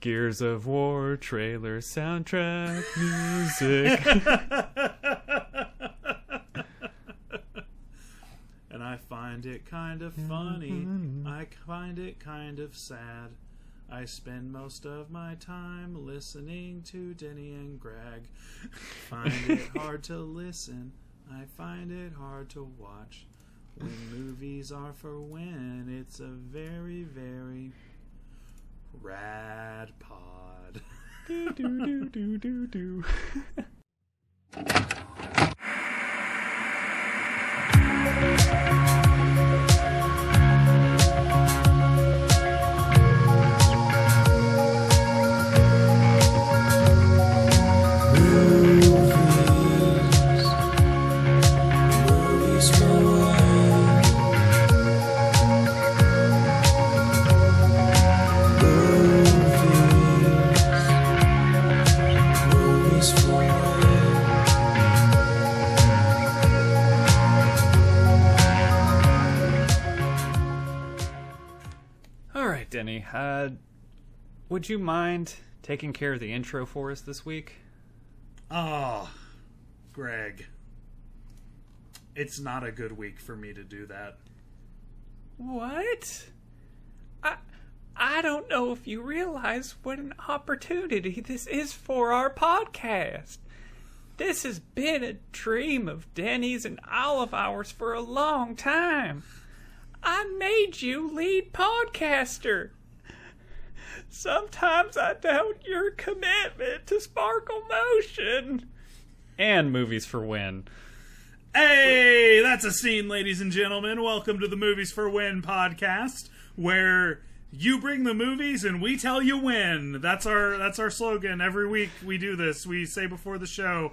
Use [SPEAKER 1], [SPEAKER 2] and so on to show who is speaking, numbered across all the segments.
[SPEAKER 1] Gears of War trailer soundtrack music.
[SPEAKER 2] and I find it kind of funny. I find it kind of sad. I spend most of my time listening to Denny and Greg. Find it hard to listen. I find it hard to watch. When movies are for when it's a very, very rad pod.
[SPEAKER 1] do, do, do, do, do. All would you mind taking care of the intro for us this week?
[SPEAKER 2] Oh, Greg. It's not a good week for me to do that.
[SPEAKER 1] What? I I don't know if you realize what an opportunity this is for our podcast. This has been a dream of Denny's and all of ours for a long time. I made you lead podcaster. Sometimes I doubt your commitment to Sparkle Motion. And movies for win.
[SPEAKER 2] Hey, that's a scene, ladies and gentlemen. Welcome to the Movies for Win podcast, where you bring the movies and we tell you when. That's our that's our slogan. Every week we do this. We say before the show,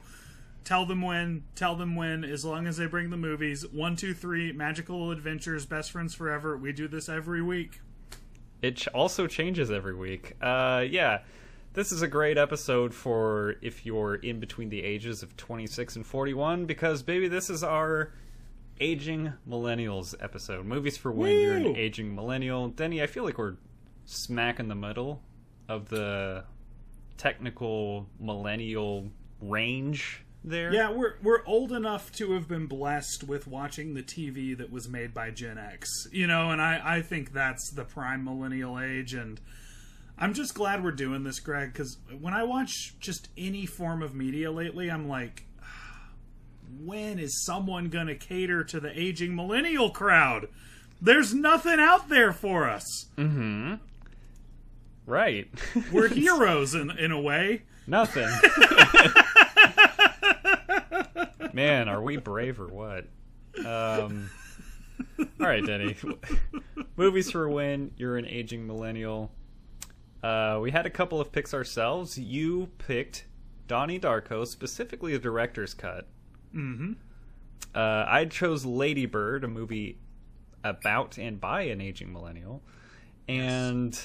[SPEAKER 2] tell them when, tell them when, as long as they bring the movies. One, two, three, magical adventures, best friends forever. We do this every week.
[SPEAKER 1] It ch- also changes every week. Uh, yeah, this is a great episode for if you're in between the ages of 26 and 41, because baby, this is our aging millennials episode. Movies for when you're an aging millennial. Denny, I feel like we're smack in the middle of the technical millennial range there.
[SPEAKER 2] Yeah, we're we're old enough to have been blessed with watching the TV that was made by Gen X, you know, and I I think that's the prime millennial age, and I'm just glad we're doing this, Greg, because when I watch just any form of media lately, I'm like, when is someone gonna cater to the aging millennial crowd? There's nothing out there for us.
[SPEAKER 1] Mm-hmm. Right.
[SPEAKER 2] We're heroes in in a way.
[SPEAKER 1] Nothing. Man, are we brave or what? Um, all right, Denny. Movies for when. You're an aging millennial. Uh, we had a couple of picks ourselves. You picked Donnie Darko, specifically the director's cut.
[SPEAKER 2] Mm-hmm.
[SPEAKER 1] Uh, I chose Lady Bird, a movie about and by an aging millennial, and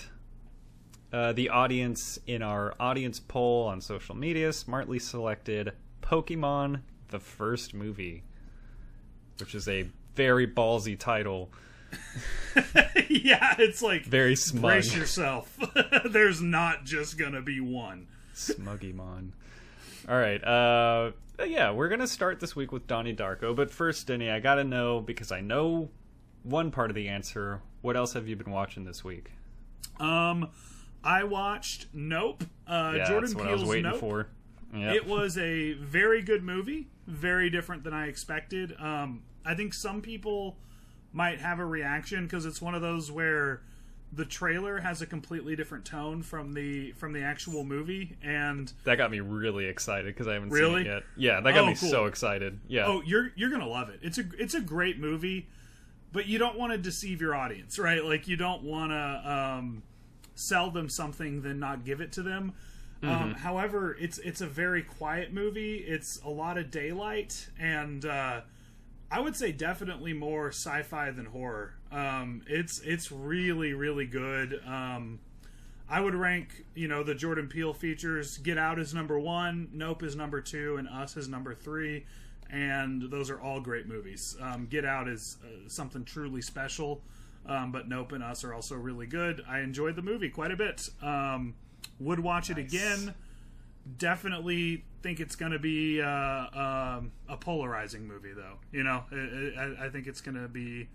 [SPEAKER 1] uh, the audience in our audience poll on social media smartly selected Pokemon: The First Movie, which is a very ballsy title,
[SPEAKER 2] yeah, it's like
[SPEAKER 1] very smug,
[SPEAKER 2] brace yourself. There's not just gonna be one.
[SPEAKER 1] Smuggymon. All right, uh, yeah, we're gonna start this week with Donnie Darko, but first, Denny, I gotta know because I know one part of the answer. What else have you been watching this week?
[SPEAKER 2] Um, I watched Nope. Uh,
[SPEAKER 1] yeah,
[SPEAKER 2] Jordan
[SPEAKER 1] that's what
[SPEAKER 2] Peele's
[SPEAKER 1] I was waiting
[SPEAKER 2] Nope.
[SPEAKER 1] for. Yep.
[SPEAKER 2] It was a very good movie, very different than I expected. Um, I think some people might have a reaction because it's one of those where the trailer has a completely different tone from the from the actual movie, and
[SPEAKER 1] that got me really excited because I haven't
[SPEAKER 2] Really?
[SPEAKER 1] seen it yet. Yeah, that got
[SPEAKER 2] Oh,
[SPEAKER 1] me
[SPEAKER 2] cool.
[SPEAKER 1] so excited. Yeah.
[SPEAKER 2] oh, you're you're gonna love it. It's a it's a great movie, but you don't want to deceive your audience, right? Like you don't want to um, sell them something then not give it to them. Um, however, it's it's a very quiet movie. It's a lot of daylight, and uh, I would say definitely more sci-fi than horror. Um, it's it's really really good. Um, I would rank you know the Jordan Peele features. Get Out is number one, Nope is number two, and Us is number three. And those are all great movies. Um, Get Out is uh, something truly special, um, but Nope and Us are also really good. I enjoyed the movie quite a bit. Would watch it again. Definitely think it's going to be uh, um, a polarizing movie, though. You know, I, think it's going to be.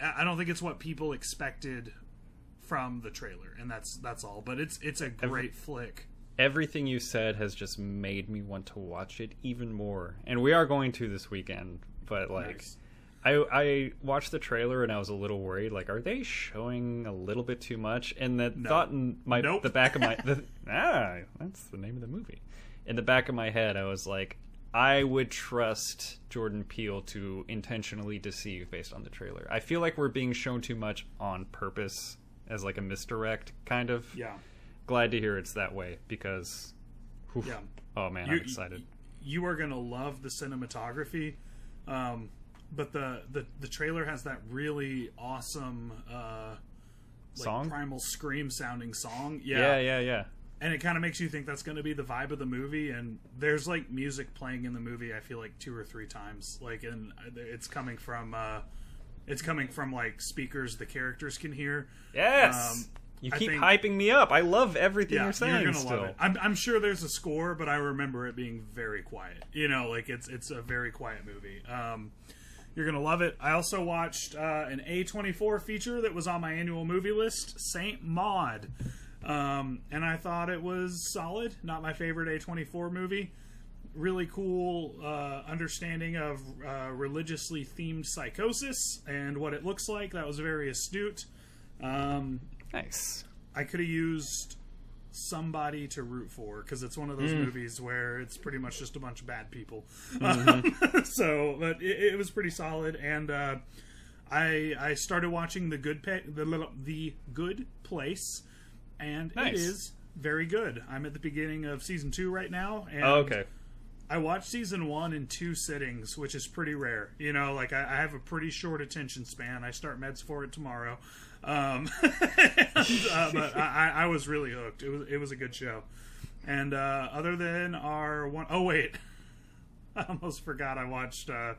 [SPEAKER 2] I don't think it's what people expected from the trailer, and that's that's all. But it's it's a great flick.
[SPEAKER 1] Everything you said has just made me want to watch it even more. And we are going to this weekend, but like
[SPEAKER 2] Nice.
[SPEAKER 1] I I watched the trailer and I was a little worried like are they showing a little bit too much? And the thought in my
[SPEAKER 2] Nope.
[SPEAKER 1] the back of my the, ah, that's the name of the movie. In the back of my head I was like I would trust Jordan Peele to intentionally deceive based on the trailer. I feel like we're being shown too much on purpose as like a misdirect kind of
[SPEAKER 2] Yeah.
[SPEAKER 1] glad to hear it's that way because oof.
[SPEAKER 2] Yeah.
[SPEAKER 1] oh man
[SPEAKER 2] You-
[SPEAKER 1] i'm excited
[SPEAKER 2] you are gonna love the cinematography um, but the, the the trailer has that really awesome uh, like
[SPEAKER 1] Song?
[SPEAKER 2] primal scream sounding song.
[SPEAKER 1] Yeah. Yeah yeah
[SPEAKER 2] and it kind of makes you think that's going to be the vibe of the movie and there's like music playing in the movie i feel like two or three times. Like and it's coming from uh it's coming from like speakers the characters can hear.
[SPEAKER 1] Yes!
[SPEAKER 2] Um,
[SPEAKER 1] you keep
[SPEAKER 2] think-
[SPEAKER 1] hyping me up. I love everything
[SPEAKER 2] yeah
[SPEAKER 1] you're saying
[SPEAKER 2] you're gonna
[SPEAKER 1] still
[SPEAKER 2] love it. I'm, I'm sure there's a score but i remember it being very quiet. You know like it's it's a very quiet movie. Um you're gonna love it. I also watched uh, an a24 feature that was on my annual movie list saint maud. Um, and i thought it was solid. Not my favorite a24 movie. Really cool uh, understanding of uh, religiously themed psychosis and what it looks like. That was very astute. Um,
[SPEAKER 1] nice.
[SPEAKER 2] I could have used somebody to root for because it's one of those movies where it's pretty much just a bunch of bad people. Um, so, but it, it was pretty solid, and uh, I I started watching the good the little the good place, and
[SPEAKER 1] Nice.
[SPEAKER 2] it is very good. I'm at the beginning of season two right now, and
[SPEAKER 1] oh, okay
[SPEAKER 2] I watched season one in two sittings, which is pretty rare. You know, like I, I have a pretty short attention span. I start meds for it tomorrow, um, and, uh, but I, I was really hooked. It was it was a good show. And uh, other than our one, oh wait, I almost forgot. I watched uh,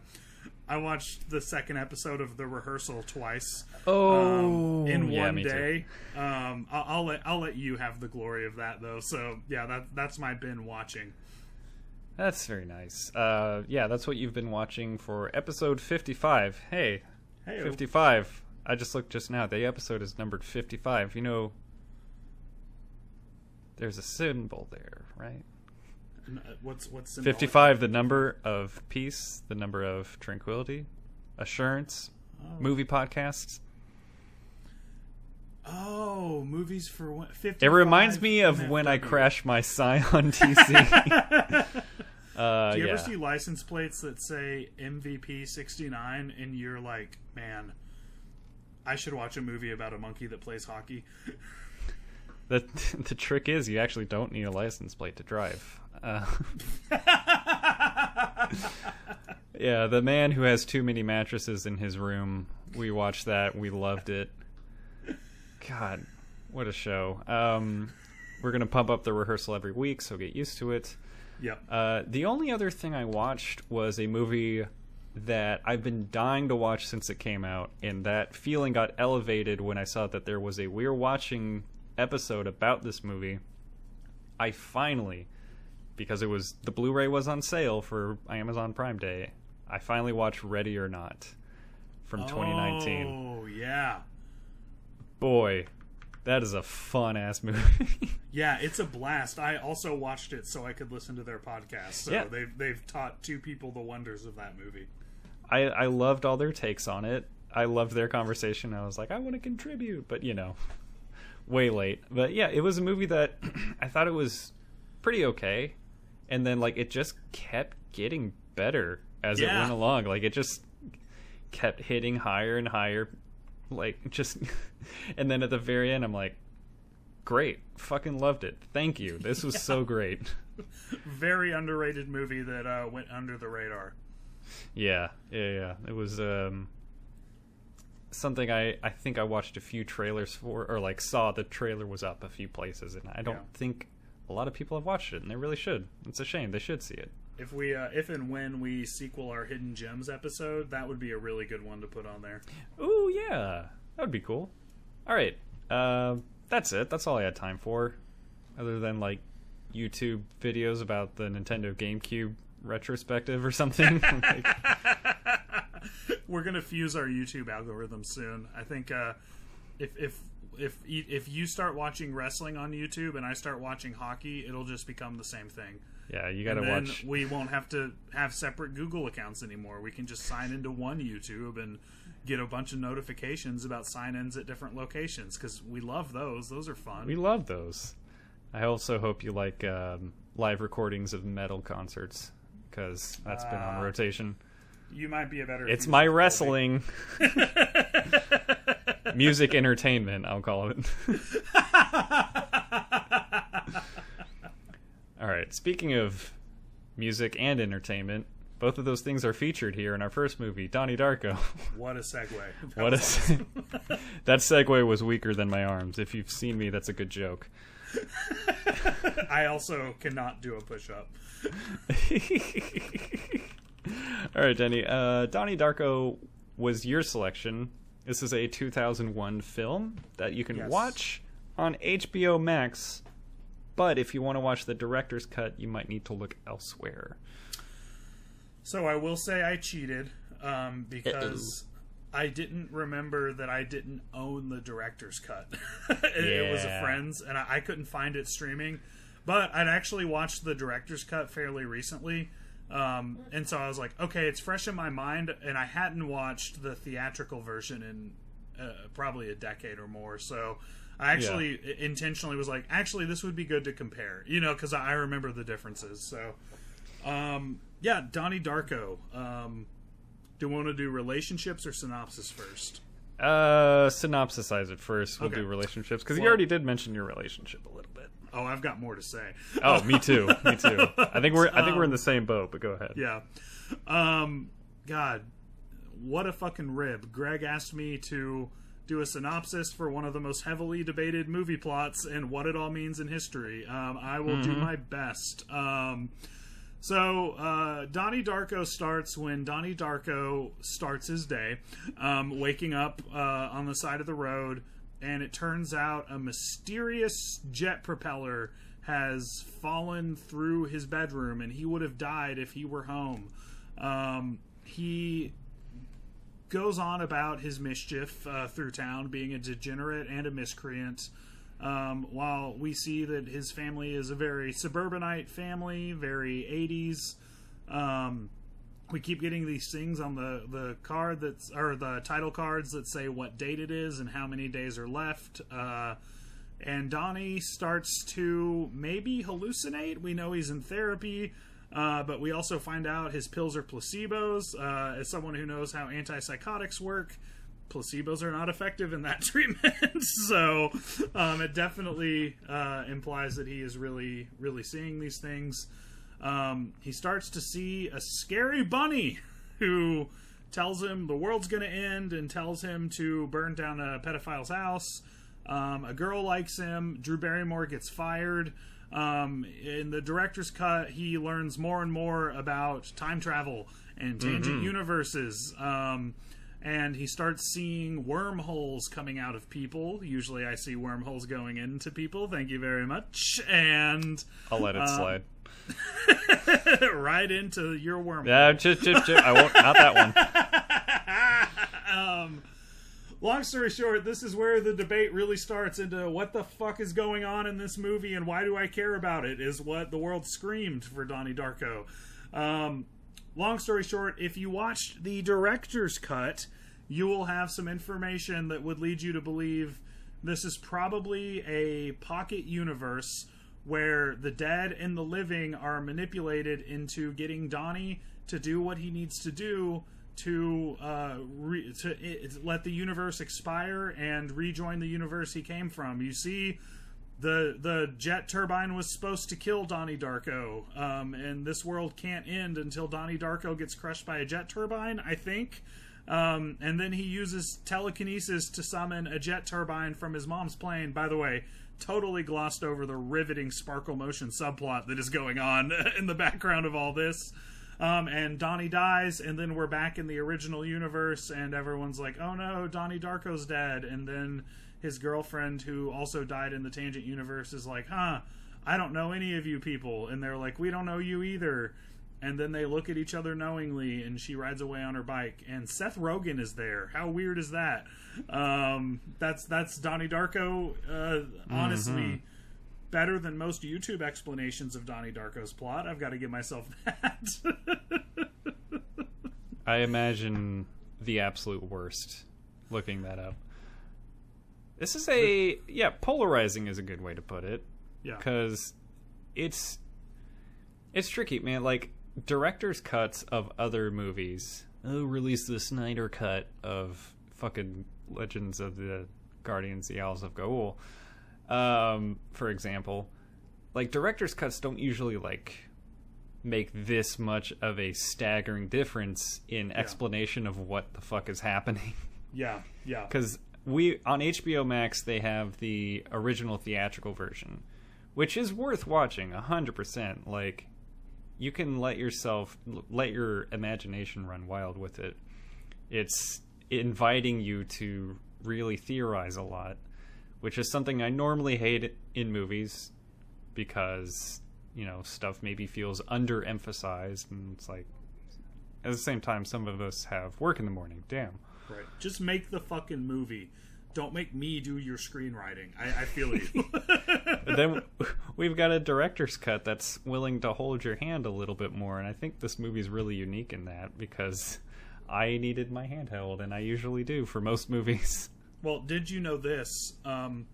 [SPEAKER 2] I watched the second episode of the rehearsal twice
[SPEAKER 1] oh
[SPEAKER 2] um, in
[SPEAKER 1] yeah,
[SPEAKER 2] one day. Um, I'll, I'll let I'll let you have the glory of that though. So yeah, that that's my bin watching.
[SPEAKER 1] That's very nice. Uh yeah that's what you've been watching for episode 55 hey
[SPEAKER 2] Hey,
[SPEAKER 1] 55 i just looked just now. The episode is numbered 55 you know there's a symbol there right?
[SPEAKER 2] N- uh, What's what's symbolic?
[SPEAKER 1] 55 the number of peace the number of tranquility assurance movie podcasts.
[SPEAKER 2] Oh, movies for fifty.
[SPEAKER 1] it reminds me of when i crashed my scion tc uh
[SPEAKER 2] Do you
[SPEAKER 1] yeah.
[SPEAKER 2] ever see license plates that say MVP sixty nine, and you're like, man, I should watch a movie about a monkey that plays hockey.
[SPEAKER 1] the the trick is you actually don't need a license plate to drive. Uh, yeah the man who has too many mattresses in his room we watched that we loved it. God what a show. Um we're gonna pump up the rehearsal every week so get used to it
[SPEAKER 2] Yep.
[SPEAKER 1] uh, the only other thing I watched was a movie that I've been dying to watch since it came out, and that feeling got elevated when I saw that there was a We're Watching episode about this movie. I finally, because it was the Blu-ray was on sale for Amazon Prime Day, I finally watched Ready or Not from 2019.
[SPEAKER 2] Oh yeah,
[SPEAKER 1] Boy, that is a fun ass movie.
[SPEAKER 2] yeah. It's a blast. I also watched it so I could listen to their podcast. So
[SPEAKER 1] Yeah.
[SPEAKER 2] they've they've taught two people the wonders of that movie.
[SPEAKER 1] I, I loved all their takes on it. I loved their conversation. I was like, I want to contribute, but you know, way late. But yeah, it was a movie that I thought it was pretty okay, and then like it just kept getting better as it went along. Like it just kept hitting higher and higher, like just, and then at the very end, I'm like, great, fucking loved it. Thank you. This was so great.
[SPEAKER 2] Very underrated movie that uh, went under the radar.
[SPEAKER 1] Yeah, yeah, yeah. It was um something I I think I watched a few trailers for or like saw the trailer was up a few places and I don't
[SPEAKER 2] Yeah.
[SPEAKER 1] think a lot of people have watched it and they really should. It's a shame. They should see it.
[SPEAKER 2] If we, uh, if and when we sequel our Hidden Gems episode, that would be a really good one to put on there.
[SPEAKER 1] Oh yeah. That would be cool. All right. Uh, that's it. That's all I had time for. other than like YouTube videos about the Nintendo GameCube retrospective or something. like,
[SPEAKER 2] We're gonna fuse our YouTube algorithm soon. I think uh, if if if if you start watching wrestling on YouTube and I start watching hockey, it'll just become the same thing.
[SPEAKER 1] Yeah, you gotta
[SPEAKER 2] And then
[SPEAKER 1] watch.
[SPEAKER 2] we won't have to have separate Google accounts anymore. We can just sign into one YouTube and get a bunch of notifications about sign-ins at different locations because we love those. Those are fun.
[SPEAKER 1] We love those. I also hope you like um, live recordings of metal concerts because that's been on
[SPEAKER 2] Ah.
[SPEAKER 1] rotation.
[SPEAKER 2] you might be a better.
[SPEAKER 1] It's my wrestling. Music entertainment, I'll call it. All right, speaking of music and entertainment, both of those things are featured here in our first movie, Donnie Darko.
[SPEAKER 2] What a segue. That
[SPEAKER 1] What a se- that segue was weaker than my arms. If you've seen me, that's a good joke.
[SPEAKER 2] I also cannot do a push-up.
[SPEAKER 1] All right, Denny. Uh, Donnie Darko was your selection. This is a 2001 film that you can
[SPEAKER 2] Yes.
[SPEAKER 1] watch on HBO Max. But if you want to watch the director's cut, you might need to look elsewhere.
[SPEAKER 2] So I will say I cheated um, because I didn't remember that I didn't own the director's cut. it, it was a friend's, and I, I couldn't find it streaming. But I'd actually watched the director's cut fairly recently. Um, and so I was like, okay, it's fresh in my mind, and I hadn't watched the theatrical version in uh, probably a decade or more. So I actually i- intentionally was like, actually, this would be good to compare, you know, because I remember the differences. So, um, yeah, Donnie Darko. Um, do you want to do relationships or synopsis first?
[SPEAKER 1] Uh, synopsisize it first. We'll
[SPEAKER 2] Okay.
[SPEAKER 1] do relationships because you already did mention your relationship a little bit.
[SPEAKER 2] Oh, I've got more to say.
[SPEAKER 1] Oh, me too. Me too. I think we're I think we're in the same boat. But go ahead.
[SPEAKER 2] Yeah. Um, God, what a fucking rib. Greg asked me to do a synopsis for one of the most heavily debated movie plots and what it all means in history. Um, I will do my best. Um, so, uh, Donnie Darko starts when Donnie Darko starts his day, um, waking up uh, on the side of the road, and it turns out a mysterious jet propeller has fallen through his bedroom, and he would have died if he were home. Um, he goes on about his mischief uh, through town, being a degenerate and a miscreant. Um, while we see that his family is a very suburbanite family, very 80s. Um, we keep getting these things on the, the card that's or the title cards that say what date it is and how many days are left. Uh, and Donnie starts to maybe hallucinate. We know he's in therapy, uh, but we also find out his pills are placebos. Uh, as someone who knows how antipsychotics work, placebos are not effective in that treatment. so um, it definitely uh, implies that he is really, really seeing these things. Um, he starts to see a scary bunny who tells him the world's going to end and tells him to burn down a pedophile's house. Um, a girl likes him. Drew Barrymore gets fired. Um, in the director's cut, he learns more and more about time travel and tangent universes. Um, and he starts seeing wormholes coming out of people. Usually, I see wormholes going into people. Thank you very much. And
[SPEAKER 1] I'll let it slide.
[SPEAKER 2] right into your wormhole.
[SPEAKER 1] Yeah, chip, chip, chip. I won't. Not that one.
[SPEAKER 2] um, long story short, this is where the debate really starts into what the fuck is going on in this movie and why do I care about it? Is what the world screamed for Donnie Darko. Um, long story short, if you watched the director's cut, you will have some information that would lead you to believe this is probably a pocket universe where the dead and the living are manipulated into getting Donnie to do what he needs to do to uh, re- to i let the universe expire and rejoin the universe he came from. You see, the the jet turbine was supposed to kill Donnie Darko, um, and this world can't end until Donnie Darko gets crushed by a jet turbine. I think. Um, and then he uses telekinesis to summon a jet turbine from his mom's plane. By the way, totally glossed over the riveting sparkle motion subplot that is going on in the background of all this. Um, and Donnie dies, and then we're back in the original universe, and everyone's like, "Oh no, Donnie Darko's dead." And then his girlfriend who also died in the tangent universe is like, "Huh, I don't know any of you people," and they're like, "We don't know you either." And then they look at each other knowingly, and she rides away on her bike. And Seth Rogen is there. How weird is that? Um, that's that's Donnie Darko. Uh, honestly,
[SPEAKER 1] Mm-hmm.
[SPEAKER 2] Better than most YouTube explanations of Donnie Darko's plot. I've got to give myself that.
[SPEAKER 1] I imagine the absolute worst looking that up. This is a yeah, polarizing is a good way to put it
[SPEAKER 2] yeah,
[SPEAKER 1] cuz it's it's tricky, man. Like director's cuts of other movies. Oh, release the Snyder cut of fucking Legends of the Guardians the Owls of Ga'Hoole. Um, for example, like director's cuts don't usually like make this much of a staggering difference in explanation of what the fuck is happening
[SPEAKER 2] yeah, yeah,
[SPEAKER 1] because we on HBO Max they have the original theatrical version, which is worth watching hundred percent. Like you can let yourself let your imagination run wild with it. It's inviting you to really theorize a lot, which is something I normally hate in movies because you know stuff maybe feels underemphasized and it's like at the same time some of us have work in the morning damn
[SPEAKER 2] right. Just make the fucking movie. Don't make me do your screenwriting. I, I feel you.
[SPEAKER 1] Then we've got a director's cut that's willing to hold your hand a little bit more, and I think this movie's really unique in that because I needed my handheld, and I usually do for most movies.
[SPEAKER 2] Well, did you know this? Um,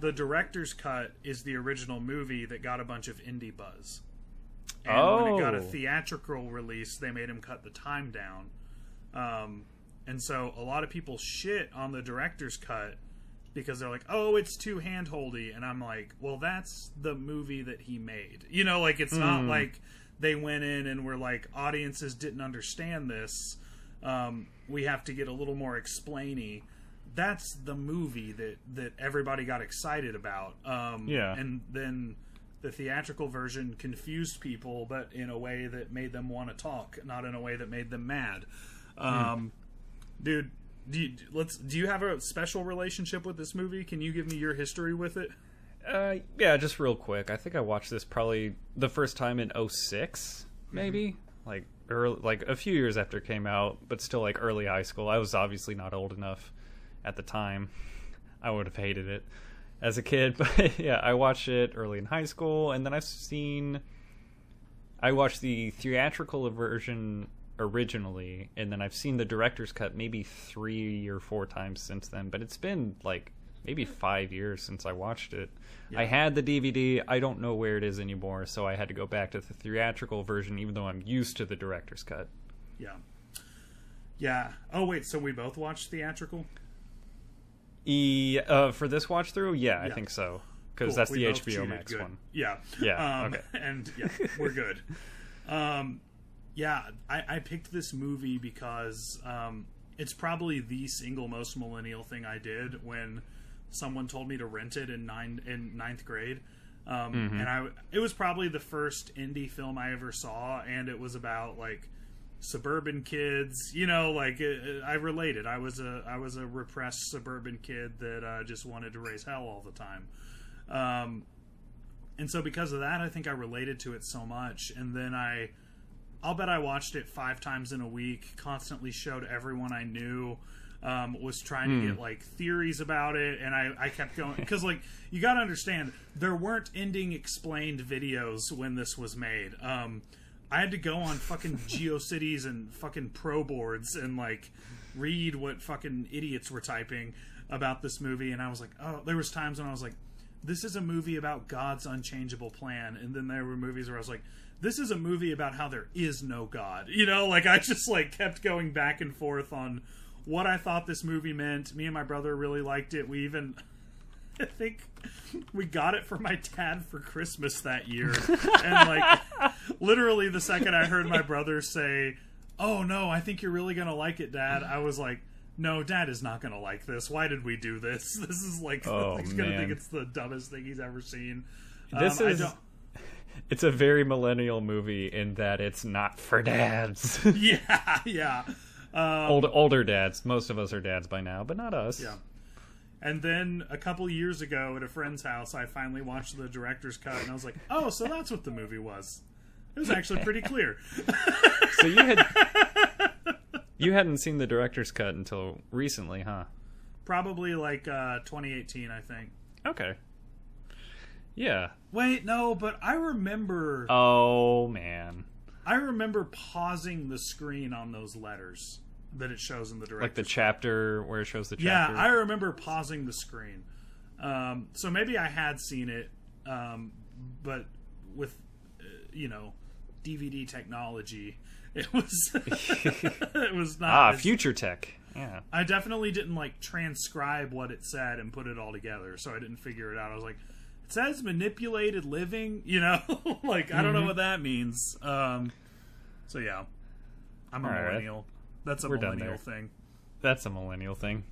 [SPEAKER 2] the director's cut is the original movie that got a bunch of indie buzz. And when it got a
[SPEAKER 1] Oh.
[SPEAKER 2] theatrical release, they made him cut the time down. Um, and so a lot of people shit on the director's cut because they're like, "Oh, it's too handholdy," and I'm like, "Well, that's the movie that he made." You know, like it's not like they went in and were like, audiences didn't understand this. Um, we have to get a little more explainy. That's the movie that that everybody got excited about. Um,
[SPEAKER 1] Yeah.
[SPEAKER 2] and then the theatrical version confused people, but in a way that made them want to talk, not in a way that made them mad. Um, Dude, do you, let's. Do you have a special relationship with this movie? Can you give me your history with it?
[SPEAKER 1] Uh, yeah, just real quick. I think I watched this probably the first time in 6 maybe like early, like a few years after it came out, but still like early high school. I was obviously not old enough at the time. I would have hated it as a kid, but yeah, I watched it early in high school, and then I've seen. I watched the theatrical version originally, and then I've seen the director's cut maybe three or four times since then. But it's been like maybe five years since I watched it. I had the DVD. I don't know where it is anymore, so I had to go back to the theatrical version, even though I'm used to the director's cut.
[SPEAKER 2] Yeah. Yeah. Oh wait, so we both watched theatrical?
[SPEAKER 1] E uh, for this watch through, yeah, I think so, because
[SPEAKER 2] Cool.
[SPEAKER 1] that's
[SPEAKER 2] We
[SPEAKER 1] the HBO. Max
[SPEAKER 2] Good.
[SPEAKER 1] one.
[SPEAKER 2] Yeah.
[SPEAKER 1] Yeah,
[SPEAKER 2] Um,
[SPEAKER 1] okay.
[SPEAKER 2] And yeah, we're good. um, yeah, I, I picked this movie because um, it's probably the single most millennial thing I did when someone told me to rent it in nine in ninth grade. Um,
[SPEAKER 1] Mm-hmm.
[SPEAKER 2] And I, it was probably the first indie film I ever saw, and it was about like suburban kids. You know, like I related. I was a I was a repressed suburban kid that uh, just wanted to raise hell all the time. Um, and so because of that, I think I related to it so much. And then I, I'll bet I watched it five times in a week. Constantly showed everyone I knew. Um, was trying to get like theories about it, and I, I kept going because like you got to understand there weren't ending explained videos when this was made. Um, I had to go on fucking GeoCities and fucking ProBoards and like read what fucking idiots were typing about this movie, and I was like, oh, there was times when I was like, this is a movie about God's unchangeable plan, and then there were movies where I was like, this is a movie about how there is no God. You know, like I just like kept going back and forth on what I thought this movie meant. Me and my brother really liked it. We even I think we got it for my dad for Christmas that year. and like literally the second I heard my brother say, "Oh no, I think you're really going to like it, dad." I was like, "No, dad is not going to like this. Why did we do this? This is like
[SPEAKER 1] Oh,
[SPEAKER 2] he's going to think it's the dumbest thing he's ever seen."
[SPEAKER 1] This
[SPEAKER 2] Um,
[SPEAKER 1] is it's a very millennial movie in that it's not for dads.
[SPEAKER 2] yeah, yeah. Um,
[SPEAKER 1] Old older dads. Most of us are dads by now, but not us.
[SPEAKER 2] Yeah. And then a couple years ago at a friend's house, I finally watched the director's cut, and I was like, "Oh, so that's what the movie was." It was actually pretty clear.
[SPEAKER 1] So you had you hadn't seen the director's cut until recently, huh?
[SPEAKER 2] Probably like uh, 2018, I think.
[SPEAKER 1] Okay. Yeah.
[SPEAKER 2] Wait, no, but I remember.
[SPEAKER 1] Oh man.
[SPEAKER 2] I remember pausing the screen on those letters that it shows in the director's
[SPEAKER 1] Like the chapter where it shows the chapter. Yeah.
[SPEAKER 2] I remember pausing the screen. Um, so maybe I had seen it, um, but with uh, you know DVD technology, it was it was not.
[SPEAKER 1] ah,
[SPEAKER 2] as-
[SPEAKER 1] future tech. Yeah.
[SPEAKER 2] I definitely didn't like transcribe what it said and put it all together, so I didn't figure it out. I was like, it says manipulated living, you know, like I don't know
[SPEAKER 1] Mhm.
[SPEAKER 2] what that means. Um, so yeah, I'm a
[SPEAKER 1] All right.
[SPEAKER 2] That's a
[SPEAKER 1] We're
[SPEAKER 2] millennial thing.
[SPEAKER 1] That's a millennial thing.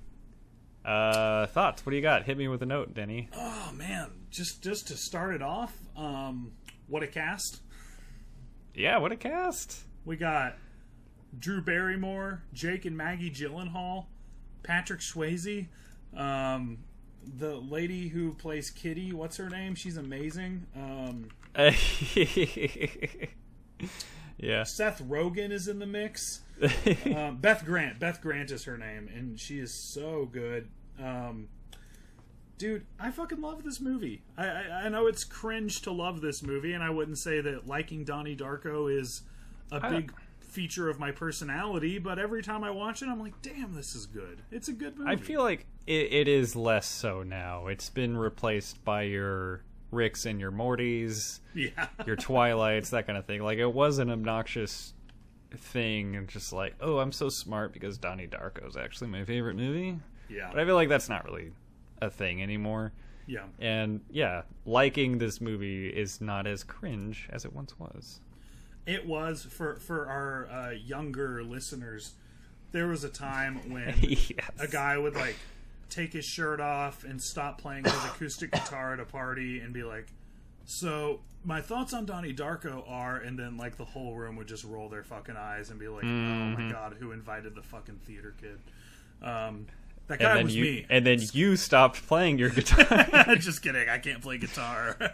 [SPEAKER 1] Uh thoughts? What do you got? Hit me with a note, Denny.
[SPEAKER 2] Oh man, just just to start it off, um, what a cast!
[SPEAKER 1] Yeah, what a cast.
[SPEAKER 2] We got Drew Barrymore, Jake and Maggie Gyllenhaal, Patrick Swayze, um, the lady who plays Kitty. What's her name? She's amazing. Um,
[SPEAKER 1] yeah.
[SPEAKER 2] Seth Rogen is in the mix. Um, Beth Grant. Beth Grant is her name, and she is so good. Um, dude, I fucking love this movie. I, I, I know it's cringe to love this movie, and I wouldn't say that liking Donnie Darko is a
[SPEAKER 1] I-
[SPEAKER 2] big feature of my personality, but every time I watch it, I'm like, damn, this is good. It's a good movie.
[SPEAKER 1] I feel like it, it is less so now. It's been replaced by your Ricks and your Mortys,
[SPEAKER 2] yeah.
[SPEAKER 1] your Twilights, that kind of thing. Like it was an obnoxious thing, and just like, oh, I'm so smart because Donnie Darko is actually my favorite movie.
[SPEAKER 2] yeah.
[SPEAKER 1] But I feel like that's not really a thing anymore.
[SPEAKER 2] Yeah.
[SPEAKER 1] And yeah, liking this movie is not as cringe as it once was.
[SPEAKER 2] It was for for our uh, younger listeners. There was a time when
[SPEAKER 1] yes.
[SPEAKER 2] a guy would like take his shirt off and stop playing his acoustic guitar at a party and be like, "So my thoughts on Donnie Darko are," and then like the whole room would just roll their fucking eyes and be like, "Oh
[SPEAKER 1] Mm-hmm.
[SPEAKER 2] my god, who invited the fucking theater kid?" Um, that guy
[SPEAKER 1] and then
[SPEAKER 2] was
[SPEAKER 1] you
[SPEAKER 2] me.
[SPEAKER 1] and then you stopped playing your guitar.
[SPEAKER 2] just kidding. I can't play guitar.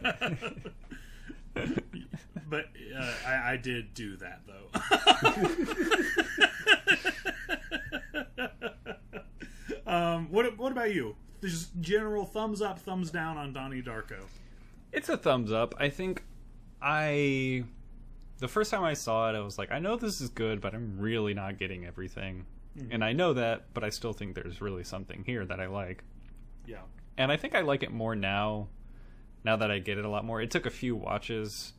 [SPEAKER 2] but uh, I, I did do that though. um, what what about you? Just general thumbs up, thumbs down on Donnie Darko.
[SPEAKER 1] It's a thumbs up. I think I the first time I saw it, I was like, I know this is good, but I'm really not getting everything. Hmm. And I know that, but I still think there's really something here that I like.
[SPEAKER 2] Yeah,
[SPEAKER 1] And I think I like it more now now that I get it a lot more. It took a few watches.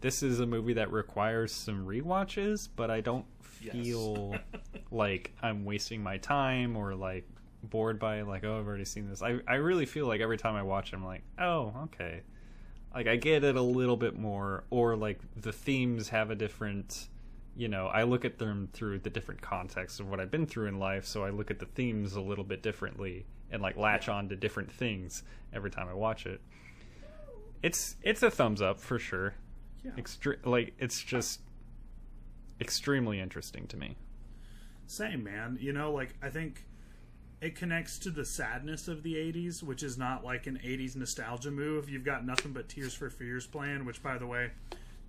[SPEAKER 1] This is a movie that requires some rewatches, but I don't
[SPEAKER 2] Yes.
[SPEAKER 1] feel like I'm wasting my time or like bored by like, oh, I've already seen this. I, I really feel like every time I watch it, I'm like, oh, okay. Like, I get it a little bit more, or like the themes have a different, you know, I look at them through the different contexts of what I've been through in life, so I look at the themes a little bit differently and like latch on to different things every time I watch it. It's it's a thumbs up for sure.
[SPEAKER 2] yeah.
[SPEAKER 1] Extre- like it's just extremely interesting to me.
[SPEAKER 2] Same man. You know, like I think it connects to the sadness of the 80s, which is not like an 80s nostalgia move. You've got nothing but Tears for Fears playing, which by the way,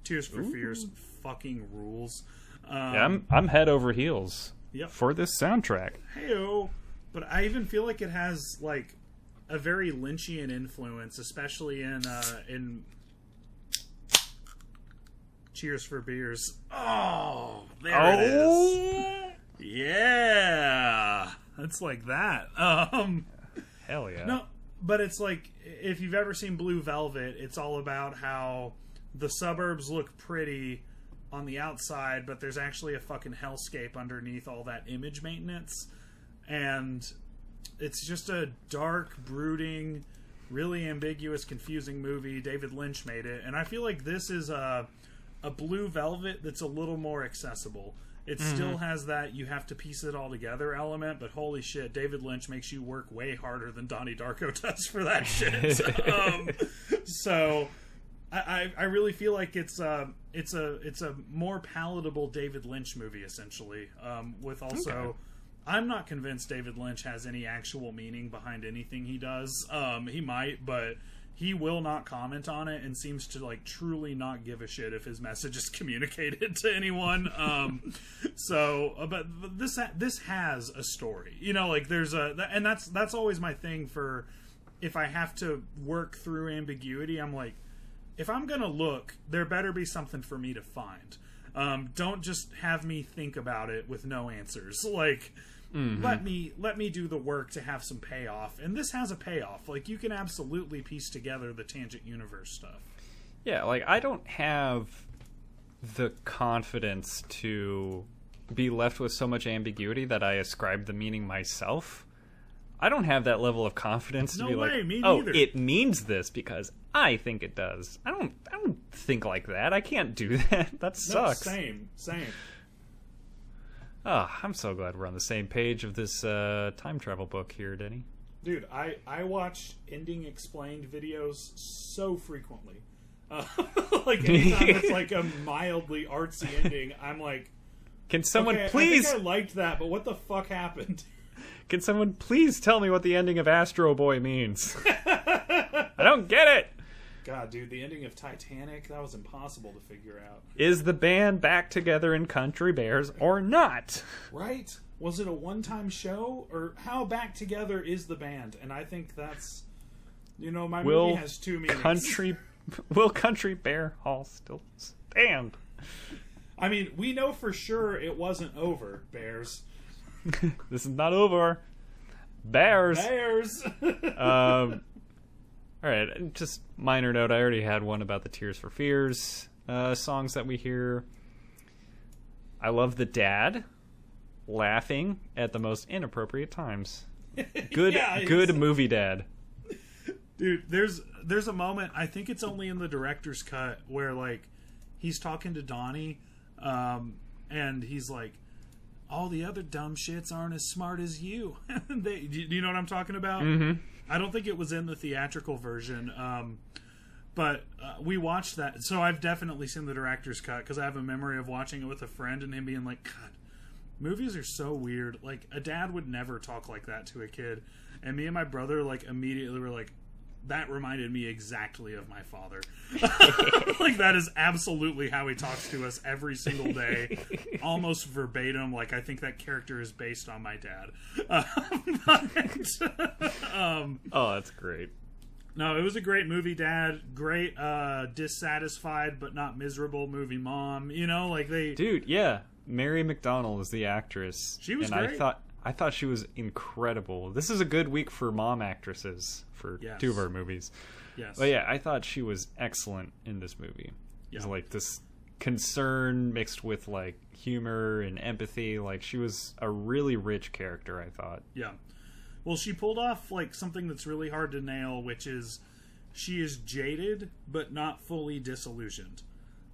[SPEAKER 2] Tears for Fears fucking rules. Um,
[SPEAKER 1] Yeah, I'm I'm head over heels
[SPEAKER 2] Yep.
[SPEAKER 1] for this soundtrack.
[SPEAKER 2] Heyo. But I even feel like it has like a very Lynchian influence, especially in uh, in Cheers for Beers. Oh, there it is. Yeah, it's like that. Um,
[SPEAKER 1] hell yeah.
[SPEAKER 2] no, but it's like if you've ever seen Blue Velvet, it's all about how the suburbs look pretty on the outside, but there's actually a fucking hellscape underneath all that image maintenance. And it's just a dark, brooding, really ambiguous, confusing movie. David Lynch made it, and I feel like this is a a Blue Velvet that's a little more accessible. It still has that you have to piece it all together element, but holy shit, David Lynch makes you work way harder than Donnie Darko does for that shit. um, so I, I, really feel like it's a it's a it's a more palatable David Lynch movie essentially, um, with also I'm not convinced David Lynch has any actual meaning behind anything he does. Um, he might, but he will not comment on it and seems to like truly not give a shit if his message is communicated to anyone. Um, so, uh, but, this this has a story, you know, like there's a, and that's that's always my thing for if I have to work through ambiguity. I'm like, if I'm gonna look, there better be something for me to find. Um, don't just have me think about it with no answers. Like,
[SPEAKER 1] Mm-hmm.
[SPEAKER 2] let me let me do the work to have some payoff. And this has a payoff. Like, you can absolutely piece together the tangent universe stuff.
[SPEAKER 1] Yeah, like I don't have the confidence to be left with so much ambiguity that I ascribe the meaning myself. I don't have that level of confidence to
[SPEAKER 2] No
[SPEAKER 1] be
[SPEAKER 2] way,
[SPEAKER 1] like, "Oh,
[SPEAKER 2] neither."
[SPEAKER 1] it means this because I think it does." I don't I don't think like that. I can't do that. That sucks.
[SPEAKER 2] same, same.
[SPEAKER 1] Oh, I'm so glad we're on the same page of this uh, time travel book here, Denny.
[SPEAKER 2] Dude, I I watch ending explained videos so frequently. Uh, like anytime it's like a mildly artsy ending, I'm like,
[SPEAKER 1] Can someone
[SPEAKER 2] okay,
[SPEAKER 1] please
[SPEAKER 2] I think I liked that, but what the fuck happened?
[SPEAKER 1] Can someone please tell me what the ending of Astro Boy means? I don't get it.
[SPEAKER 2] God, dude, the ending of Titanic that was impossible to figure out.
[SPEAKER 1] Is the band back together in Country Bears or not?
[SPEAKER 2] Right? Was it a one-time show, or how back together is the band? And I think that's, you know, my
[SPEAKER 1] Will
[SPEAKER 2] movie has two meanings.
[SPEAKER 1] Country Will Country Bear Hall still stand?
[SPEAKER 2] I mean, we know for sure it wasn't over. Bears,
[SPEAKER 1] This is not over. Bears.
[SPEAKER 2] Bears.
[SPEAKER 1] um, all right, just minor note. I already had one about the Tears for Fears uh, songs that we hear. I love the dad laughing at the most inappropriate times. Good,
[SPEAKER 2] Yeah,
[SPEAKER 1] good movie dad.
[SPEAKER 2] Dude, there's there's a moment. I think it's only in the director's cut where like he's talking to Donnie, um, and he's like, "All the other dumb shits aren't as smart as you." they, do you know what I'm talking about?
[SPEAKER 1] Mm-hmm.
[SPEAKER 2] I don't think it was in the theatrical version, um, but uh, we watched that. So I've definitely seen the director's cut because I have a memory of watching it with a friend and him being like, "God, movies are so weird." Like a dad would never talk like that to a kid, and me and my brother like immediately were like. That reminded me exactly of my father. like that is absolutely how he talks to us every single day, almost verbatim. Like I think that character is based on my dad. Um, but, um,
[SPEAKER 1] Oh, that's great.
[SPEAKER 2] no, it was a great movie, Dad. Great, uh, dissatisfied but not miserable movie, Mom. You know, like they.
[SPEAKER 1] Dude, yeah. Mary McDonnell was the actress.
[SPEAKER 2] She was
[SPEAKER 1] and I
[SPEAKER 2] great.
[SPEAKER 1] thought I thought she was incredible. This is a good week for mom actresses for
[SPEAKER 2] Yes.
[SPEAKER 1] two of our movies.
[SPEAKER 2] Yes.
[SPEAKER 1] But yeah, I thought she was excellent in this movie.
[SPEAKER 2] Yeah.
[SPEAKER 1] like this concern mixed with like humor and empathy. Like she was a really rich character, I thought.
[SPEAKER 2] Yeah. Well, she pulled off like something that's really hard to nail, which is she is jaded but not fully disillusioned.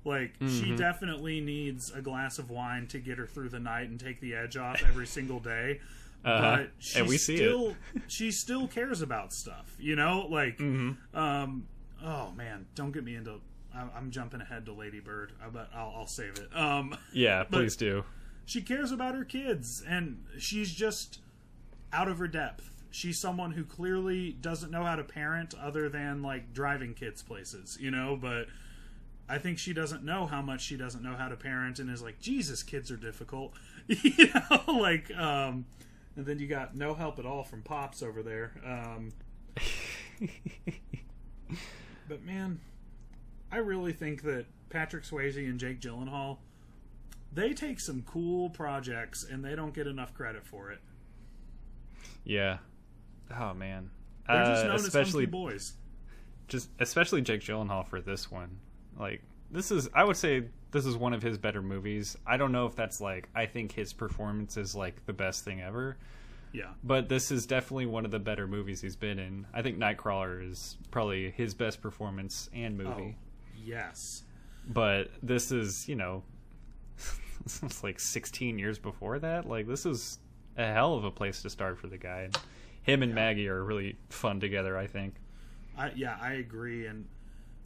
[SPEAKER 2] Like she definitely needs a glass of wine to get her through the night and take the edge off every single day.
[SPEAKER 1] Uh-huh.
[SPEAKER 2] But she
[SPEAKER 1] And we see it.
[SPEAKER 2] still she still cares about stuff, you know? Like
[SPEAKER 1] Mm-hmm.
[SPEAKER 2] um oh man, don't get me into I- I'm jumping ahead to Lady Bird, but I'll, I'll save it. Um,
[SPEAKER 1] Yeah, please do.
[SPEAKER 2] she cares about her kids and she's just out of her depth she's someone who clearly doesn't know how to parent other than like driving kids places you know but i think she doesn't know how much she doesn't know how to parent and is like jesus kids are difficult you know like um and then you got no help at all from pops over there um but man i really think that patrick swayze and jake gyllenhaal they take some cool projects and they don't get enough credit for it.
[SPEAKER 1] Yeah. Oh man.
[SPEAKER 2] They're just
[SPEAKER 1] Uh,
[SPEAKER 2] known
[SPEAKER 1] especially
[SPEAKER 2] as boys.
[SPEAKER 1] just especially Jake Gyllenhaal for this one. Like this is I would say this is one of his better movies. I don't know if that's like I think his performance is like the best thing ever,
[SPEAKER 2] Yeah,
[SPEAKER 1] but this is definitely one of the better movies he's been in. I think Nightcrawler is probably his best performance and movie.
[SPEAKER 2] Oh, yes,
[SPEAKER 1] But this is, you know, this was like 16 years before that. Like this is a hell of a place to start for the guy. Him and Maggie are really fun together, I think.
[SPEAKER 2] I yeah I agree. And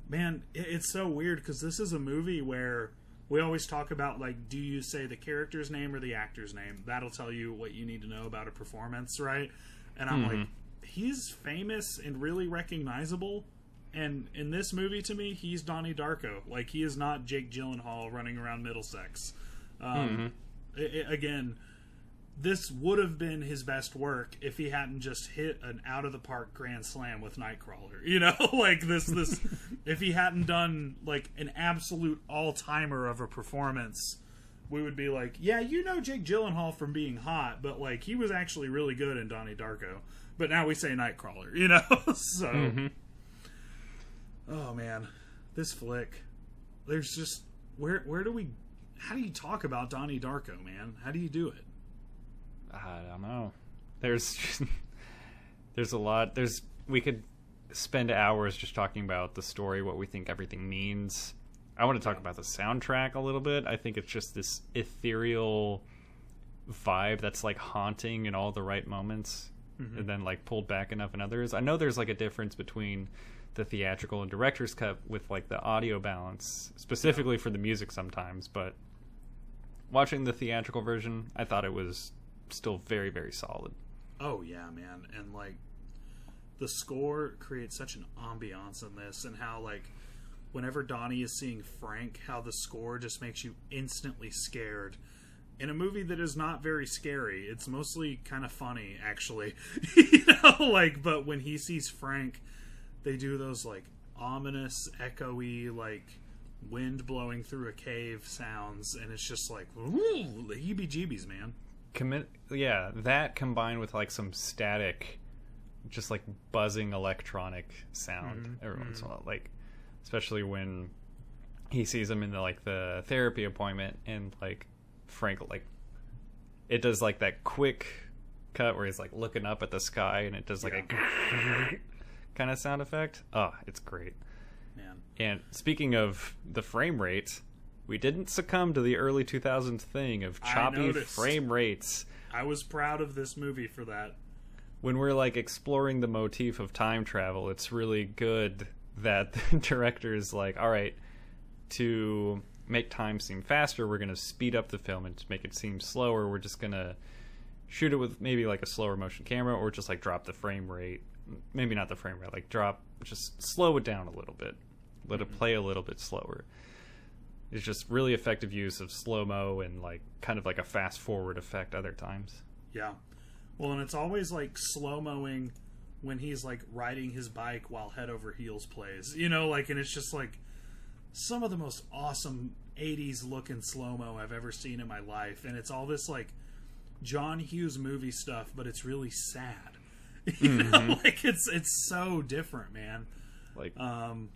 [SPEAKER 2] man, it's so weird because this is a movie where we always talk about like, do you say the character's name or the actor's name? That'll tell you what you need to know about a performance, right? And I'm like, he's famous and really recognizable. And in this movie, to me, he's Donnie Darko. Like he is not Jake Gyllenhaal running around Middlesex. Um, i- i- again, this would have been his best work if he hadn't just hit an out of the park grand slam with Nightcrawler. You know, like this this if he hadn't done like an absolute all timer of a performance, we would be like, yeah, you know Jake Gyllenhaal from being hot, but like he was actually really good in Donnie Darko. But now we say Nightcrawler, you know. so, mm-hmm. oh man, this flick. There's just where where do we? How do you talk about Donnie Darko, man? How do you do it?
[SPEAKER 1] I don't know. There's there's a lot. There's we could spend hours just talking about the story, what we think everything means. I want to talk about the soundtrack a little bit. I think it's just this ethereal vibe that's like haunting in all the right moments mm-hmm. and then like pulled back enough in others. I know there's like a difference between the theatrical and director's cut with like the audio balance, specifically for the music sometimes, but watching the theatrical version, I thought it was still very very solid.
[SPEAKER 2] Oh yeah, man, and like the score creates such an ambiance in this, and how like whenever Donnie is seeing Frank, how the score just makes you instantly scared. In a movie that is not very scary, it's mostly kind of funny, actually. you know, like, but when he sees Frank, they do those like ominous, echoey, like wind blowing through a cave sounds, and it's just like, ooh, the heebie-jeebies, man.
[SPEAKER 1] Commit, yeah, that combined with like some static, just like buzzing electronic sound mm-hmm. every once in a mm-hmm. while, like especially when he sees him in the like the therapy appointment and like Frank like it does like that quick cut where he's like looking up at the sky and it does like a kind of sound effect. Oh, it's great.
[SPEAKER 2] Man,
[SPEAKER 1] And speaking of the frame rate, we didn't succumb to the early 2000s thing of choppy frame rates.
[SPEAKER 2] I was proud of this movie for that.
[SPEAKER 1] When we're like exploring the motif of time travel, it's really good that the director is like, all right, to make time seem faster, we're going to speed up the film and to make it seem slower, we're just going to shoot it with maybe like a slower motion camera or just like drop the frame rate. Maybe not the frame rate, like drop, just slow it down a little bit. Let it mm-hmm. play a little bit slower. It's just really effective use of slow mo and like kind of like a fast forward effect other times.
[SPEAKER 2] Yeah. Well, and it's always like slow moing when he's like riding his bike while Head Over Heels plays. You know, like, and it's just like some of the most awesome 80s looking slow mo I've ever seen in my life. And it's all this like John Hughes movie stuff, but it's really sad. You know, like it's it's so different, man.
[SPEAKER 1] Like
[SPEAKER 2] Um,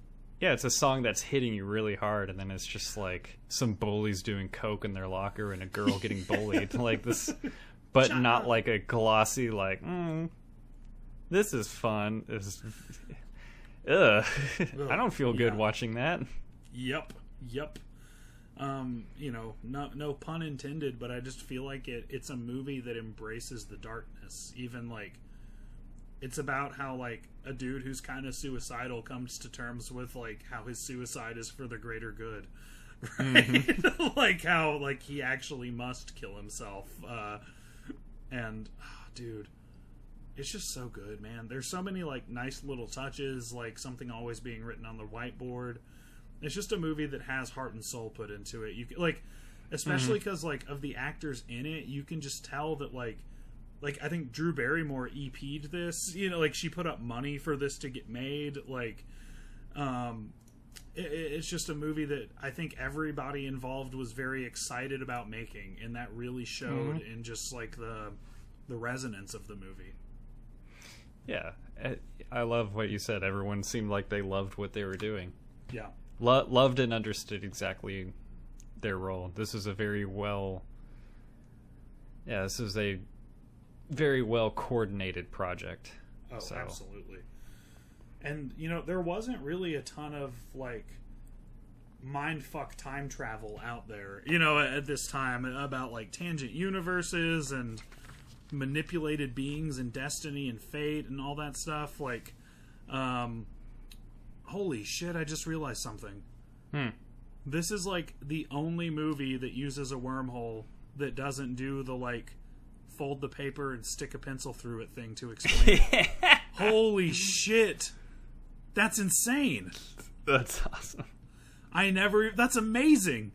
[SPEAKER 1] Yeah, it's a song that's hitting you really hard, and then it's just like some bullies doing coke in their locker and a girl getting bullied, like this, but
[SPEAKER 2] Shut
[SPEAKER 1] not
[SPEAKER 2] up.
[SPEAKER 1] like a glossy like. Mm, this is fun. Is ugh. I don't feel good
[SPEAKER 2] yeah.
[SPEAKER 1] watching that.
[SPEAKER 2] Yep, yep. Um, you know, no no pun intended, but I just feel like it it's a movie that embraces the darkness. Even like it's about how like a dude who's kind of suicidal comes to terms with like how his suicide is for the greater good. Right? like how like he actually must kill himself. Uh and ah, dude, it's just so good, man. There's so many like nice little touches, like something always being written on the whiteboard. It's just a movie that has heart and soul put into it. You can, like, especially because like of the actors in it, you can just tell that like, like I think Drew Barrymore EP'd this. You know, like she put up money for this to get made. Like, um, it, it- it's just a movie that I think everybody involved was very excited about making, and that really showed in just like the the resonance of the movie.
[SPEAKER 1] Yeah, I- I love what you said. Everyone seemed like they loved what they were doing.
[SPEAKER 2] Yeah.
[SPEAKER 1] Lo- loved and understood exactly their role. This is a very well, yeah, this is a very well coordinated project.
[SPEAKER 2] Oh,
[SPEAKER 1] So-
[SPEAKER 2] absolutely. And you know, there wasn't really a ton of like mind fuck time travel out there, you know, at this time about like tangent universes and manipulated beings and destiny and fate and all that stuff. Like, um, holy shit! I just realized something.
[SPEAKER 1] Hmm.
[SPEAKER 2] This is like the only movie that uses a wormhole that doesn't do the like fold the paper and stick a pencil through it thing to explain. it. Holy shit. That's insane.
[SPEAKER 1] That's awesome.
[SPEAKER 2] I never that's amazing.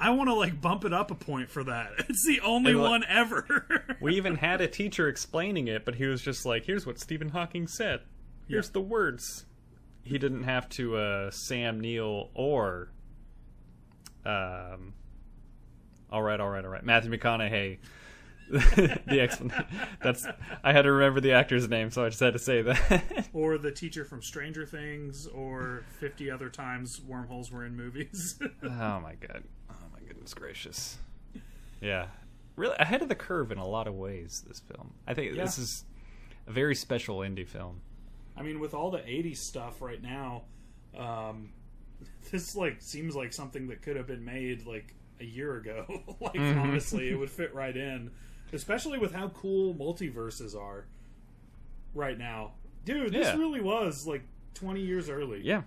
[SPEAKER 2] I want to like bump it up a point for that. It's the only one ever.
[SPEAKER 1] We even had a teacher explaining it, but he was just like, "Here's what Stephen Hawking said. Here's
[SPEAKER 2] Yeah.
[SPEAKER 1] the words." He didn't have to uh, Sam Neill or um. All right, all right, all right. Matthew McConaughey. the explanation. That's I had to remember the actor's name, so I just had to say that.
[SPEAKER 2] or the teacher from Stranger Things or 50 other times wormholes were in movies.
[SPEAKER 1] oh my god. Oh my goodness gracious. Yeah. Really ahead of the curve in a lot of ways this film. I think this is a very special indie film.
[SPEAKER 2] I mean, with all the '80s stuff right now, um, this like seems like something that could have been made like a year ago. like honestly, it would fit right in, especially with how cool multiverses are right now. Dude, this
[SPEAKER 1] Yeah.
[SPEAKER 2] really was like 20 years early.
[SPEAKER 1] Yeah.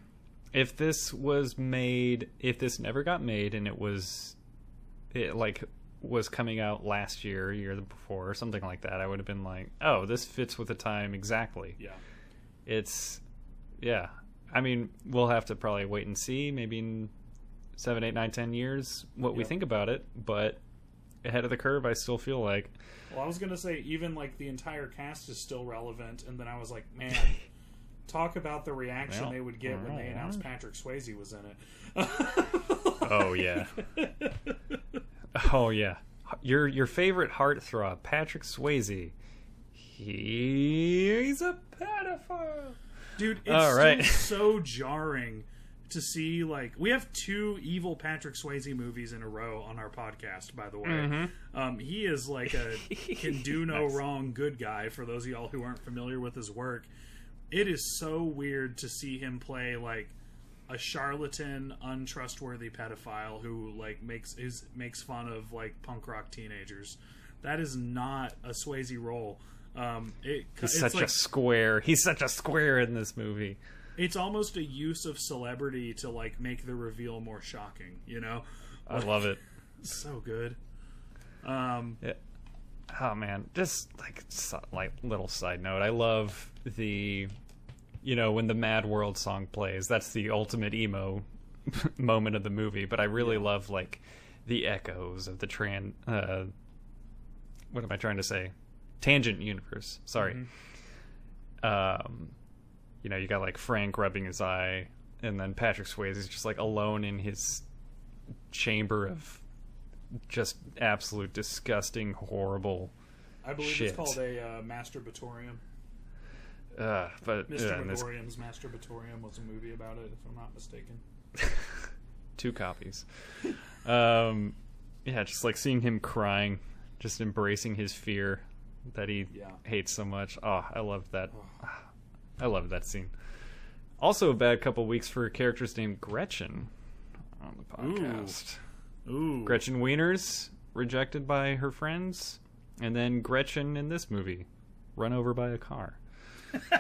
[SPEAKER 1] If this was made, if this never got made and it was it like was coming out last year, year before, or something like that, I would have been like, "Oh, this fits with the time exactly."
[SPEAKER 2] Yeah.
[SPEAKER 1] It's yeah. I mean, we'll have to probably wait and see, maybe in seven, eight, nine, ten years, what we think about it. But ahead of the curve, I still feel like
[SPEAKER 2] Well, I was gonna say even like the entire cast is still relevant, and then I was like, man, talk about the reaction
[SPEAKER 1] Well,
[SPEAKER 2] they would get when they announced Patrick Swayze was in it.
[SPEAKER 1] Oh yeah. oh yeah. Your your favorite heartthrob, Patrick Swayze. He's a pedophile.
[SPEAKER 2] Dude, it's
[SPEAKER 1] All right.
[SPEAKER 2] so jarring to see like we have two evil Patrick Swayze movies in a row on our podcast. By the way,
[SPEAKER 1] Mm-hmm.
[SPEAKER 2] um, he is like a can do no wrong good guy. For those of y'all who aren't familiar with his work, it is so weird to see him play like a charlatan, untrustworthy pedophile who like makes is makes fun of like punk rock teenagers. That is not a Swayze role. Um, it,
[SPEAKER 1] He's
[SPEAKER 2] it's
[SPEAKER 1] such
[SPEAKER 2] like,
[SPEAKER 1] a square. He's such a square in this movie.
[SPEAKER 2] It's almost a use of celebrity to like make the reveal more shocking you know
[SPEAKER 1] I love it.
[SPEAKER 2] so good um
[SPEAKER 1] Yeah. Oh man, just like so- like little side note. I love the you know when the Mad World song plays. That's the ultimate emo moment of the movie. But I really love like the echoes of the tran. Uh, what am I trying to say? Tangent universe. Sorry. Um, you know, you got like Frank rubbing his eye, and then Patrick Swayze is just like alone in his chamber of just absolute disgusting, horrible.
[SPEAKER 2] i believe
[SPEAKER 1] Shit.
[SPEAKER 2] it's called a uh, masturbatorium
[SPEAKER 1] Uh, but
[SPEAKER 2] mr
[SPEAKER 1] there's
[SPEAKER 2] masturbatorium was a movie about it if i'm not mistaken
[SPEAKER 1] two copies. Um, yeah, just like seeing him crying, just embracing his fear that he
[SPEAKER 2] Yeah.
[SPEAKER 1] hates so much. Oh, I loved that. I love that scene. Also, a bad couple weeks for a characters named Gretchen on the podcast.
[SPEAKER 2] ooh
[SPEAKER 1] Gretchen Wieners rejected by her friends, and then Gretchen in this movie run over by a car,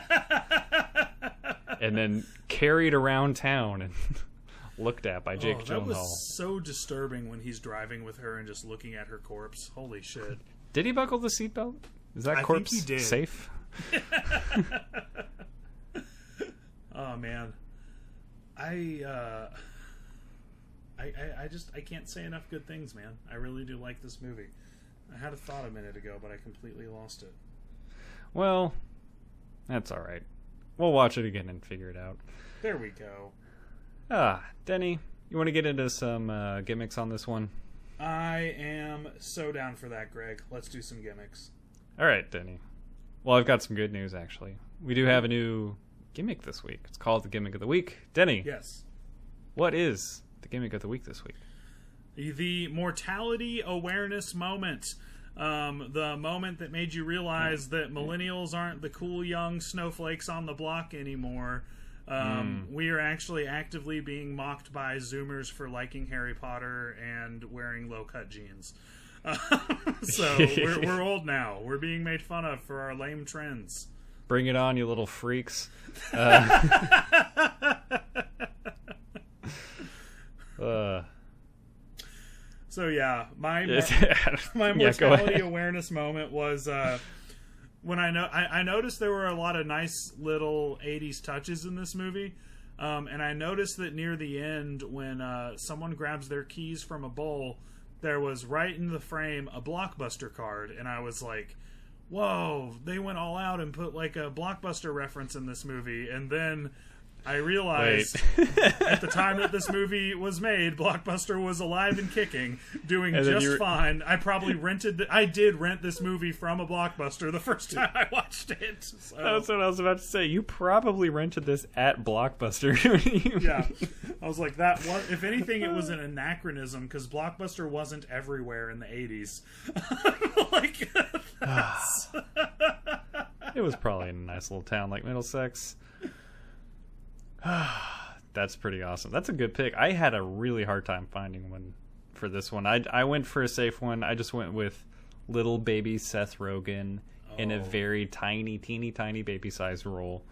[SPEAKER 1] and then carried around town and looked at by oh, Jake
[SPEAKER 2] oh, that
[SPEAKER 1] Gyllenhaal.
[SPEAKER 2] was so disturbing when he's driving with her and just looking at her corpse holy shit
[SPEAKER 1] Did he buckle the seatbelt? Is that
[SPEAKER 2] I
[SPEAKER 1] corpse safe?
[SPEAKER 2] oh man i uh I, I, I just I can't say enough good things, man. I really do like this movie. I had a thought a minute ago, but I completely lost it.
[SPEAKER 1] Well, that's all right. We'll watch it again and figure it out.
[SPEAKER 2] There we go.
[SPEAKER 1] Ah, Denny, you want to get into some uh, gimmicks on this one?
[SPEAKER 2] I am so down for that, Greg. Let's do some gimmicks.
[SPEAKER 1] All right, Denny. Well, I've got some good news actually. We do have a new gimmick this week. It's called the gimmick of the week. Denny,
[SPEAKER 2] Yes.
[SPEAKER 1] what is the gimmick of the week this week?
[SPEAKER 2] The mortality awareness moment. Um, the moment that made you realize that millennials aren't the cool young snowflakes on the block anymore. Um, We are actually actively being mocked by Zoomers for liking Harry Potter and wearing low cut jeans. so we're, we're old now. We're being made fun of for our lame trends.
[SPEAKER 1] Bring it on, you little freaks. Uh,
[SPEAKER 2] So yeah, my
[SPEAKER 1] Yeah,
[SPEAKER 2] my mortality
[SPEAKER 1] ahead.
[SPEAKER 2] awareness moment was uh, when I know I, I noticed there were a lot of nice little '80s touches in this movie, um, and I noticed that near the end when uh, someone grabs their keys from a bowl, there was right in the frame a blockbuster card, and I was like. Whoa! They went all out and put like a blockbuster reference in this movie, and then I realized at the time that this movie was made, Blockbuster was alive and kicking, doing
[SPEAKER 1] And
[SPEAKER 2] just fine. I probably rented. The, I did rent this movie from a Blockbuster the first time I watched it. So,
[SPEAKER 1] That's what I was about to say. You probably rented this at Blockbuster.
[SPEAKER 2] yeah, I was like that. Was, if anything, it was an anachronism because Blockbuster wasn't everywhere in the '80s. like,
[SPEAKER 1] It was probably in a nice little town like Middlesex. That's pretty awesome. That's a good pick. I had a really hard time finding one for this one. I I went for a safe one. I just went with little baby Seth Rogen in a
[SPEAKER 2] Oh.
[SPEAKER 1] very tiny, teeny, tiny baby size role.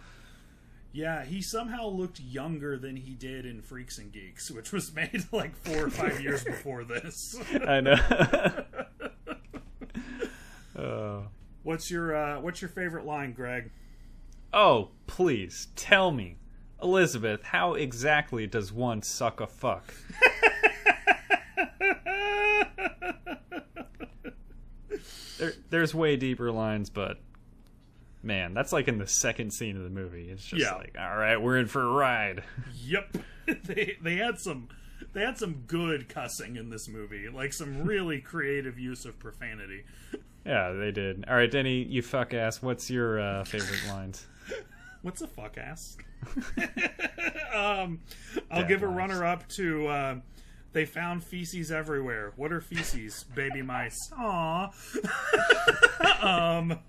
[SPEAKER 2] yeah, he somehow looked younger than he did in Freaks and Geeks, which was made like four or five years before this.
[SPEAKER 1] I know. oh.
[SPEAKER 2] What's your uh, What's your favorite line, Greg?
[SPEAKER 1] oh, please tell me, Elizabeth, how exactly does one suck a fuck? there, there's way deeper lines, but man, that's like in the second scene of the movie. It's just
[SPEAKER 2] Yeah.
[SPEAKER 1] like, all right, we're in for a ride.
[SPEAKER 2] Yep, they they had some they had some good cussing in this movie, like some really creative use of profanity.
[SPEAKER 1] Yeah, they did. All right, Denny, you fuck ass. What's your uh, favorite lines?
[SPEAKER 2] What's a fuck ass? um, I'll
[SPEAKER 1] Dad
[SPEAKER 2] give a runner up to. Uh, they found feces everywhere. What are feces? Baby mice. Aw. um,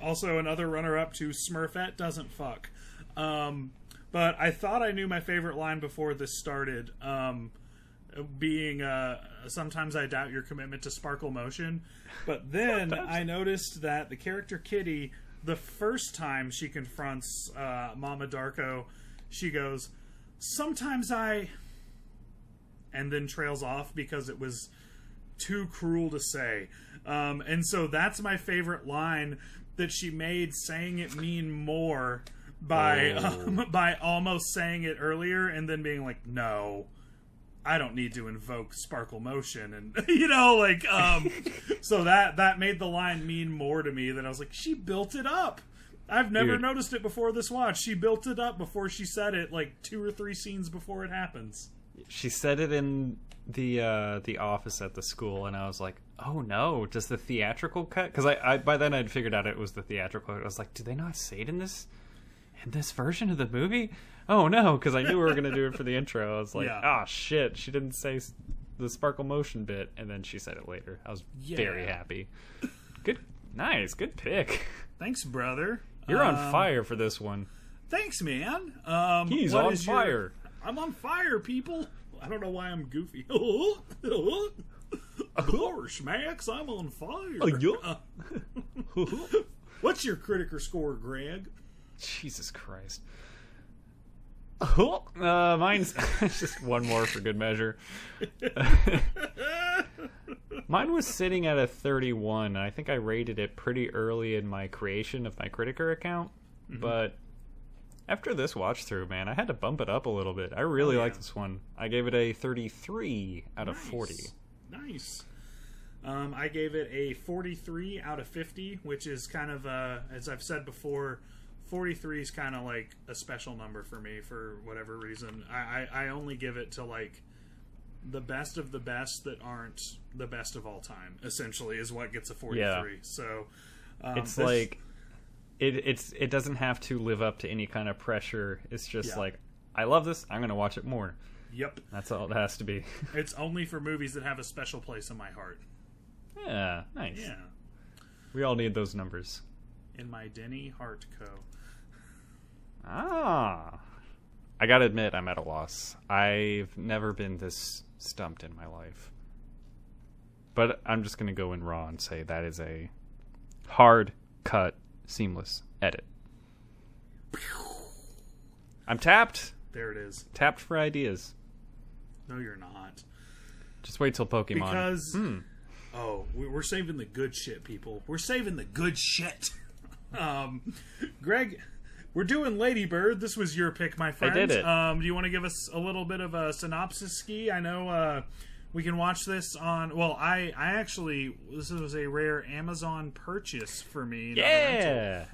[SPEAKER 2] also, another runner up to Smurfette doesn't fuck. Um, but I thought I knew my favorite line before this started. Um, being uh, sometimes I doubt your commitment to sparkle motion, but then I noticed that the character Kitty, the first time she confronts uh, Mama Darko, she goes, "Sometimes I," and then trails off because it was too cruel to say. Um, and so that's my favorite line that she made, saying it mean more by
[SPEAKER 1] Oh.
[SPEAKER 2] um, by almost saying it earlier and then being like, no. I don't need to invoke sparkle motion and you know like um so that that made the line mean more to me that I was like she built it up. I've never
[SPEAKER 1] Dude.
[SPEAKER 2] noticed it before this watch. She built it up before she said it like two or three scenes before it happens.
[SPEAKER 1] She said it in the uh, the office at the school, and I was like, "Oh no, just the theatrical cut?" Because I, I by then I'd figured out it was the theatrical. I was like, "Do they not say it in this in this version of the movie?" Oh no, because I knew we were gonna do it for the intro. I was like,
[SPEAKER 2] Yeah.
[SPEAKER 1] "Ah shit, she didn't say the sparkle motion bit," and then she said it later. I was very happy. Good, nice, good pick.
[SPEAKER 2] Thanks, brother.
[SPEAKER 1] You're on
[SPEAKER 2] Um,
[SPEAKER 1] fire for this one.
[SPEAKER 2] Thanks, man. Um,
[SPEAKER 1] He's on
[SPEAKER 2] is your-
[SPEAKER 1] fire.
[SPEAKER 2] I'm on fire, people. I don't know why I'm goofy. Gosh, Max, I'm on fire.
[SPEAKER 1] Oh, yeah.
[SPEAKER 2] Uh, what's your critiker score, Greg?
[SPEAKER 1] Jesus Christ. Uh, mine's just one more for good measure. Mine was sitting at a 31. I think I rated it pretty early in my creation of my Critiker account,
[SPEAKER 2] Mm-hmm.
[SPEAKER 1] but after this watch through, man, I had to bump it up a little bit. I really
[SPEAKER 2] Oh,
[SPEAKER 1] like this one. I gave it a 33 out of 40.
[SPEAKER 2] Nice. Um, I gave it a 43 out of 50, which is kind of, uh, as I've said before, 43 is kind of like a special number for me for whatever reason. I, I, I only give it to like the best of the best that aren't the best of all time. Essentially, is what gets a 43.
[SPEAKER 1] Yeah.
[SPEAKER 2] So um,
[SPEAKER 1] It's like it it's it doesn't have to live up to any kind of pressure. It's just
[SPEAKER 2] Yeah.
[SPEAKER 1] like I love this. I'm going to watch it more.
[SPEAKER 2] yep,
[SPEAKER 1] That's all it has to be.
[SPEAKER 2] it's only for movies that have a special place in my heart.
[SPEAKER 1] yeah, nice.
[SPEAKER 2] Yeah,
[SPEAKER 1] We all need those numbers.
[SPEAKER 2] in my Denny Heart Co.
[SPEAKER 1] Ah. I gotta admit, I'm at a loss. I've never been this stumped in my life. But I'm just gonna go in raw and say that is a hard cut, seamless edit. I'm tapped.
[SPEAKER 2] There it is.
[SPEAKER 1] Tapped for ideas.
[SPEAKER 2] No, you're not.
[SPEAKER 1] Just wait till Pokemon.
[SPEAKER 2] because oh, we- we're saving the good shit, people. We're saving the good shit. um, Greg, we're doing Lady Bird. This was your pick, my friend.
[SPEAKER 1] I did it.
[SPEAKER 2] Um, do you want to give us a little bit of a synopsis? Ski. I know. Uh, we can watch this on. Well, I I actually this was a rare Amazon purchase for me.
[SPEAKER 1] yeah.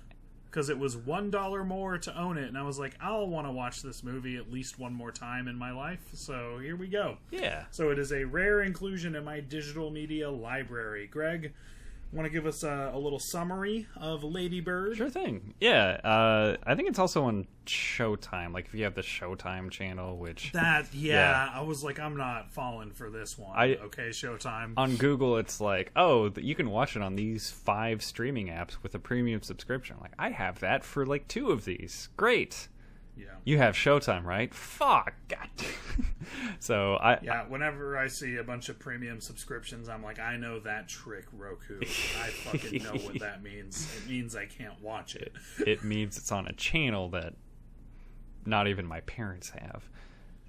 [SPEAKER 2] because it was one dollar more to own it, and I was like, I'll want to watch this movie at least one more time in my life. So here we go.
[SPEAKER 1] Yeah.
[SPEAKER 2] So it is a rare inclusion in my digital media library. Greg, want to give us a, a little summary of Lady Bird?
[SPEAKER 1] Sure thing. Yeah. Uh, I think it's also on Showtime. Like if you have the Showtime channel, which
[SPEAKER 2] That yeah,
[SPEAKER 1] Yeah.
[SPEAKER 2] I was like, I'm not falling for this one.
[SPEAKER 1] I-
[SPEAKER 2] okay, Showtime.
[SPEAKER 1] on Google it's like, oh, you can watch it on these five streaming apps with a premium subscription. Like I have that for like two of these. Great.
[SPEAKER 2] Yeah.
[SPEAKER 1] You have Showtime, right? Fuck. God. so I
[SPEAKER 2] Yeah, whenever I see a bunch of premium subscriptions, I'm like, I know that trick, Roku. I fucking know what that means. It means I can't watch it.
[SPEAKER 1] it means it's on a channel that not even my parents have.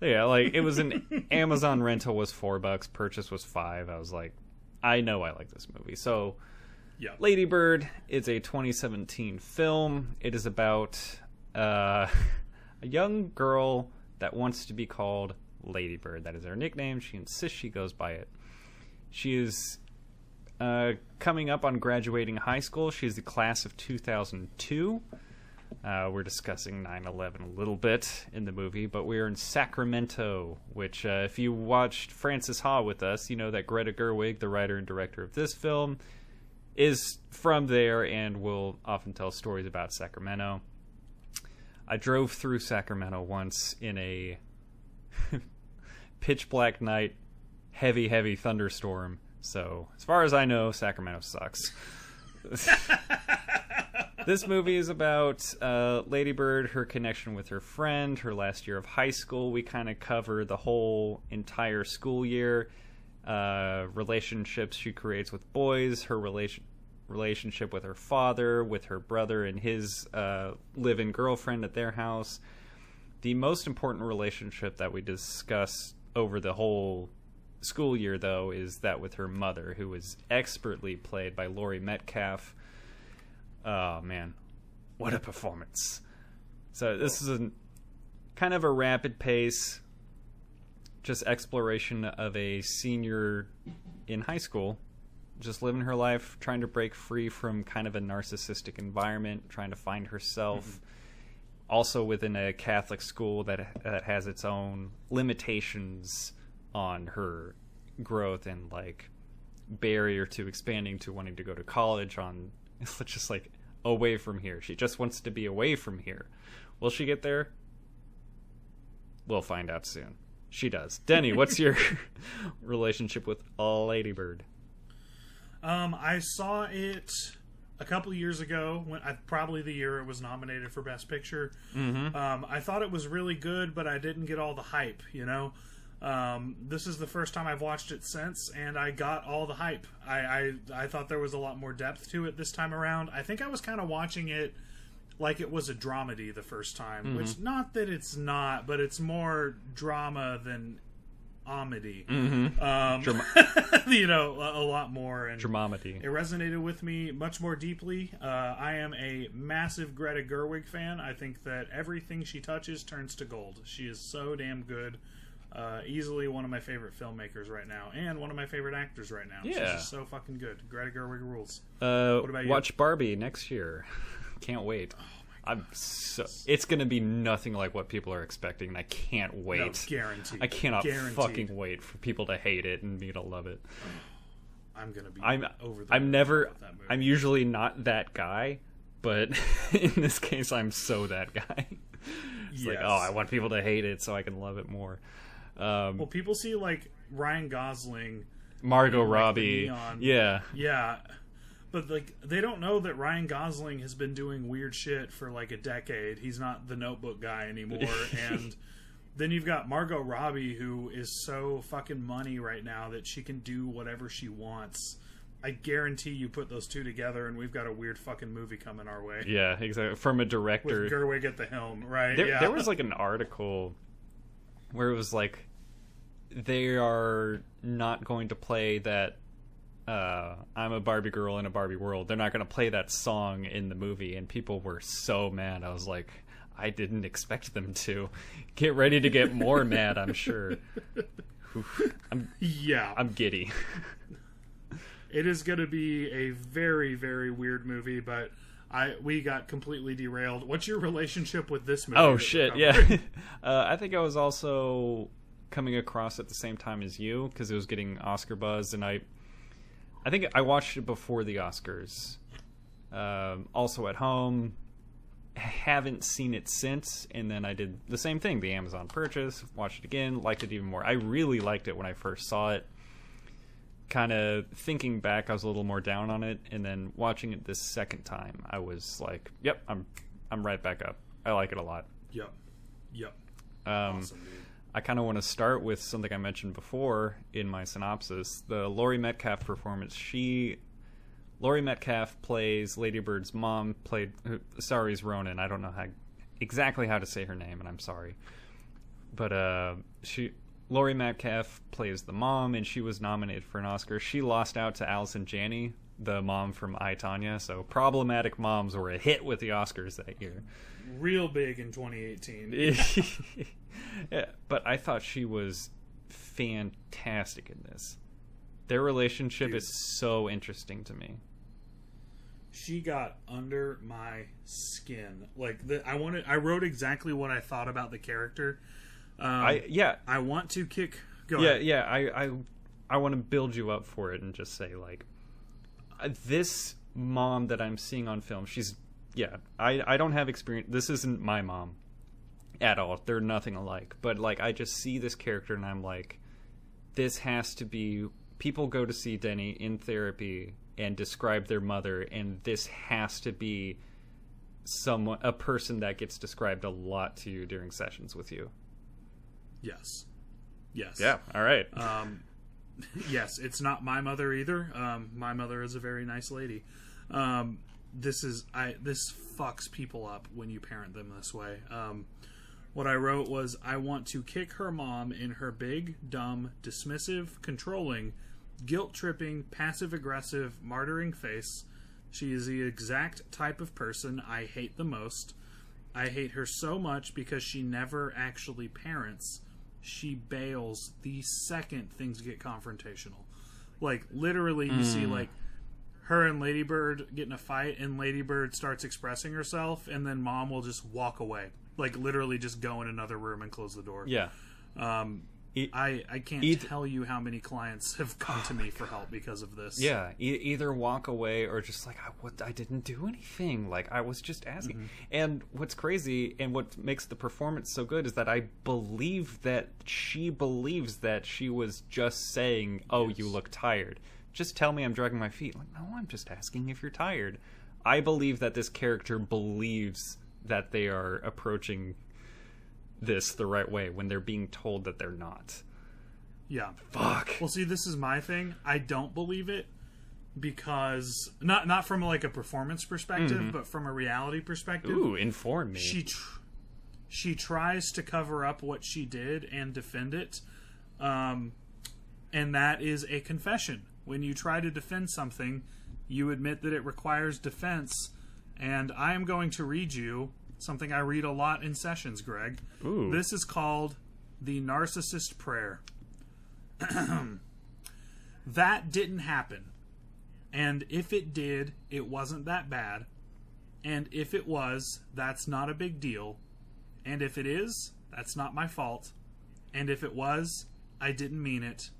[SPEAKER 1] Yeah, like it was an Amazon rental was four bucks, purchase was five. I was like, I know I like this movie. So
[SPEAKER 2] Yeah.
[SPEAKER 1] Lady Bird is a 2017 film. It is about uh, a young girl that wants to be called Ladybird. That is her nickname. She insists she goes by it. She is uh, coming up on graduating high school. She is the class of 2002. Uh, we're discussing 9 11 a little bit in the movie, but we're in Sacramento, which, uh, if you watched Frances Ha with us, you know that Greta Gerwig, the writer and director of this film, is from there and will often tell stories about Sacramento. I drove through Sacramento once in a pitch black night, heavy, heavy thunderstorm. So, as far as I know, Sacramento sucks. this movie is about uh, Lady Bird, her connection with her friend, her last year of high school. We kind of cover the whole entire school year, uh, relationships she creates with boys, her relation relationship with her father, with her brother and his uh, live-in girlfriend at their house. The most important relationship that we discuss over the whole school year, though, is that with her mother, who is expertly played by Laurie Metcalf. Oh man, what a performance! So this is a kind of a rapid pace, just exploration of a senior in high school, just living her life, trying to break free from kind of a narcissistic environment, trying to find herself. Mm-hmm. Also within a Catholic school that that has its own limitations on her growth and like barrier to expanding to wanting to go to college on just like away from here. She just wants to be away from here. Will she get there? We'll find out soon. She does. Denny, what's your relationship with Lady Bird?
[SPEAKER 2] Um, I saw it a couple years ago when I, probably the year it was nominated for Best Picture. Mm-hmm. Um, I thought it was really good, but I didn't get all the hype. You know, um, this is the first time I've watched it since, and I got all the hype. I, I I thought there was a lot more depth to it this time around. I think I was kind of watching it like it was a dramedy the first time, which not that it's not, but it's more drama than comedy. Um, you know, a, a lot more and
[SPEAKER 1] Dramamedy.
[SPEAKER 2] it resonated with me much more deeply. Uh, I am a massive Greta Gerwig fan. I think that everything she touches turns to gold. She is so damn good. Uh, easily one of my favorite filmmakers right now, and one of my favorite actors right now. She's
[SPEAKER 1] Yeah.
[SPEAKER 2] just so fucking good. Greta Gerwig rules.
[SPEAKER 1] Uh,
[SPEAKER 2] What about you?
[SPEAKER 1] watch Barbie next year. Can't wait. I'm so. It's gonna be nothing like what people are expecting, and I can't
[SPEAKER 2] No,
[SPEAKER 1] wait.
[SPEAKER 2] guaranteed.
[SPEAKER 1] I cannot
[SPEAKER 2] Guaranteed.
[SPEAKER 1] fucking wait for people to hate it and me to love it.
[SPEAKER 2] I'm gonna be
[SPEAKER 1] I'm
[SPEAKER 2] over. The
[SPEAKER 1] I'm never. I'm usually not that guy, but in this case I'm so that guy. It's like, oh, I want people to hate it so I can love it more. Um,
[SPEAKER 2] Well, people see like Ryan Gosling
[SPEAKER 1] Margot
[SPEAKER 2] like
[SPEAKER 1] Robbie, yeah,
[SPEAKER 2] Yeah. But like they don't know that Ryan Gosling has been doing weird shit for like a decade. He's not the notebook guy anymore and then you've got Margot Robbie who is so fucking money right now that she can do whatever she wants. I guarantee you put those two together and we've got a weird fucking movie coming our way.
[SPEAKER 1] yeah, exactly. From a
[SPEAKER 2] With
[SPEAKER 1] director,
[SPEAKER 2] Gerwig at the helm, right?
[SPEAKER 1] there,
[SPEAKER 2] yeah.
[SPEAKER 1] there was like an article where it was like they are not going to play that uh, I'm a Barbie girl in a Barbie world. They're not going to play that song in the movie, and people were so mad. I was like, I didn't expect them to. Get ready to get more mad. I'm sure. I'm
[SPEAKER 2] Yeah.
[SPEAKER 1] I'm giddy.
[SPEAKER 2] it is going to be a very very weird movie, but I we got completely derailed. What's your relationship with this movie?
[SPEAKER 1] Oh shit! Yeah, uh, I think I was also coming across at the same time as you because it was getting Oscar buzz, and I, I think I watched it before the Oscars. Um, also at home, haven't seen it since, and then I did the same thing: the Amazon purchase, watched it again, liked it even more. I really liked it when I first saw it. Kind of thinking back, I was a little more down on it, and then watching it this second time, I was like, "Yep, I'm, I'm right back up. I like it a lot."
[SPEAKER 2] Yep. Yep.
[SPEAKER 1] Um,
[SPEAKER 2] Awesome.
[SPEAKER 1] I kind of want to start with something I mentioned before in my synopsis. The Laurie Metcalf performance. She, Laurie Metcalf plays Lady Bird's mom. Played uh, Saoirse Ronan. I don't know how exactly how to say her name, and I'm sorry, but uh, she. Laurie Metcalf plays the mom, and she was nominated for an Oscar. She lost out to Allison Janney, the mom from I Tonya. So problematic moms were a hit with the Oscars that year.
[SPEAKER 2] Real big in 2018.
[SPEAKER 1] yeah, but I thought she was fantastic in this. Their relationship
[SPEAKER 2] Dude.
[SPEAKER 1] is so interesting to me.
[SPEAKER 2] she got under my skin. Like the, I wanted, I wrote exactly what I thought about the character. Um,
[SPEAKER 1] I yeah
[SPEAKER 2] I want to kick. Go
[SPEAKER 1] yeah
[SPEAKER 2] ahead.
[SPEAKER 1] yeah I I I want to build you up for it and just say like uh, this mom that I'm seeing on film. She's yeah. I I don't have experience. This isn't my mom at all. They're nothing alike. But like I just see this character and I'm like, this has to be. People go to see Denny in therapy and describe their mother, and this has to be someone a person that gets described a lot to you during sessions with you.
[SPEAKER 2] Yes. Yes. Yeah.
[SPEAKER 1] All right.
[SPEAKER 2] Um, yes, it's not my mother either. Um, my mother is a very nice lady. Um, this is I. This fucks people up when you parent them this way. Um, what I wrote was I want to kick her mom in her big, dumb, dismissive, controlling, guilt tripping, passive aggressive, martyring face. She is the exact type of person I hate the most. I hate her so much because she never actually parents. She bails the second things get confrontational. Like literally you see hmm. like her and Ladybird get in a fight and Ladybird starts expressing herself and then mom will just walk away. Like literally just go in another room and close the door.
[SPEAKER 1] Yeah.
[SPEAKER 2] Um
[SPEAKER 1] E-
[SPEAKER 2] I I can't
[SPEAKER 1] Eith-
[SPEAKER 2] tell you how many clients have come to me for help because of this.
[SPEAKER 1] Yeah, e- either walk away or just like I, what, I didn't do anything. Like I was just asking. And what's crazy and what makes the performance so good is that I believe that she believes that she was just saying, "Oh, you look tired." Just tell me I'm dragging my feet. Like, no, I'm just asking if you're tired. I believe that this character believes that they are approaching this the right way when they're being told that they're not.
[SPEAKER 2] Yeah.
[SPEAKER 1] Fuck.
[SPEAKER 2] Well, see, this is my thing. I don't believe it because not not from like a performance perspective, but from a reality perspective.
[SPEAKER 1] Ooh, inform me.
[SPEAKER 2] She tr- she tries to cover up what she did and defend it, um, and that is a confession. When you try to defend something, you admit that it requires defense. And I am going to read you something I read a lot in sessions, Greg.
[SPEAKER 1] Ooh.
[SPEAKER 2] This is called the narcissist prayer. that didn't happen. And if it did, it wasn't that bad. And if it was, that's not a big deal. And if it is, that's not my fault. And if it was, I didn't mean it.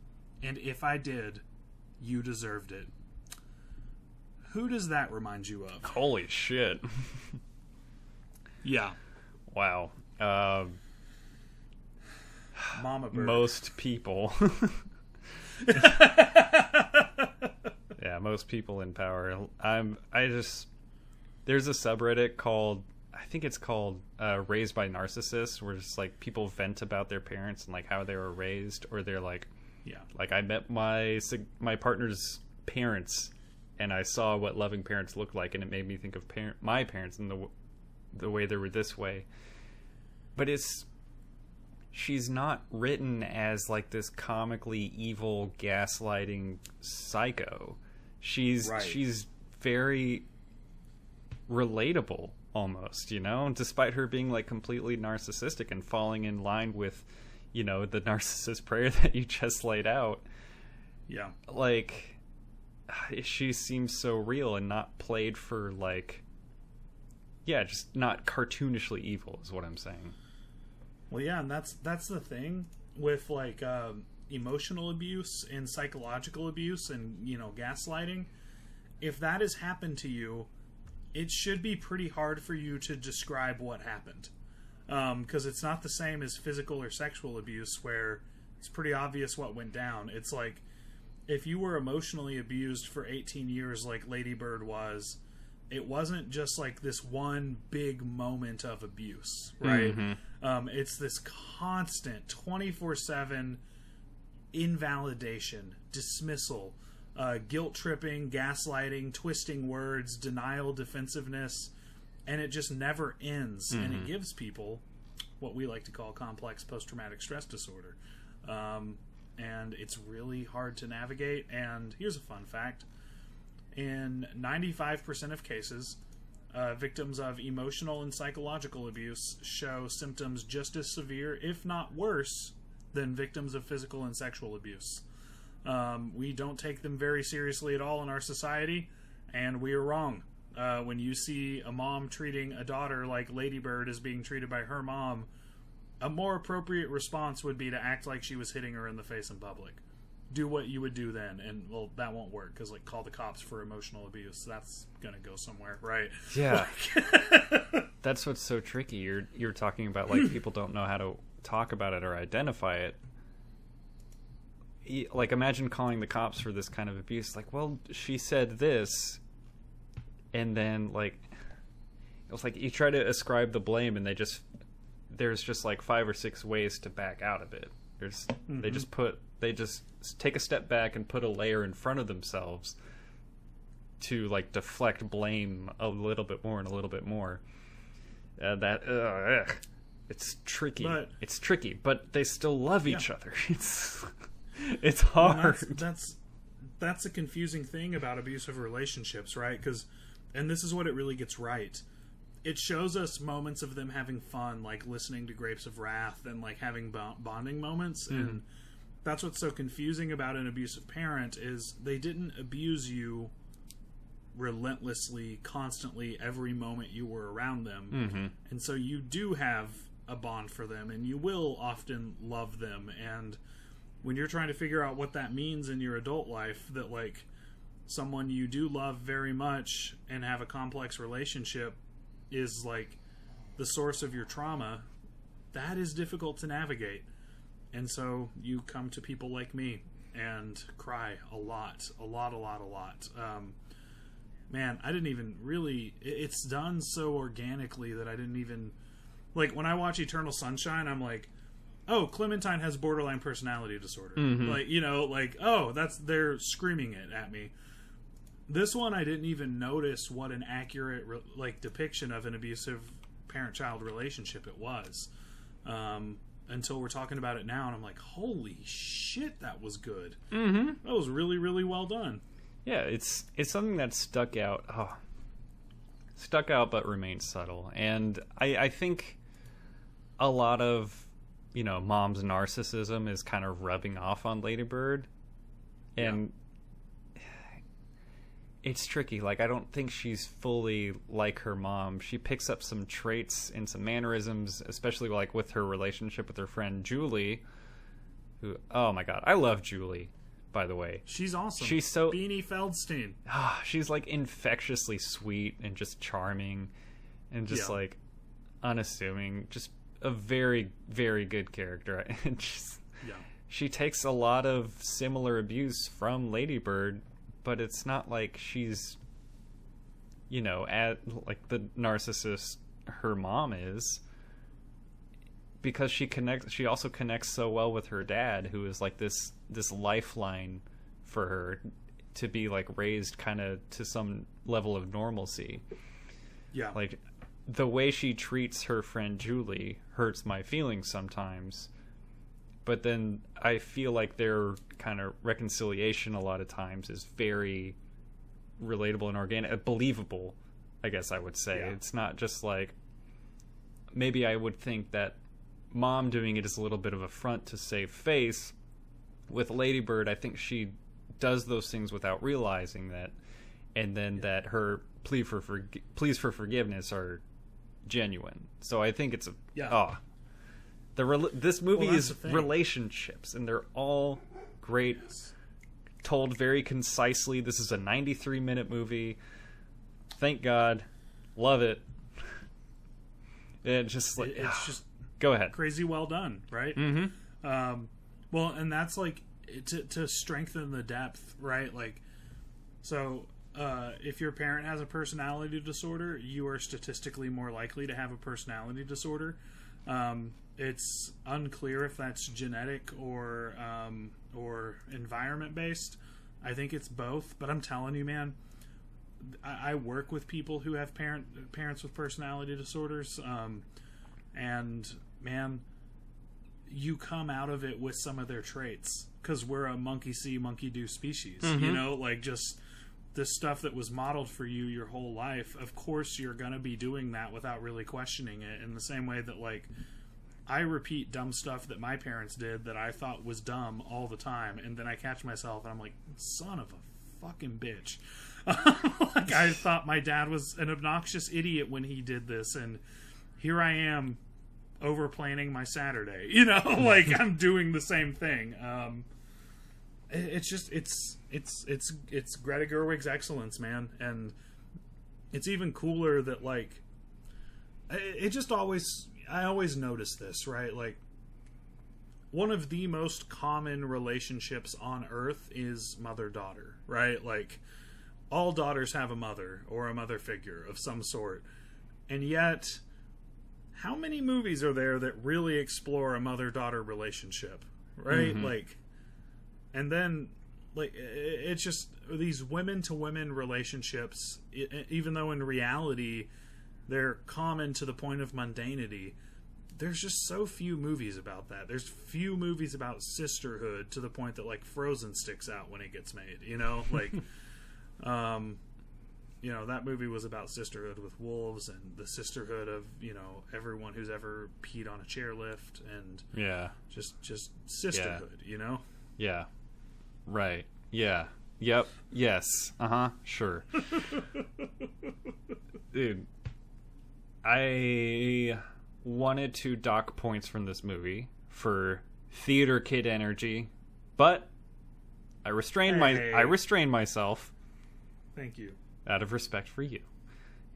[SPEAKER 2] And if I did, you deserved it. Who does that remind you of?
[SPEAKER 1] Holy shit.
[SPEAKER 2] Yeah.
[SPEAKER 1] Wow. Um,
[SPEAKER 2] Mama Bird.
[SPEAKER 1] most people. yeah, most people in power. I'm. I just. There's a subreddit called. I think it's called uh, "Raised by Narcissists," where just like people vent about their parents and like how they were raised, or they're like,
[SPEAKER 2] yeah.
[SPEAKER 1] like I met my sig- my partner's parents, and I saw what loving parents look like, and it made me think of parent my parents and the w- the way they were this way. But it's she's not written as like this comically evil gaslighting psycho. She's
[SPEAKER 2] Right.
[SPEAKER 1] she's very relatable almost, you know, despite her being like completely narcissistic and falling in line with, you know, the narcissist prayer that you just laid out.
[SPEAKER 2] Yeah.
[SPEAKER 1] Like she seems so real and not played for like yeah, just not cartoonishly evil is what I'm saying.
[SPEAKER 2] Well, yeah, and that's that's the thing with like um, emotional abuse and psychological abuse and you know gaslighting. If that has happened to you, it should be pretty hard for you to describe what happened, because it's not the same as physical or sexual abuse where it's pretty obvious what went down. It's like if you were emotionally abused for 18 years, like Lady Bird was. It wasn't just like this one big moment of abuse, right? Um, it's this constant 24 7 invalidation, dismissal, uh, guilt tripping, gaslighting, twisting words, denial, defensiveness, and it just never ends. And it gives people what we like to call complex post traumatic stress disorder. Um, and it's really hard to navigate. And here's a fun fact in 95% of cases, uh, victims of emotional and psychological abuse show symptoms just as severe, if not worse, than victims of physical and sexual abuse. Um, we don't take them very seriously at all in our society, and we are wrong. Uh, when you see a mom treating a daughter like Ladybird is being treated by her mom, a more appropriate response would be to act like she was hitting her in the face in public. Do what you would do then, and well, that won't work because like call the cops for emotional abuse. That's gonna go somewhere, right?
[SPEAKER 1] Yeah. That's what's so tricky. You're you're talking about like people don't know how to talk about it or identify it. Like imagine calling the cops for this kind of abuse like, "Well, she said this." And then like it was like you try to ascribe the blame and they just there's just like five or six ways to back out of it. There's they just put they just take a step back and put a layer in front of themselves to like deflect blame a little bit more and a little bit more. Uh, that uh, ugh. it's tricky.
[SPEAKER 2] But-
[SPEAKER 1] it's tricky, but they still love each other. It's it's hard.
[SPEAKER 2] that's that's that's a confusing thing about abusive relationships, right? Because, and this is what it really gets right. It shows us moments of them having fun, like listening to Grapes of Wrath and like having bo- bonding moments, hmm. and that's what's so confusing about an abusive parent is they didn't abuse you relentlessly, constantly, every moment you were around them, mm-hmm. and so you do have a bond for them, and you will often love them, and when you're trying to figure out what that means in your adult life that like someone you do love very much and have a complex relationship is like the source of your trauma that is difficult to navigate. And so you come to people like me and cry a lot a lot a lot a lot. Um, man i didn't even really it's done so organically that i didn't even like when i watch eternal sunshine i'm like oh clementine has borderline personality disorder. Like you know like oh that's they're screaming it at me this one i didn't even notice what an accurate re- like depiction of an abusive parent-child relationship it was um, until we're talking about it now and i'm like holy shit that was good mm-hmm. that was really really well done
[SPEAKER 1] Yeah, it's it's something that stuck out. Oh, stuck out, but remained subtle. And I, I think a lot of you know mom's narcissism is kind of rubbing off on Ladybird, and it's tricky. Like I don't think she's fully like her mom. She picks up some traits and some mannerisms, especially like with her relationship with her friend Julie. Who? Oh my god, I love Julie. By the way,
[SPEAKER 2] she's awesome
[SPEAKER 1] She's so-
[SPEAKER 2] beanie feldstein
[SPEAKER 1] ah, she's like infectiously sweet and just charming and just
[SPEAKER 2] Yeah.
[SPEAKER 1] like unassuming just a very very good character and just
[SPEAKER 2] yeah
[SPEAKER 1] she takes a lot of similar abuse from ladybird but it's not like she's you know at like the narcissist her mom is because she connects she also connects so well with her dad who is like this this lifeline for her to be like raised kind of to some level of normalcy.
[SPEAKER 2] Yeah.
[SPEAKER 1] Like the way she treats her friend Julie hurts my feelings sometimes but then I feel like their kind of reconciliation a lot of times is very relatable and organic, uh, believable. I guess I would say
[SPEAKER 2] Yeah.
[SPEAKER 1] it's not just like maybe I would think that mom doing it is a little bit of a front to save face. With Ladybird, I think she does those things without realizing that, and then that her plea for forg- pleas for forgiveness are genuine. So I think it's a
[SPEAKER 2] Yeah.
[SPEAKER 1] oh, the rel- this movie
[SPEAKER 2] Well,
[SPEAKER 1] is relationships, and they're all great, told very concisely. This is a 93 minute movie. Thank God, love it. It just like
[SPEAKER 2] It- it's just
[SPEAKER 1] go ahead.
[SPEAKER 2] crazy well done, right?
[SPEAKER 1] Mm-hmm.
[SPEAKER 2] Um, well, and that's like to to strengthen the depth, right? Like, so uh, if your parent has a personality disorder, you are statistically more likely to have a personality disorder. Um, it's unclear if that's genetic or um, or environment based. I think it's both, but I'm telling you, man, I, I work with people who have parent parents with personality disorders, um, and man, you come out of it with some of their traits because we're a monkey see, monkey do species. You know, like just this stuff that was modeled for you your whole life. Of course, you're gonna be doing that without really questioning it. In the same way that like. I repeat dumb stuff that my parents did that I thought was dumb all the time, and then I catch myself and I'm like, "Son of a fucking bitch!" like I thought my dad was an obnoxious idiot when he did this, and here I am over planning my Saturday. You know, like I'm doing the same thing. Um, it- it's just it's it's it's it's Greta Gerwig's excellence, man, and it's even cooler that like it, it just always I always notice this, right? Like one of the most common relationships on earth is mother daughter, right? Like all daughters have a mother or a mother figure of some sort. And yet how many movies are there that really explore a mother daughter relationship, right? Mm-hmm. Like and then like it's just these women to women relationships even though in reality they're common to the point of mundanity. There's just so few movies about that. There's few movies about sisterhood to the point that like frozen sticks out when it gets made you know? Like um you know that movie was about sisterhood with wolves and the sisterhood of you know everyone who's ever peed on a chairlift and
[SPEAKER 1] Yeah,
[SPEAKER 2] just just sisterhood you know?
[SPEAKER 1] Yeah, right. Yeah, yep, yes, uh huh, sure. Dude, I wanted to dock points from this movie for theater kid energy, but I restrained my I restrained myself
[SPEAKER 2] thank you
[SPEAKER 1] out of respect for you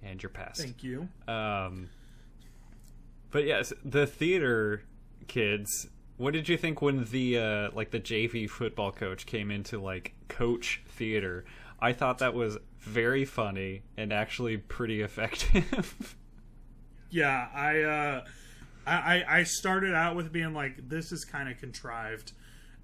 [SPEAKER 1] and your past.
[SPEAKER 2] thank you
[SPEAKER 1] Um, but yes, the theater kids. What did you think when the uh, like the JV football coach came into like coach theater? I thought that was very funny and actually pretty effective.
[SPEAKER 2] Yeah, I uh I I started out with being like this is kind of contrived.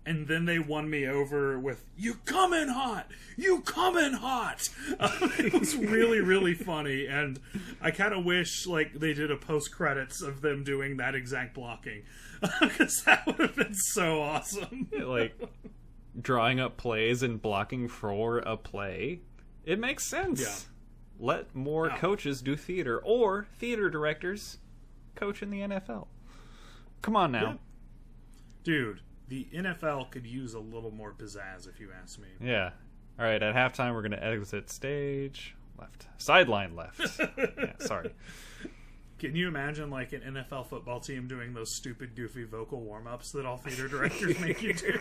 [SPEAKER 2] And then they won me over with "You come in hot, you come in hot." Uh, it was really, really funny, and I kind of wish like they did a post credits of them doing that exact blocking, because that would have been so awesome.
[SPEAKER 1] like drawing up plays and blocking for a play. It makes sense.
[SPEAKER 2] Yeah.
[SPEAKER 1] Let more coaches do theater or theater directors coach in the NFL. Come on now.
[SPEAKER 2] Yeah. Dude, the NFL could use a little more pizzazz, if you ask me.
[SPEAKER 1] Yeah. All right. At halftime, we're gonna exit stage left, sideline left. yeah, sorry.
[SPEAKER 2] Can you imagine like an NFL football team doing those stupid, goofy vocal warm ups that all theater directors make you do?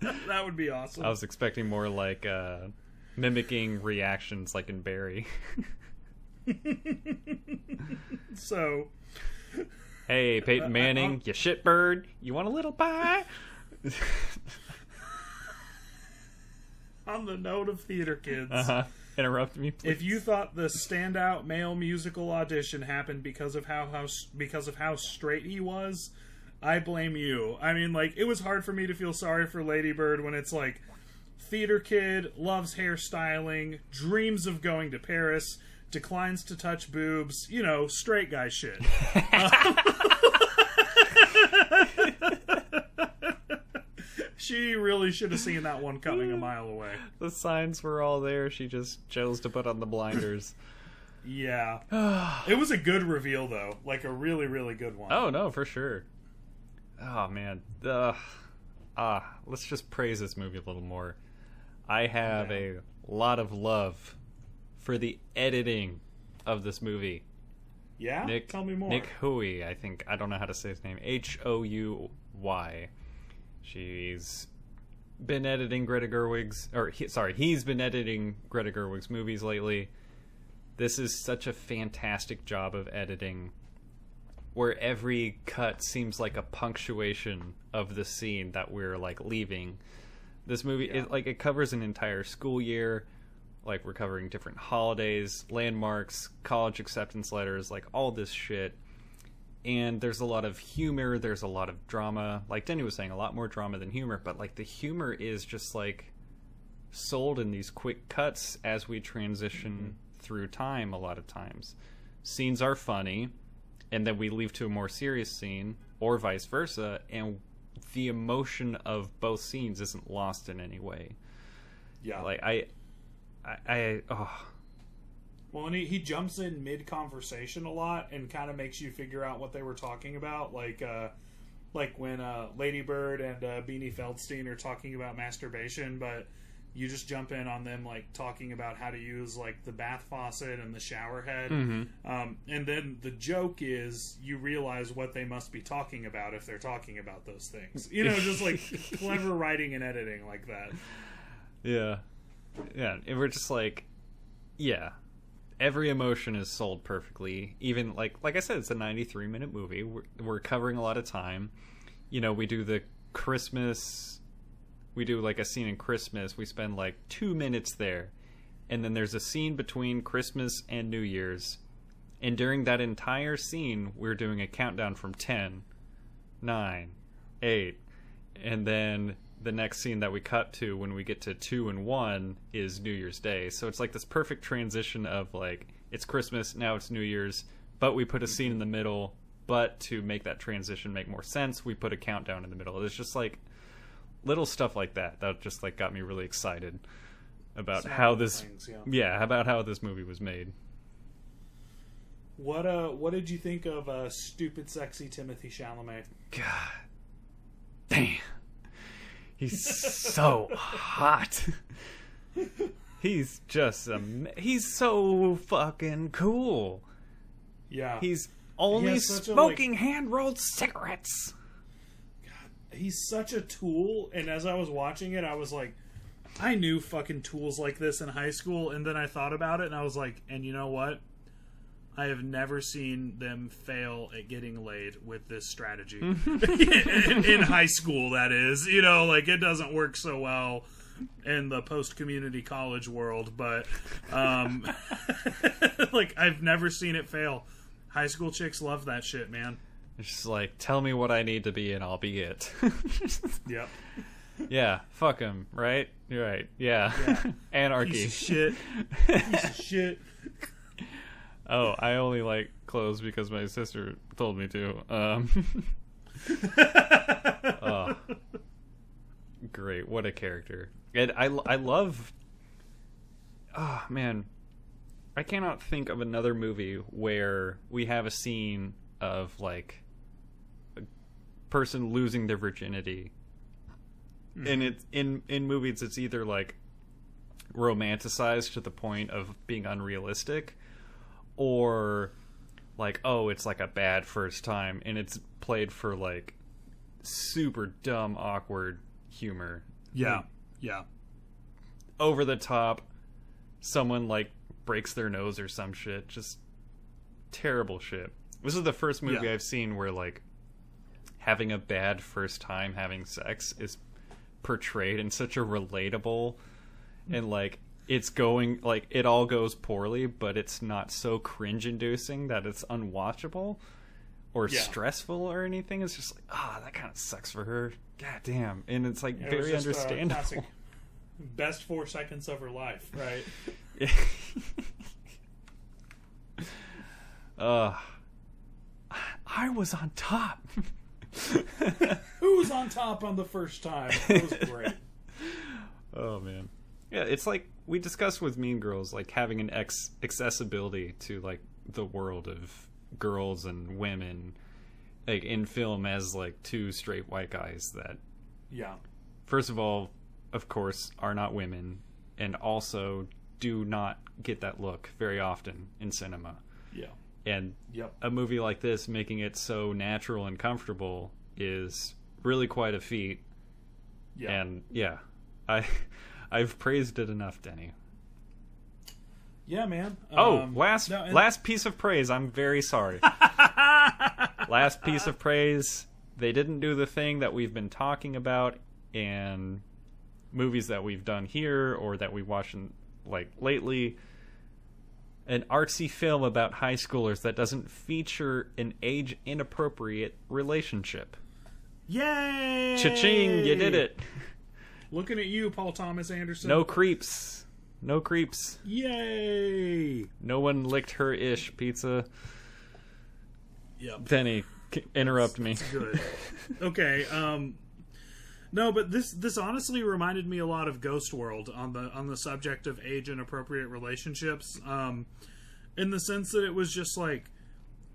[SPEAKER 2] that would be awesome.
[SPEAKER 1] I was expecting more like uh, mimicking reactions, like in Barry.
[SPEAKER 2] So,
[SPEAKER 1] hey, uh, Peyton uh, Manning, uh, you shitbird. You want a little pie?
[SPEAKER 2] on the note of theater kids,
[SPEAKER 1] uh-huh. Interrupt me, please.
[SPEAKER 2] if you thought the standout male musical audition happened because of how, how because of how straight he was, I blame you. I mean, like it was hard for me to feel sorry for Lady Bird when it's like theater kid loves hairstyling, dreams of going to Paris, declines to touch boobs, you know, straight guy shit. she really should have seen that one coming a mile away.
[SPEAKER 1] The signs were all there. She just chose to put on the blinders.
[SPEAKER 2] Yeah. it was a good reveal though. Like a really, really good one.
[SPEAKER 1] oh no, for sure. Oh man. Uh, ah, let's just praise this movie a little more. I have a lot of love for the editing of this movie.
[SPEAKER 2] Yeah?
[SPEAKER 1] Nick,
[SPEAKER 2] Tell me more.
[SPEAKER 1] Nick Houy, I think. I don't know how to say his name. H O U Y. She's been editing Greta Gerwig's, or he, sorry, he's been editing Greta Gerwig's movies lately. This is such a fantastic job of editing, where every cut seems like a punctuation of the scene that we're like leaving. This movie,
[SPEAKER 2] Yeah.
[SPEAKER 1] it, like, it covers an entire school year like we're covering different holidays, landmarks, college acceptance letters, like all this shit. And there's a lot of humor, there's a lot of drama. Like Denny was saying, a lot more drama than humor, but like the humor is just like sold in these quick cuts as we transition mm-hmm. through time a lot of times. Scenes are funny, and then we leave to a more serious scene, or vice versa, and the emotion of both scenes isn't lost in any way.
[SPEAKER 2] yeah.
[SPEAKER 1] Like I I, I oh
[SPEAKER 2] Well, and he, he jumps in mid conversation a lot and kind of makes you figure out what they were talking about. Like, uh, like when uh, Lady Bird and uh, Beanie Feldstein are talking about masturbation, but you just jump in on them like talking about how to use like the bath faucet and the shower head. Um, and then the joke is you realize what they must be talking about if they're talking about those things. You know, just like clever writing and editing like that.
[SPEAKER 1] yeah yeah and we're just like yeah every emotion is sold perfectly even like like i said it's a 93 minute movie we're, we're covering a lot of time you know we do the christmas we do like a scene in christmas we spend like two minutes there and then there's a scene between christmas and new year's and during that entire scene we're doing a countdown from 10 9 8 and then the next scene that we cut to when we get to two and one is New Year's Day. So it's like this perfect transition of like it's Christmas now it's New Year's, but we put a scene in the middle. But to make that transition make more sense, we put a countdown in the middle. It's just like little stuff like that that just like got me really excited about
[SPEAKER 2] Small
[SPEAKER 1] how this
[SPEAKER 2] things, yeah.
[SPEAKER 1] yeah about how this movie was made.
[SPEAKER 2] What uh, what did you think of uh, stupid, sexy Timothée Chalamet?
[SPEAKER 1] God damn. He's so hot. He's just am- he's so fucking cool.
[SPEAKER 2] Yeah,
[SPEAKER 1] He's only
[SPEAKER 2] a,
[SPEAKER 1] smoking hand rolled cigarettes.
[SPEAKER 2] He's such a tool. And as I was watching it, I was like, I knew fucking tools like this in high school, and then I thought about it, and I was like, and you know what? I have never seen them fail at getting laid with this strategy in, in high school. That is, you know, like it doesn't work so well in the post community college world, but um, like I've never seen it fail. High school chicks love that shit, man.
[SPEAKER 1] Just like, tell me what I need to be and I'll be it.
[SPEAKER 2] Yep.
[SPEAKER 1] yeah, fuck him, right? You're right. Yeah. Anarchy.
[SPEAKER 2] Piece of shit. Piece of shit.
[SPEAKER 1] Oh, I only like clothes because my sister told me to. Um, oh, great! What a character! And I, I love. Oh man, I cannot think of another movie where we have a scene of like person losing their virginity, hmm. and it's in in movies. It's either like romanticized to the point of being unrealistic or like oh it's like a bad first time and it's played for like super dumb awkward humor
[SPEAKER 2] Yeah. Yeah.
[SPEAKER 1] over the top someone like breaks their nose or some shit just terrible shit this is the first movie
[SPEAKER 2] Yeah.
[SPEAKER 1] i've seen where like having a bad first time having sex is portrayed in such a relatable and like it's going like it all goes poorly but it's not so cringe inducing that it's unwatchable or
[SPEAKER 2] Yeah.
[SPEAKER 1] stressful or anything it's just like ah that kind of sucks for her god damn and it's like
[SPEAKER 2] It
[SPEAKER 1] very
[SPEAKER 2] just, uh,
[SPEAKER 1] understandable
[SPEAKER 2] classic best four seconds of her life, right?
[SPEAKER 1] uh, I was on top.
[SPEAKER 2] Who was on top on the first time? That was great.
[SPEAKER 1] oh man, yeah. It's like we discussed with Mean Girls, like having an ex- accessibility to like the world of girls and women, like in film as like two straight white guys that,
[SPEAKER 2] Yeah.
[SPEAKER 1] first of all, of course, are not women, and also do not get that look very often in cinema.
[SPEAKER 2] Yeah.
[SPEAKER 1] And
[SPEAKER 2] Yep.
[SPEAKER 1] a movie like this making it so natural and comfortable is really quite a feat.
[SPEAKER 2] Yeah.
[SPEAKER 1] And yeah, I I've praised it enough, Denny.
[SPEAKER 2] yeah, man.
[SPEAKER 1] Oh,
[SPEAKER 2] Um,
[SPEAKER 1] last
[SPEAKER 2] no,
[SPEAKER 1] last piece of praise. I'm very sorry. last piece of praise. They didn't do the thing that we've been talking about in movies that we've done here or that we watched in, like lately. An artsy film about high schoolers that doesn't feature an age inappropriate relationship.
[SPEAKER 2] Yay!
[SPEAKER 1] Cha-ching! You did it.
[SPEAKER 2] Looking at you, Paul Thomas Anderson.
[SPEAKER 1] No creeps. No creeps.
[SPEAKER 2] Yay!
[SPEAKER 1] No one licked her ish pizza.
[SPEAKER 2] Yep.
[SPEAKER 1] Denny, c- interrupt me.
[SPEAKER 2] Good. okay. Um. No, but this this honestly reminded me a lot of Ghost World on the on the subject of age and appropriate relationships. Um, in the sense that it was just like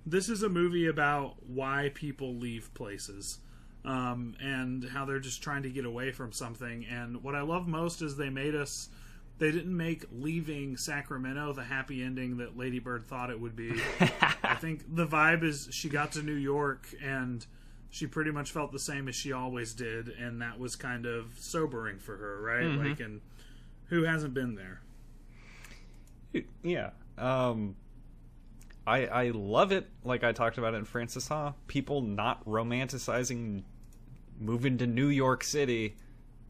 [SPEAKER 2] this is a movie about why people leave places. Um, and how they're just trying to get away from something. And what I love most is they made us. They didn't make leaving Sacramento the happy ending that Lady Bird thought it would be. I think the vibe is she got to New York and she pretty much felt the same as she always did, and that was kind of sobering for her, right? Like, and who hasn't been there?
[SPEAKER 1] Yeah. Um I I love it like I talked about it in Frances Ha. People not romanticizing moving to New York City.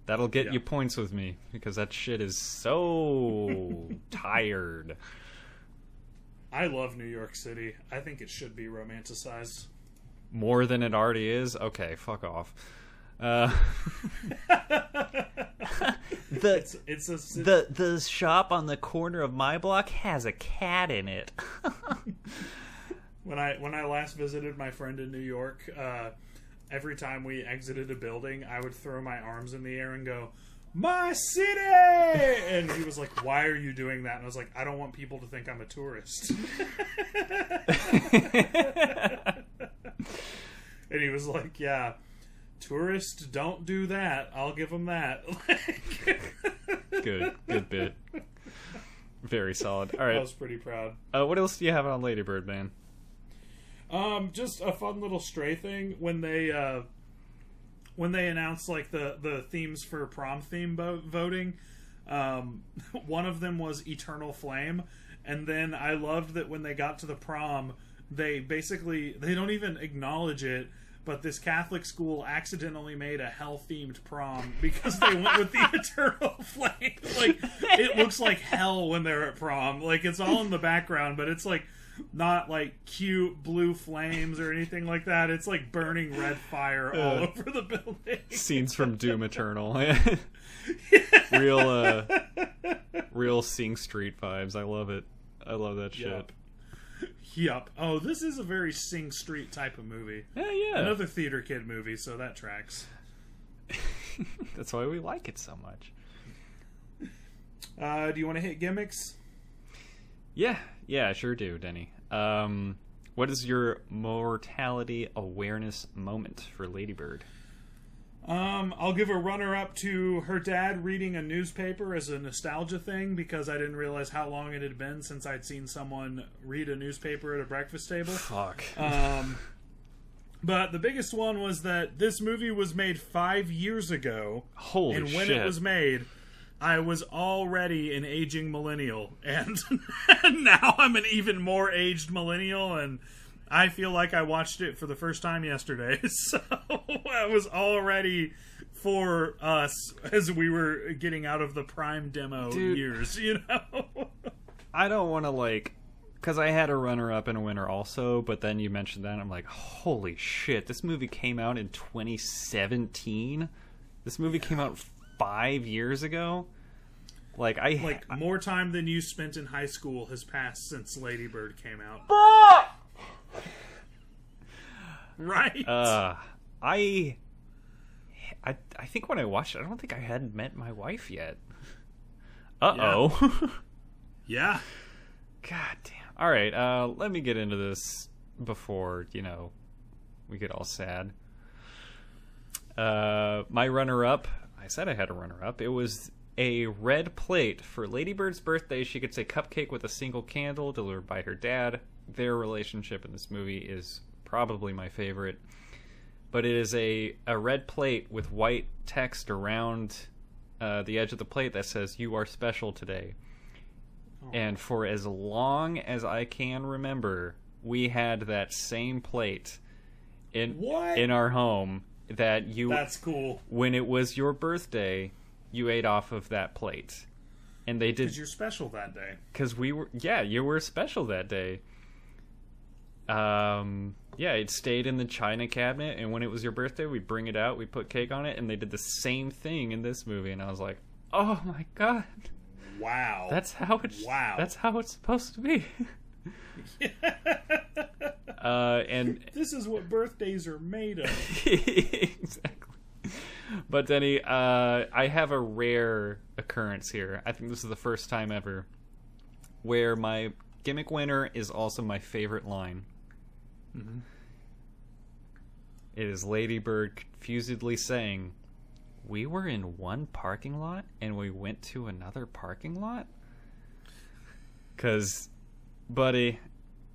[SPEAKER 1] That'll get
[SPEAKER 2] Yeah.
[SPEAKER 1] you points with me because that shit is so tired.
[SPEAKER 2] I love New York City. I think it should be romanticized.
[SPEAKER 1] More than it already is. Okay, fuck off. Uh the
[SPEAKER 2] It's it's a
[SPEAKER 1] the the shop on the corner of my block has a cat in it.
[SPEAKER 2] when I when I last visited my friend in New York, uh, every time we exited a building, I would throw my arms in the air and go, "My city!" And he was like, "Why are you doing that?" And I was like, "I don't want people to think I'm a tourist." and he was like, "Yeah." Tourists don't do that. I'll give them that.
[SPEAKER 1] good, good bit. Very solid. All right, I
[SPEAKER 2] was pretty proud.
[SPEAKER 1] Uh, what else do you have on Ladybird, man?
[SPEAKER 2] Um, just a fun little stray thing when they uh, when they announced like the the themes for prom theme bo- voting. Um, one of them was Eternal Flame, and then I loved that when they got to the prom, they basically they don't even acknowledge it. But this Catholic school accidentally made a hell themed prom because they went with the eternal flame. Like it looks like hell when they're at prom. Like it's all in the background, but it's like not like cute blue flames or anything like that. It's like burning red fire all
[SPEAKER 1] Uh.
[SPEAKER 2] over the building.
[SPEAKER 1] Scenes from Doom Eternal. real, uh, real Sing Street vibes. I love it. I love that shit.
[SPEAKER 2] Yup. Yup. Oh, this is a very Sing Street type of movie.
[SPEAKER 1] Yeah, yeah.
[SPEAKER 2] Another theater kid movie, so that tracks.
[SPEAKER 1] That's why we like it so much.
[SPEAKER 2] Uh, do you want to hit gimmicks?
[SPEAKER 1] Yeah, yeah, I sure do, Denny. Um, what is your mortality awareness moment for Ladybird?
[SPEAKER 2] Um, I'll give a runner up to her dad reading a newspaper as a nostalgia thing because I didn't realize how long it had been since I'd seen someone read a newspaper at a breakfast table.
[SPEAKER 1] Fuck.
[SPEAKER 2] Um, but the biggest one was that this movie was made five years ago,
[SPEAKER 1] Holy
[SPEAKER 2] and when
[SPEAKER 1] shit.
[SPEAKER 2] it was made, I was already an aging millennial, and now I'm an even more aged millennial, and I feel like I watched it for the first time yesterday. So I was already for us as we were getting out of the prime demo
[SPEAKER 1] Dude.
[SPEAKER 2] years, you know.
[SPEAKER 1] I don't want to like because I had a runner up and a winner also, but then you mentioned that and I'm like, holy shit! This movie came out in 2017. This movie came out five years ago. Like I
[SPEAKER 2] like more time than you spent in high school has passed since Lady Bird came out. right?
[SPEAKER 1] uh, I, I, I think when I watched it, I don't think I had met my wife yet. Uh oh.
[SPEAKER 2] Yeah.
[SPEAKER 1] God damn. All right, uh, let me get into this before you know we get all sad. Uh, my runner-up. I said I had a runner-up. It was a red plate for Ladybird's birthday. She gets a cupcake with a single candle delivered by her dad. Their relationship in this movie is probably my favorite. But it is a, a red plate with white text around uh, the edge of the plate that says, You are special today. And for as long as I can remember, we had that same plate in
[SPEAKER 2] What?
[SPEAKER 1] in our home that you
[SPEAKER 2] That's cool.
[SPEAKER 1] when it was your birthday, you ate off of that plate. And they did
[SPEAKER 2] Because
[SPEAKER 1] did
[SPEAKER 2] you're special that day.
[SPEAKER 1] because we were yeah you were special that day um yeah it stayed in the china cabinet and when it was your birthday we bring it out we put cake on it and they did the same thing in this movie and i was like oh my god
[SPEAKER 2] Wow.
[SPEAKER 1] that's how it's
[SPEAKER 2] Wow.
[SPEAKER 1] that's how it's supposed to be uh and
[SPEAKER 2] this is what birthdays are made of.
[SPEAKER 1] exactly. But Denny, uh, I have a rare occurrence here. I think this is the first time ever where my gimmick winner is also my favorite line. Mm-hmm. It is Lady Bird confusedly saying, "We were in one parking lot and we went to another parking lot." Cuz buddy,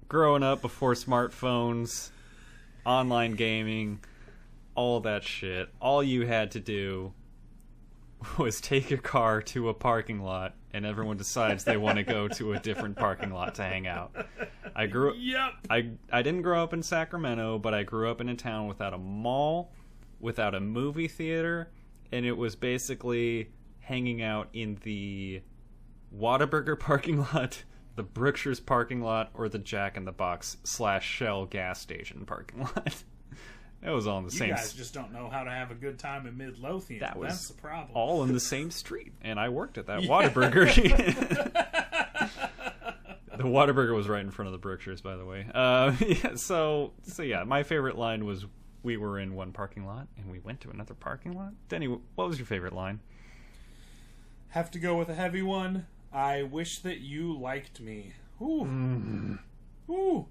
[SPEAKER 1] growing up before smartphones, online gaming, all that shit, all you had to do was take your car to a parking lot and everyone decides they want to go to a different parking lot to hang out. I grew
[SPEAKER 2] Yep.
[SPEAKER 1] I I didn't grow up in Sacramento, but I grew up in a town without a mall, without a movie theater, and it was basically hanging out in the Whataburger parking lot, the Brookshire's parking lot, or the Jack in the Box slash Shell gas station parking lot. That was all in the
[SPEAKER 2] You
[SPEAKER 1] same You
[SPEAKER 2] guys just don't know how to have a good time in Midlothian.
[SPEAKER 1] That was
[SPEAKER 2] That's the problem.
[SPEAKER 1] all in the same street, and I worked at that
[SPEAKER 2] Yeah.
[SPEAKER 1] Whataburger. The Whataburger was right in front of the Brookshires, by the way. Uh, yeah, so, so yeah, my favorite line was we were in one parking lot and we went to another parking lot. Denny, what was your favorite line?
[SPEAKER 2] Have to go with a heavy one. I wish that you liked me. Ooh.
[SPEAKER 1] Mm.
[SPEAKER 2] Ooh.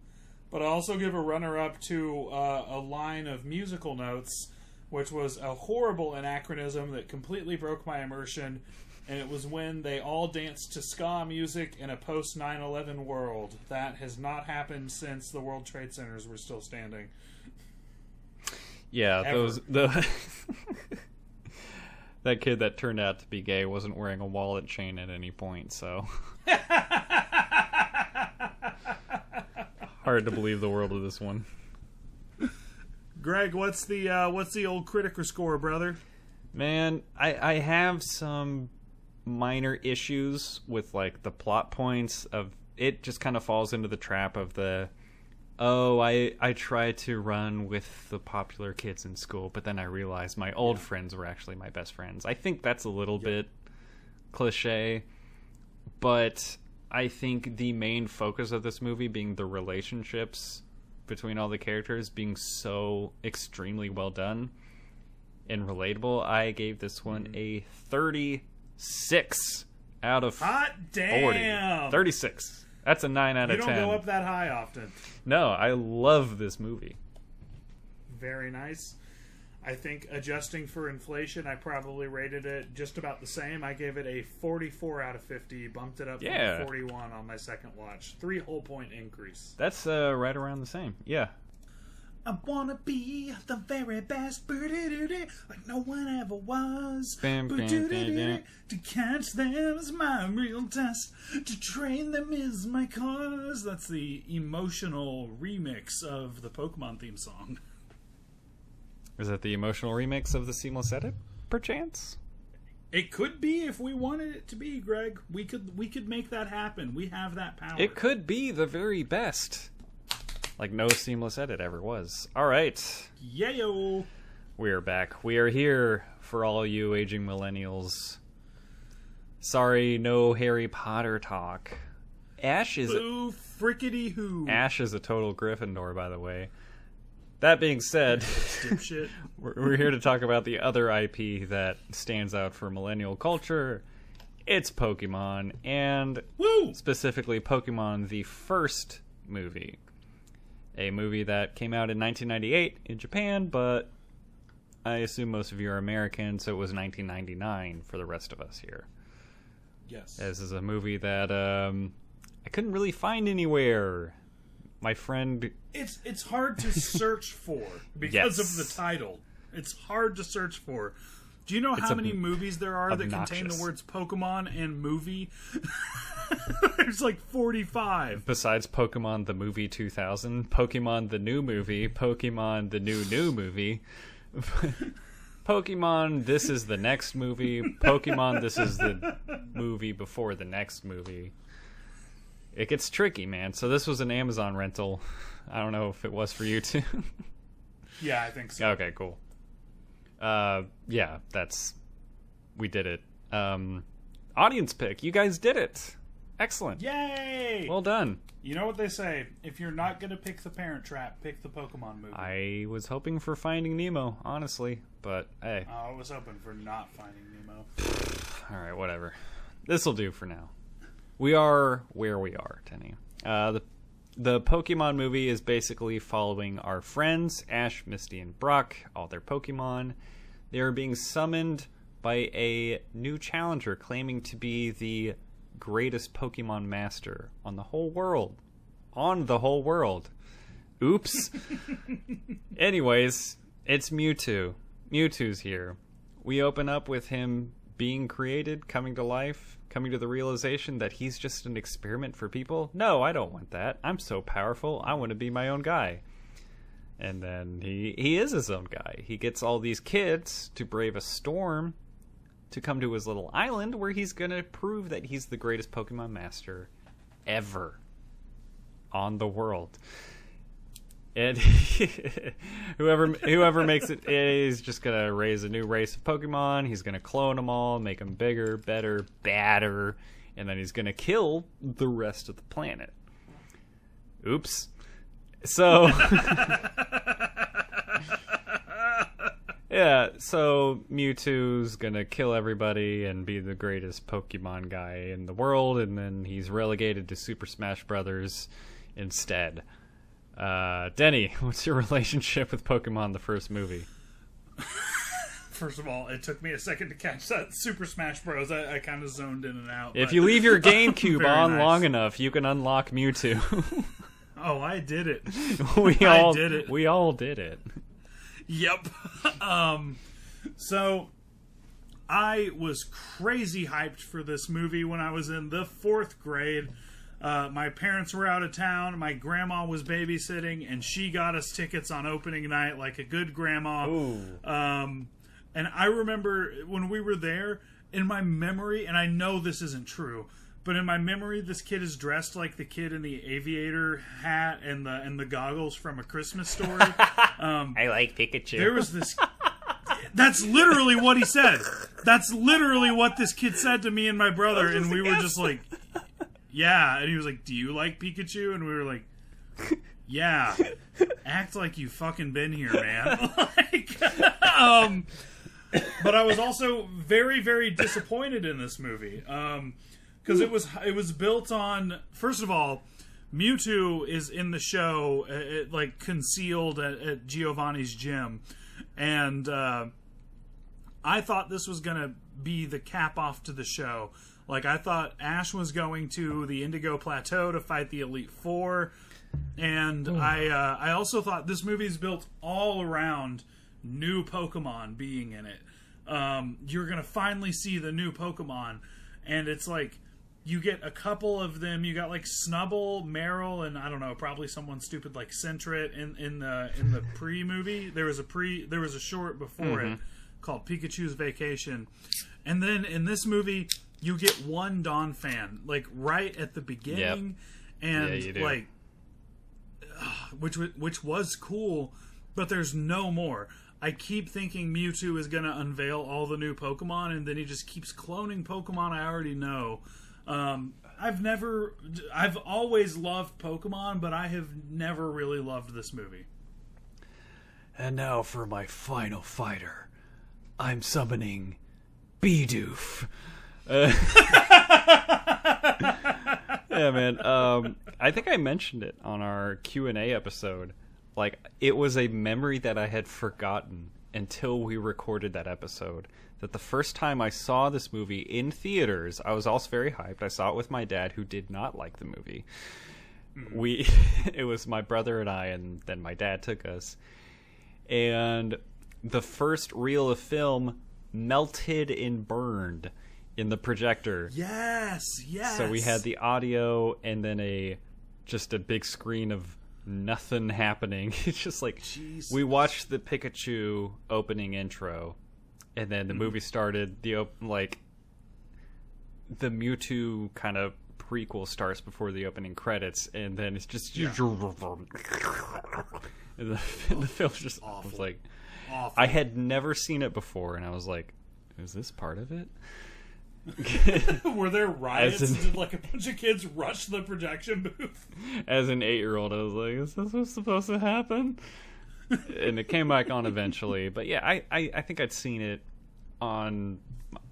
[SPEAKER 2] But I also give a runner up to uh, a line of musical notes, which was a horrible anachronism that completely broke my immersion. And it was when they all danced to ska music in a post 9 11 world. That has not happened since the World Trade Centers were still standing.
[SPEAKER 1] Yeah,
[SPEAKER 2] Ever.
[SPEAKER 1] those the that kid that turned out to be gay wasn't wearing a wallet chain at any point, so hard to believe the world of this one.
[SPEAKER 2] Greg, what's the uh, what's the old Criticker score, brother?
[SPEAKER 1] Man, I I have some minor issues with like the plot points of it just kind of falls into the trap of the oh, I I try to run with the popular kids in school, but then I realized my old friends were actually my best friends. I think that's a little bit cliche, but I think the main focus of this movie being the relationships between all the characters being so extremely well done and relatable, I gave this one mm-hmm. a 36 out of
[SPEAKER 2] Hot
[SPEAKER 1] 40.
[SPEAKER 2] damn!
[SPEAKER 1] 36. That's a 9 out
[SPEAKER 2] You
[SPEAKER 1] of
[SPEAKER 2] don't
[SPEAKER 1] 10.
[SPEAKER 2] go up that high often.
[SPEAKER 1] No, I love this movie.
[SPEAKER 2] Very nice. I think adjusting for inflation, I probably rated it just about the same. I gave it a 44 out of 50, bumped it up
[SPEAKER 1] Yeah.
[SPEAKER 2] from 41 on my second watch. Three whole point increase.
[SPEAKER 1] That's uh, right around the same. Yeah.
[SPEAKER 2] I wanna be the very best, like no one ever was.
[SPEAKER 1] Bam, bam,
[SPEAKER 2] Boo-doo-doo-doo,
[SPEAKER 1] bam, bam.
[SPEAKER 2] To catch them is my real test. To train them is my cause. That's the emotional remix of the Pokemon theme song.
[SPEAKER 1] Is that the emotional remix of the seamless edit, perchance?
[SPEAKER 2] It could be if we wanted it to be, Greg. We could we could make that happen. We have that power.
[SPEAKER 1] It could be the very best. Like no seamless edit ever was. All right.
[SPEAKER 2] Yayo.
[SPEAKER 1] We are back. We are here for all you aging millennials. Sorry, no Harry Potter talk. Ash is
[SPEAKER 2] Boo frickety who.
[SPEAKER 1] Ash is a total Gryffindor, by the way. that being said, we're, we're here to talk about the other IP that stands out for millennial culture. It's Pokemon, and
[SPEAKER 2] Woo!
[SPEAKER 1] specifically Pokemon the first movie. A movie that came out in 1998 in Japan, but I assume most of you are American, so it was 1999 for the rest of us here.
[SPEAKER 2] Yes.
[SPEAKER 1] This is a movie that um, I couldn't really find anywhere. My friend,
[SPEAKER 2] It's it's hard to search for because
[SPEAKER 1] Yes.
[SPEAKER 2] of the title. It's hard to search for. Do you know how
[SPEAKER 1] ob-
[SPEAKER 2] many movies there are that contain the words Pokemon and movie? There's like 45.
[SPEAKER 1] besides Pokemon the movie 2000, Pokemon the new movie, Pokemon the new new movie, Pokemon this is the next movie, Pokemon this is the movie before the next movie. It gets tricky, man. So this was an Amazon rental. I don't know if it was for you too.
[SPEAKER 2] Yeah, I think so.
[SPEAKER 1] Okay, cool. Uh, yeah, that's we did it. Um, audience pick. You guys did it. Excellent.
[SPEAKER 2] Yay!
[SPEAKER 1] Well done.
[SPEAKER 2] you know what they say: if you're not gonna pick the Parent Trap, pick the Pokemon movie.
[SPEAKER 1] I was hoping for Finding Nemo, honestly, but hey,
[SPEAKER 2] I was hoping for not finding Nemo.
[SPEAKER 1] all right, whatever. This will do for now. We are where we are, Denny. Uh, the the Pokemon movie is basically following our friends Ash, Misty, and Brock, all their Pokemon. They are being summoned by a new challenger claiming to be the greatest Pokemon master on the whole world. On the whole world. Oops. Anyways, it's Mewtwo. Mewtwo's here. We open up with him being created, coming to life, coming to the realization that he's just an experiment for people. No, I don't want that. I'm so powerful. I want to be my own guy. And then he he is his own guy. He gets all these kids to brave a storm to come to his little island where he's going to prove that he's the greatest Pokemon master ever on the world. And whoever whoever makes it is just gonna raise a new race of Pokemon. He's gonna clone them all, make them bigger, better, badder, and then he's gonna kill the rest of the planet. Oops. So Yeah, so Mewtwo's gonna kill everybody and be the greatest Pokemon guy in the world, and then he's relegated to Super Smash Brothers instead. Uh, Denny, what's your relationship with Pokemon the first movie?
[SPEAKER 2] First of all, it took me a second to catch that Super Smash Bros. I, I kind of zoned in and out.
[SPEAKER 1] If
[SPEAKER 2] but-
[SPEAKER 1] you leave your GameCube on
[SPEAKER 2] nice.
[SPEAKER 1] long enough, you can unlock Mewtwo.
[SPEAKER 2] oh, I did it.
[SPEAKER 1] we
[SPEAKER 2] I
[SPEAKER 1] all
[SPEAKER 2] did it.
[SPEAKER 1] We all did it.
[SPEAKER 2] Yep. um, so I was crazy hyped for this movie when I was in the fourth grade. Uh, my parents were out of town. My grandma was babysitting, and she got us tickets on opening night, like a good grandma. Um, and I remember when we were there, in my memory, and I know this isn't true, but in my memory, this kid is dressed like the kid in the aviator hat and the and the goggles from A Christmas Story.
[SPEAKER 1] I like Pikachu.
[SPEAKER 2] There was this. That's literally what he said. That's literally what this kid said to me and my brother, and we were just like, "Yeah." And he was like, "Do you like Pikachu?" And we were like, "Yeah." Act like you fucking been here, man. like, um, but I was also very, very disappointed in this movie because it was it was built on first of all. Mewtwo is in the show, uh, it, like concealed at, at Giovanni's gym, and uh, I thought this was gonna be the cap off to the show. Like I thought Ash was going to the Indigo Plateau to fight the Elite Four, and I uh, I also thought this movie is built all around new Pokemon being in it. Um, you're gonna finally see the new Pokemon, and it's like you get a couple of them. You got like Snubbull, Marill, and I don't know, probably someone stupid like Sentret in in the in the pre movie. There was a pre, there was a short before it mm-hmm. called Pikachu's Vacation, and then in this movie you get one Donphan like right at the beginning, and
[SPEAKER 1] Yeah,
[SPEAKER 2] like which which was cool, but there's no more. I keep thinking Mewtwo is going to unveil all the new Pokemon, and then he just keeps cloning Pokemon I already know. Um, I've never, I've always loved Pokemon, but I have never really loved this movie.
[SPEAKER 1] And now for my final fighter. I'm summoning Bidoof. Uh, yeah, man. Um, I think I mentioned it on our Q and A episode. Like, it was a memory that I had forgotten until we recorded that episode. That the first time I saw this movie in theaters, I was also very hyped. I saw it with my dad, who did not like the movie. Mm-hmm. We, it was my brother and I, and then my dad took us, and the first reel of film melted and burned in the projector.
[SPEAKER 2] Yes, yes.
[SPEAKER 1] So we had the audio and then a just a big screen of nothing happening. It's just like we watched the Pikachu opening intro, and then the
[SPEAKER 2] Mm-hmm.
[SPEAKER 1] movie started. The op- like the Mewtwo kind of prequel starts before the opening credits, and then it's just and the, the film just was like
[SPEAKER 2] Awful.
[SPEAKER 1] I had never seen it before, and I was like, "Is this part of it?"
[SPEAKER 2] Were there riots?
[SPEAKER 1] As in-
[SPEAKER 2] Did like a bunch of kids rush the projection booth?
[SPEAKER 1] As an eight-year-old, I was like, "Is this what's supposed to happen?" and it came back on eventually. But yeah, I, I I think I'd seen it on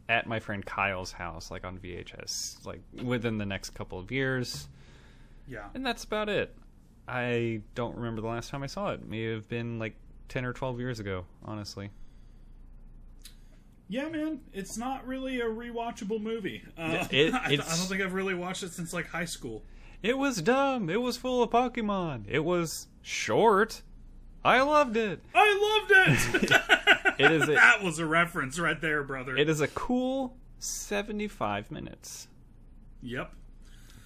[SPEAKER 1] at my friend Kyle's house, like on VHS, like within the next couple of years,
[SPEAKER 2] Yeah.
[SPEAKER 1] and that's about it. I don't remember the last time I saw it. May have been like ten or twelve years ago, honestly.
[SPEAKER 2] Yeah, man, it's not really a rewatchable movie. Uh,
[SPEAKER 1] It-
[SPEAKER 2] I, I don't think I've really watched it since like high school.
[SPEAKER 1] It was dumb. It was full of Pokemon. It was short. I loved it.
[SPEAKER 2] I loved it.
[SPEAKER 1] It is a,
[SPEAKER 2] that was a reference right there, brother.
[SPEAKER 1] it is a cool 75 minutes
[SPEAKER 2] yep.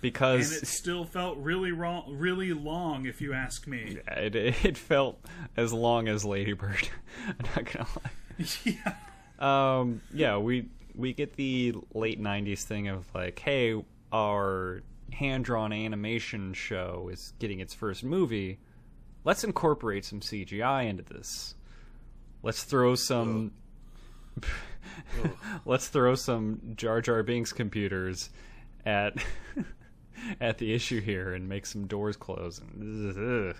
[SPEAKER 1] because
[SPEAKER 2] And it still felt really wrong, really long, if you ask me.
[SPEAKER 1] it, it felt as long as Ladybird. I'm not gonna lie.
[SPEAKER 2] yeah.
[SPEAKER 1] Um, yeah, we we get the late '90s thing of like, hey, our hand-drawn animation show is getting its first movie. Let's incorporate some CGI into this. Let's throw some. let's throw some Jar Jar Binks computers at at the issue here and make some doors close. And ugh.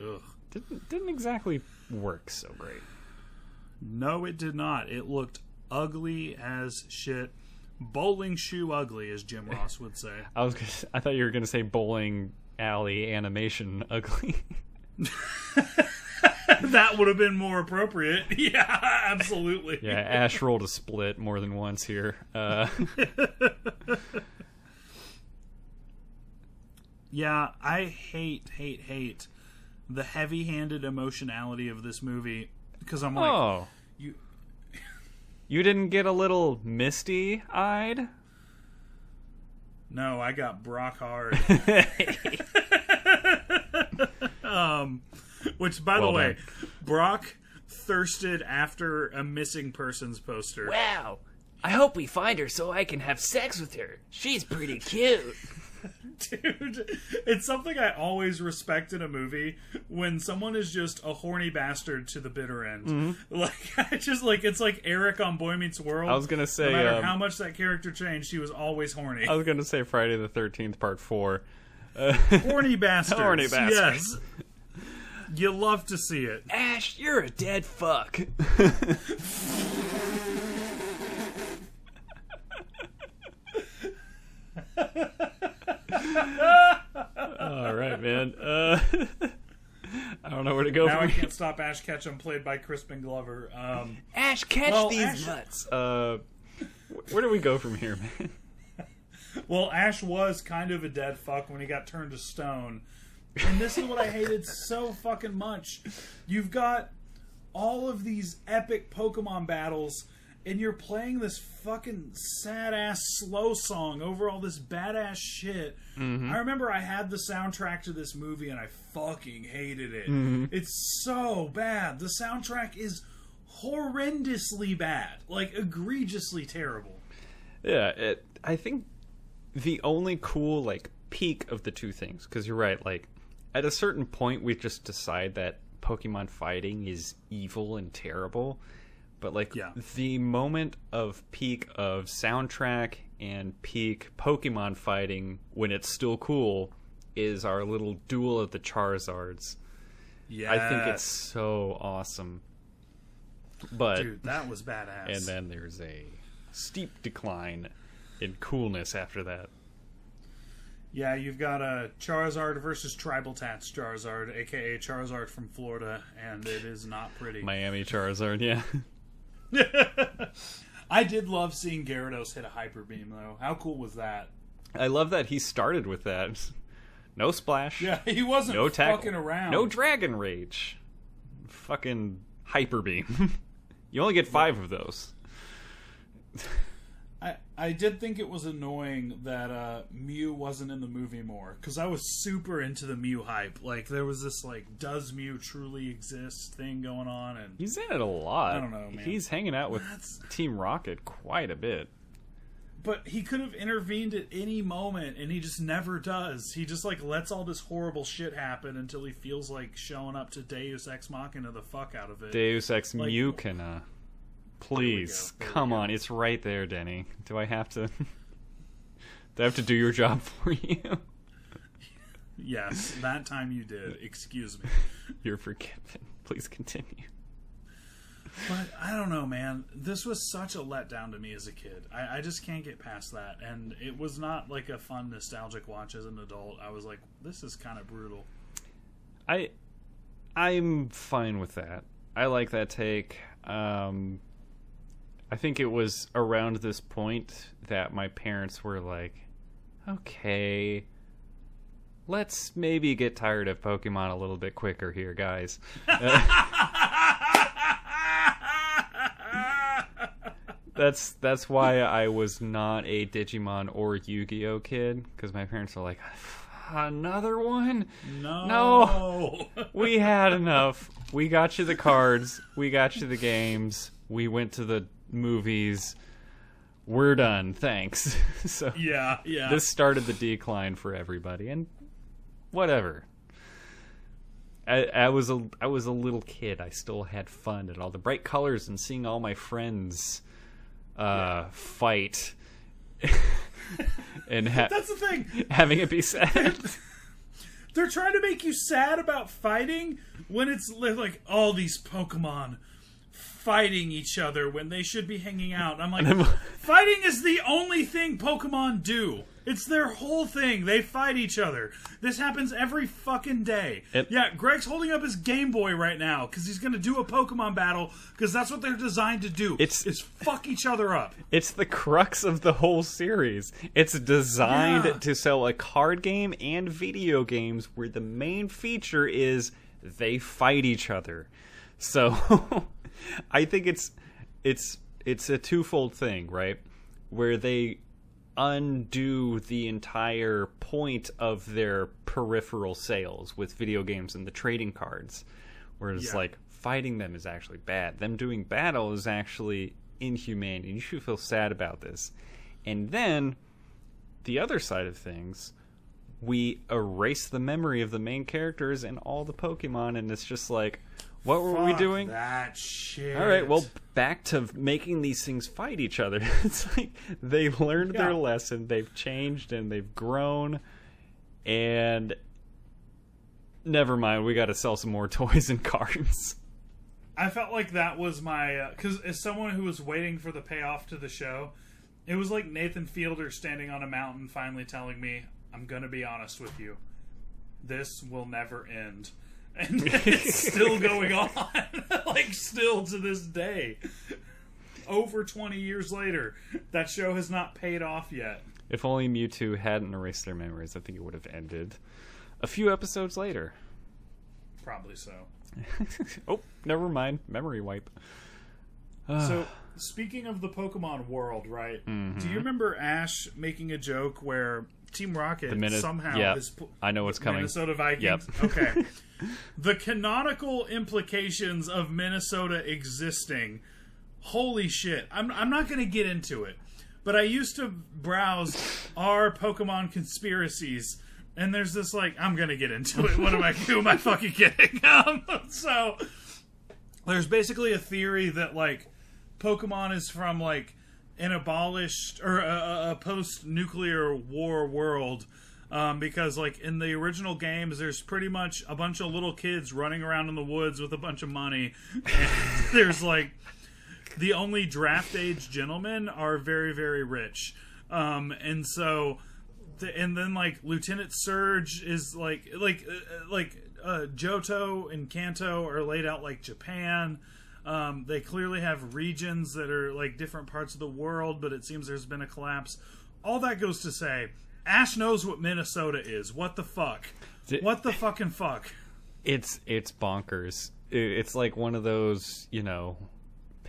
[SPEAKER 2] Ugh.
[SPEAKER 1] didn't didn't exactly work so great.
[SPEAKER 2] No, it did not. It looked ugly as shit. Bowling shoe ugly, as Jim Ross would say.
[SPEAKER 1] I was. Gonna, I thought you were going to say bowling alley animation ugly.
[SPEAKER 2] that would have been more appropriate. Yeah, absolutely.
[SPEAKER 1] yeah, Ash rolled a split more than once here. Uh,
[SPEAKER 2] Yeah, I hate, hate, hate the heavy-handed emotionality of this movie because I'm like,
[SPEAKER 1] oh,
[SPEAKER 2] you.
[SPEAKER 1] you didn't get a little misty eyed?
[SPEAKER 2] No, I got Brock hard. um, which, by
[SPEAKER 1] Well
[SPEAKER 2] the way,
[SPEAKER 1] done.
[SPEAKER 2] Brock thirsted after a missing persons poster.
[SPEAKER 3] Wow. I hope we find her so I can have sex with her. She's pretty cute.
[SPEAKER 2] Dude, it's something I always respect in a movie when someone is just a horny bastard to the bitter end. Like, I just like it's like Eric on Boy Meets World.
[SPEAKER 1] Mm-hmm. I was gonna say,
[SPEAKER 2] no matter
[SPEAKER 1] um,
[SPEAKER 2] how much that character changed, he was always horny.
[SPEAKER 1] I was going to say Friday the Thirteenth Part Four.
[SPEAKER 2] horny bastards.
[SPEAKER 1] Horny bastards.
[SPEAKER 2] Yes. You love to see it.
[SPEAKER 3] Ash, you're a dead fuck.
[SPEAKER 1] All right, man. Uh, I don't know where to go from here.
[SPEAKER 2] Now I
[SPEAKER 1] from
[SPEAKER 2] can't stop Ash Ketchum, played by Crispin Glover. Um,
[SPEAKER 3] Ash, catch
[SPEAKER 2] Well,
[SPEAKER 3] these
[SPEAKER 2] Ash-
[SPEAKER 3] nuts.
[SPEAKER 1] Uh, where do we go from here, man?
[SPEAKER 2] well, Ash was kind of a dead fuck when he got turned to stone. And this is what I hated so fucking much. You've got all of these epic Pokemon battles, and you're playing this fucking sad ass slow song over all this badass shit. Mm-hmm. I remember I had the soundtrack to this movie and I fucking hated it. Mm-hmm. It's so bad. The soundtrack is horrendously bad, like egregiously terrible.
[SPEAKER 1] Yeah, it, I think the only cool like peak of the two things because you're right. Like at a certain point, we just decide that Pokemon fighting is evil and terrible. But like
[SPEAKER 2] Yeah.
[SPEAKER 1] the moment of peak of soundtrack and peak Pokemon fighting when it's still cool is our little duel of the Charizards.
[SPEAKER 2] Yeah,
[SPEAKER 1] I think it's so awesome. But
[SPEAKER 2] dude, that was badass.
[SPEAKER 1] and then there's a steep decline in coolness after that.
[SPEAKER 2] Yeah, you've got a Charizard versus Tribal Tats Charizard, aka Charizard from Florida, and it is not pretty.
[SPEAKER 1] Miami Charizard, yeah.
[SPEAKER 2] I did love seeing Gyarados hit a Hyper Beam though. How cool was that?
[SPEAKER 1] I love that he started with that. No splash.
[SPEAKER 2] Yeah, he wasn't
[SPEAKER 1] No tackle.
[SPEAKER 2] fucking around.
[SPEAKER 1] No dragon rage. Fucking hyper beam. you only get five of those.
[SPEAKER 2] I, did think it was annoying that uh, Mew wasn't in the movie more because I was super into the Mew hype. Like there was this like, does Mew truly exist thing going on, and
[SPEAKER 1] He's in it a lot.
[SPEAKER 2] I don't know, man.
[SPEAKER 1] He's hanging out with
[SPEAKER 2] That's-
[SPEAKER 1] Team Rocket quite a bit.
[SPEAKER 2] but he could have intervened at any moment, and he just never does. He just like lets all this horrible shit happen until he feels like showing up to Deus Ex Machina the fuck out of it.
[SPEAKER 1] Deus Ex
[SPEAKER 2] Like-
[SPEAKER 1] Mukina. Please,
[SPEAKER 2] There
[SPEAKER 1] come on. It's right there, Denny. Do I have to... do I have to do your job for you?
[SPEAKER 2] yes, that time you did. Excuse me.
[SPEAKER 1] You're forgiven. Please continue.
[SPEAKER 2] But I don't know, man. This was such a letdown to me as a kid. I, I just can't get past that. And it was not like a fun, nostalgic watch as an adult. I was like, this is kind of brutal.
[SPEAKER 1] I I'm fine with that. I like that take. Um I think it was around this point that my parents were like, "Okay, let's maybe get tired of Pokemon a little bit quicker here, guys." that's that's why I was not a Digimon or Yu-Gi-Oh kid because my parents were like, "Another one?
[SPEAKER 2] No.
[SPEAKER 1] No. we had enough. We got you the cards. We got you the games. We went to the movies. We're done. Thanks. so
[SPEAKER 2] yeah, yeah.
[SPEAKER 1] this started the decline for everybody, and whatever. I, I was a I was a little kid. I still had fun and all the bright colors and seeing all my friends uh, fight and ha-
[SPEAKER 2] That's the thing.
[SPEAKER 1] having it be sad.
[SPEAKER 2] They're trying to make you sad about fighting when it's like all these Pokemon fighting each other when they should be hanging out. I'm like, fighting is the only thing Pokemon do. It's their whole thing. They fight each other. This happens every fucking day. Yeah, Greg's holding up his Game Boy right now because he's going to do a Pokemon battle because that's what they're designed to do.
[SPEAKER 1] It's-
[SPEAKER 2] is fuck each other up.
[SPEAKER 1] It's the crux of the whole series. It's designed
[SPEAKER 2] Yeah.
[SPEAKER 1] to sell a card game and video games where the main feature is they fight each other. So I think it's it's it's a twofold thing, right? Where they undo the entire point of their peripheral sales with video games and the trading cards. Whereas
[SPEAKER 2] Yeah.
[SPEAKER 1] like fighting them is actually bad. Them doing battle is actually inhumane and you should feel sad about this. And then the other side of things, we erase the memory of the main characters and all the Pokemon and it's just like what were we doing?
[SPEAKER 2] That shit.
[SPEAKER 1] All right, well, back to making these things fight each other. it's like they learned their lesson, they've changed, and they've grown. And never mind, we got to sell some more toys and cards.
[SPEAKER 2] I felt like that was my uh, because as someone who was waiting for the payoff to the show, it was like Nathan Fielder standing on a mountain finally telling me, "I'm gonna be honest with you, this will never end," and it's still going on, like still to this day. Over 20 years later, that show has not paid off yet.
[SPEAKER 1] If only Mewtwo hadn't erased their memories, I think it would have ended a few episodes later.
[SPEAKER 2] Probably so.
[SPEAKER 1] oh, never mind. Memory wipe.
[SPEAKER 2] So, speaking of the Pokemon world, right? Do you remember Ash making a joke where Team Rocket
[SPEAKER 1] minute-
[SPEAKER 2] somehow
[SPEAKER 1] yeah,
[SPEAKER 2] is pu-
[SPEAKER 1] I know what's coming.
[SPEAKER 2] Minnesota Vikings?
[SPEAKER 1] Yep.
[SPEAKER 2] Okay. the canonical implications of Minnesota existing. Holy shit. I'm, I'm not going to get into it. But I used to browse our Pokemon conspiracies, and there's this like, I'm going to get into it. What am I, who am I fucking kidding? Um, so, there's basically a theory that like Pokemon is from like an abolished or a, a- a post-nuclear war world Um, because like in the original games, there's pretty much a bunch of little kids running around in the woods with a bunch of money. There's like the only draft age gentlemen are very very rich, um, and so and then like Lieutenant Surge is like like uh, like uh, Johto and Kanto are laid out like Japan. Um, they clearly have regions that are like different parts of the world, but it seems there's been a collapse. All that goes to say, Ash knows what Minnesota is. What the fuck? What the fucking fuck?
[SPEAKER 1] It's it's bonkers. It's like one of those, you know,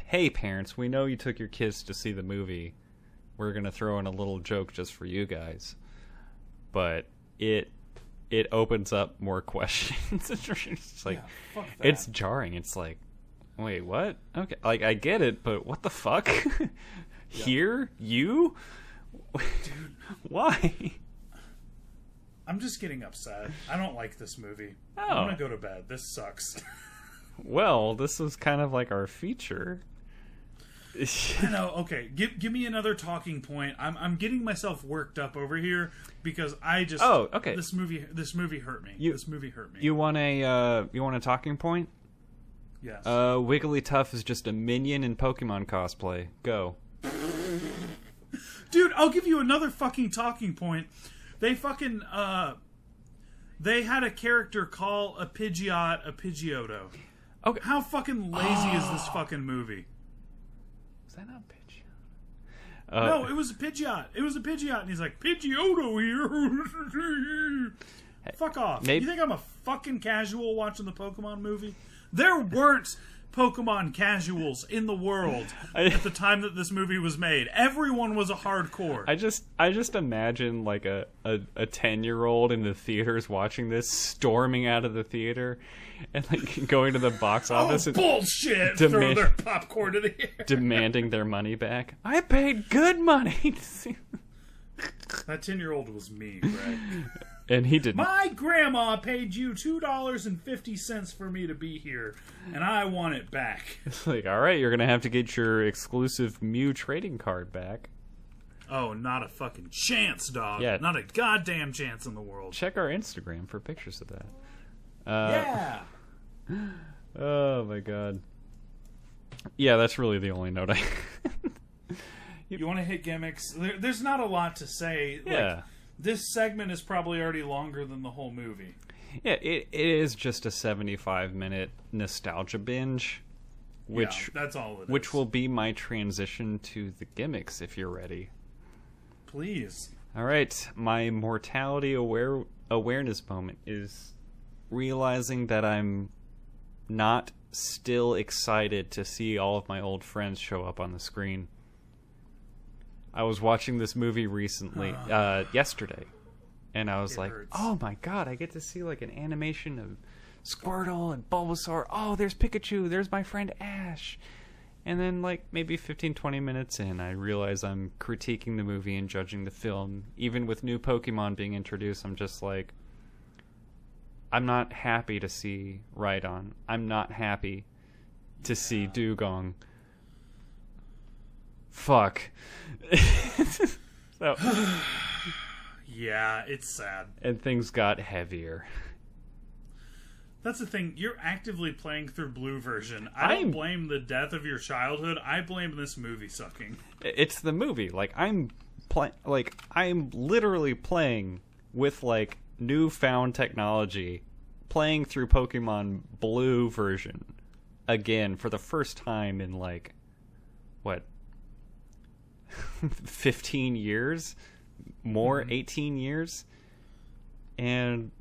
[SPEAKER 1] hey parents, we know you took your kids to see the movie. We're gonna throw in a little joke just for you guys, but it it opens up more questions. it's like
[SPEAKER 2] fuck that.
[SPEAKER 1] it's jarring. It's like, wait, what? Okay, like I get it, but what the fuck? Here, you, dude, why?
[SPEAKER 2] I'm just getting upset. I don't like this movie.
[SPEAKER 1] Oh.
[SPEAKER 2] I'm gonna go to bed. This sucks.
[SPEAKER 1] Well, this was kind of like our feature.
[SPEAKER 2] no, okay. Give give me another talking point. I'm I'm getting myself worked up over here because I just
[SPEAKER 1] Oh, okay.
[SPEAKER 2] This movie this movie hurt me.
[SPEAKER 1] You-
[SPEAKER 2] this movie hurt me.
[SPEAKER 1] You want a uh, you want a talking point?
[SPEAKER 2] Yes.
[SPEAKER 1] Uh, Wigglytuff is just a minion in Pokemon cosplay. Go.
[SPEAKER 2] Dude, I'll give you another fucking talking point. They fucking uh they had a character call a Pidgeot a Pidgeotto.
[SPEAKER 1] Okay.
[SPEAKER 2] How fucking lazy is this fucking movie?
[SPEAKER 1] Is that not pitch? Uh,
[SPEAKER 2] No, it was a Pidgeot. It was a Pidgeot, and he's like, Pidgeotto here. Fuck off.
[SPEAKER 1] Maybe-
[SPEAKER 2] You think I'm a fucking casual watching the Pokemon movie? There weren't Pokemon casuals in the world
[SPEAKER 1] I-
[SPEAKER 2] at the time that this movie was made. Everyone was a hardcore.
[SPEAKER 1] I just I just imagine like a a, a ten year old in the theaters watching this, storming out of the theater, and like going to the box
[SPEAKER 2] oh,
[SPEAKER 1] office and
[SPEAKER 2] bullshit! Throw their popcorn to the air.
[SPEAKER 1] demanding their money back. I paid good money to see.
[SPEAKER 2] That 10 year old was me, Greg.
[SPEAKER 1] And he didn't.
[SPEAKER 2] My grandma paid you $2.50 for me to be here, and I want it back.
[SPEAKER 1] It's like, all right, you're gonna have to get your exclusive Mew trading card back.
[SPEAKER 2] Oh, not a fucking chance, dog.
[SPEAKER 1] Yeah.
[SPEAKER 2] Not a goddamn chance in the world.
[SPEAKER 1] Check our Instagram for pictures of that. Uh,
[SPEAKER 2] yeah.
[SPEAKER 1] Oh my god. Yeah, that's really the only note I.
[SPEAKER 2] You want to hit gimmicks? There, there's not a lot to say. Like,
[SPEAKER 1] yeah.
[SPEAKER 2] This segment is probably already longer than the whole movie.
[SPEAKER 1] Yeah, it, it is just a 75 minute nostalgia binge, which
[SPEAKER 2] yeah, that's all it is.
[SPEAKER 1] which will be my transition to the gimmicks if you're ready.
[SPEAKER 2] please.
[SPEAKER 1] All right, my mortality aware awareness moment is realizing that I'm not still excited to see all of my old friends show up on the screen. I was watching this movie recently, uh, yesterday, and I was
[SPEAKER 2] It
[SPEAKER 1] like,
[SPEAKER 2] hurts.
[SPEAKER 1] "Oh my god, I get to see like an animation of Squirtle and Bulbasaur. Oh, there's Pikachu. There's my friend Ash." And then, like, maybe 15, 20 minutes in, I realize I'm critiquing the movie and judging the film. Even with new Pokemon being introduced, I'm just like, I'm not happy to see Rhydon. I'm not happy to see Dewgong. Fuck. so,
[SPEAKER 2] Yeah, it's sad.
[SPEAKER 1] and things got heavier.
[SPEAKER 2] That's the thing. You're actively playing through blue version. I
[SPEAKER 1] I'm-
[SPEAKER 2] don't blame the death of your childhood. I blame this movie sucking.
[SPEAKER 1] It's the movie. Like I'm play like I'm literally playing with like newfound technology, playing through Pokemon Blue version again for the first time in like what 15 years more mm-hmm. 18 years and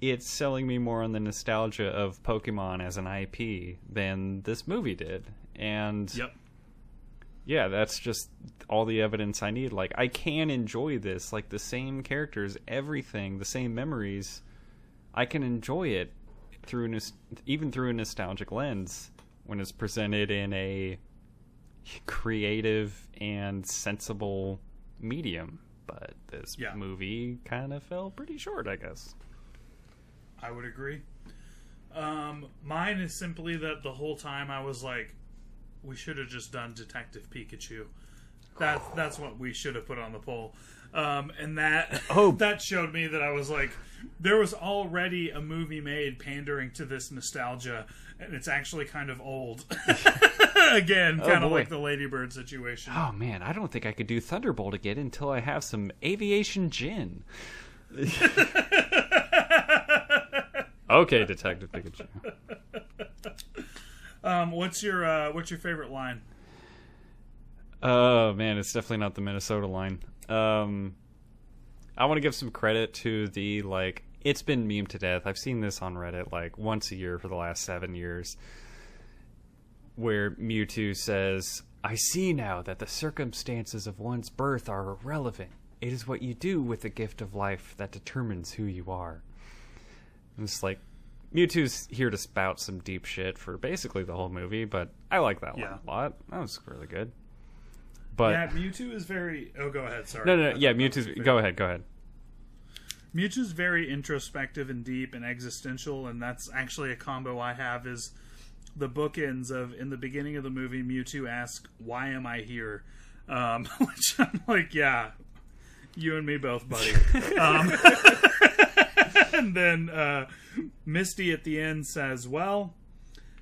[SPEAKER 1] it's selling me more on the nostalgia of Pokemon as an IP than this movie did and
[SPEAKER 2] Yep.
[SPEAKER 1] yeah, that's just all the evidence I need. Like, I can enjoy this, like the same characters, everything, the same memories. I can enjoy it through even through a nostalgic lens when it's presented in a creative and sensible medium. But this
[SPEAKER 2] Yeah.
[SPEAKER 1] movie kind of fell pretty short, I guess.
[SPEAKER 2] I would agree. Um, mine is simply that the whole time I was like, we should have just done Detective Pikachu. That's that's what we should have put on the poll. Um, and that
[SPEAKER 1] Oh.
[SPEAKER 2] that showed me that I was like, there was already a movie made pandering to this nostalgia, and it's actually kind of old. Again, kind of like the Lady Bird situation.
[SPEAKER 1] Oh man, I don't think I could do Thunderbolt again until I have some aviation gin. okay, Detective Pikachu.
[SPEAKER 2] Um, what's your uh, what's your favorite line?
[SPEAKER 1] Oh man, it's definitely not the Minnesota line. Um, I want to give some credit to the like. It's been meme to death. I've seen this on Reddit like once a year for the last seven years, where Mewtwo says, "I see now that the circumstances of one's birth are irrelevant. It is what you do with the gift of life that determines who you are." And it's like Mewtwo's here to spout some deep shit for basically the whole movie, but I like that
[SPEAKER 2] Yeah.
[SPEAKER 1] line a lot. That was really good. But
[SPEAKER 2] yeah, Mewtwo is very. Oh, go ahead. Sorry.
[SPEAKER 1] no, no, no yeah, Mewtwo's. Go ahead, go ahead.
[SPEAKER 2] Mewtwo's very introspective and deep and existential, and that's actually a combo I have. Is the bookends of in the beginning of the movie, Mewtwo asks, "Why am I here?" Um, which I'm like, yeah, you and me both, buddy. um, and then uh, Misty at the end says, "Well,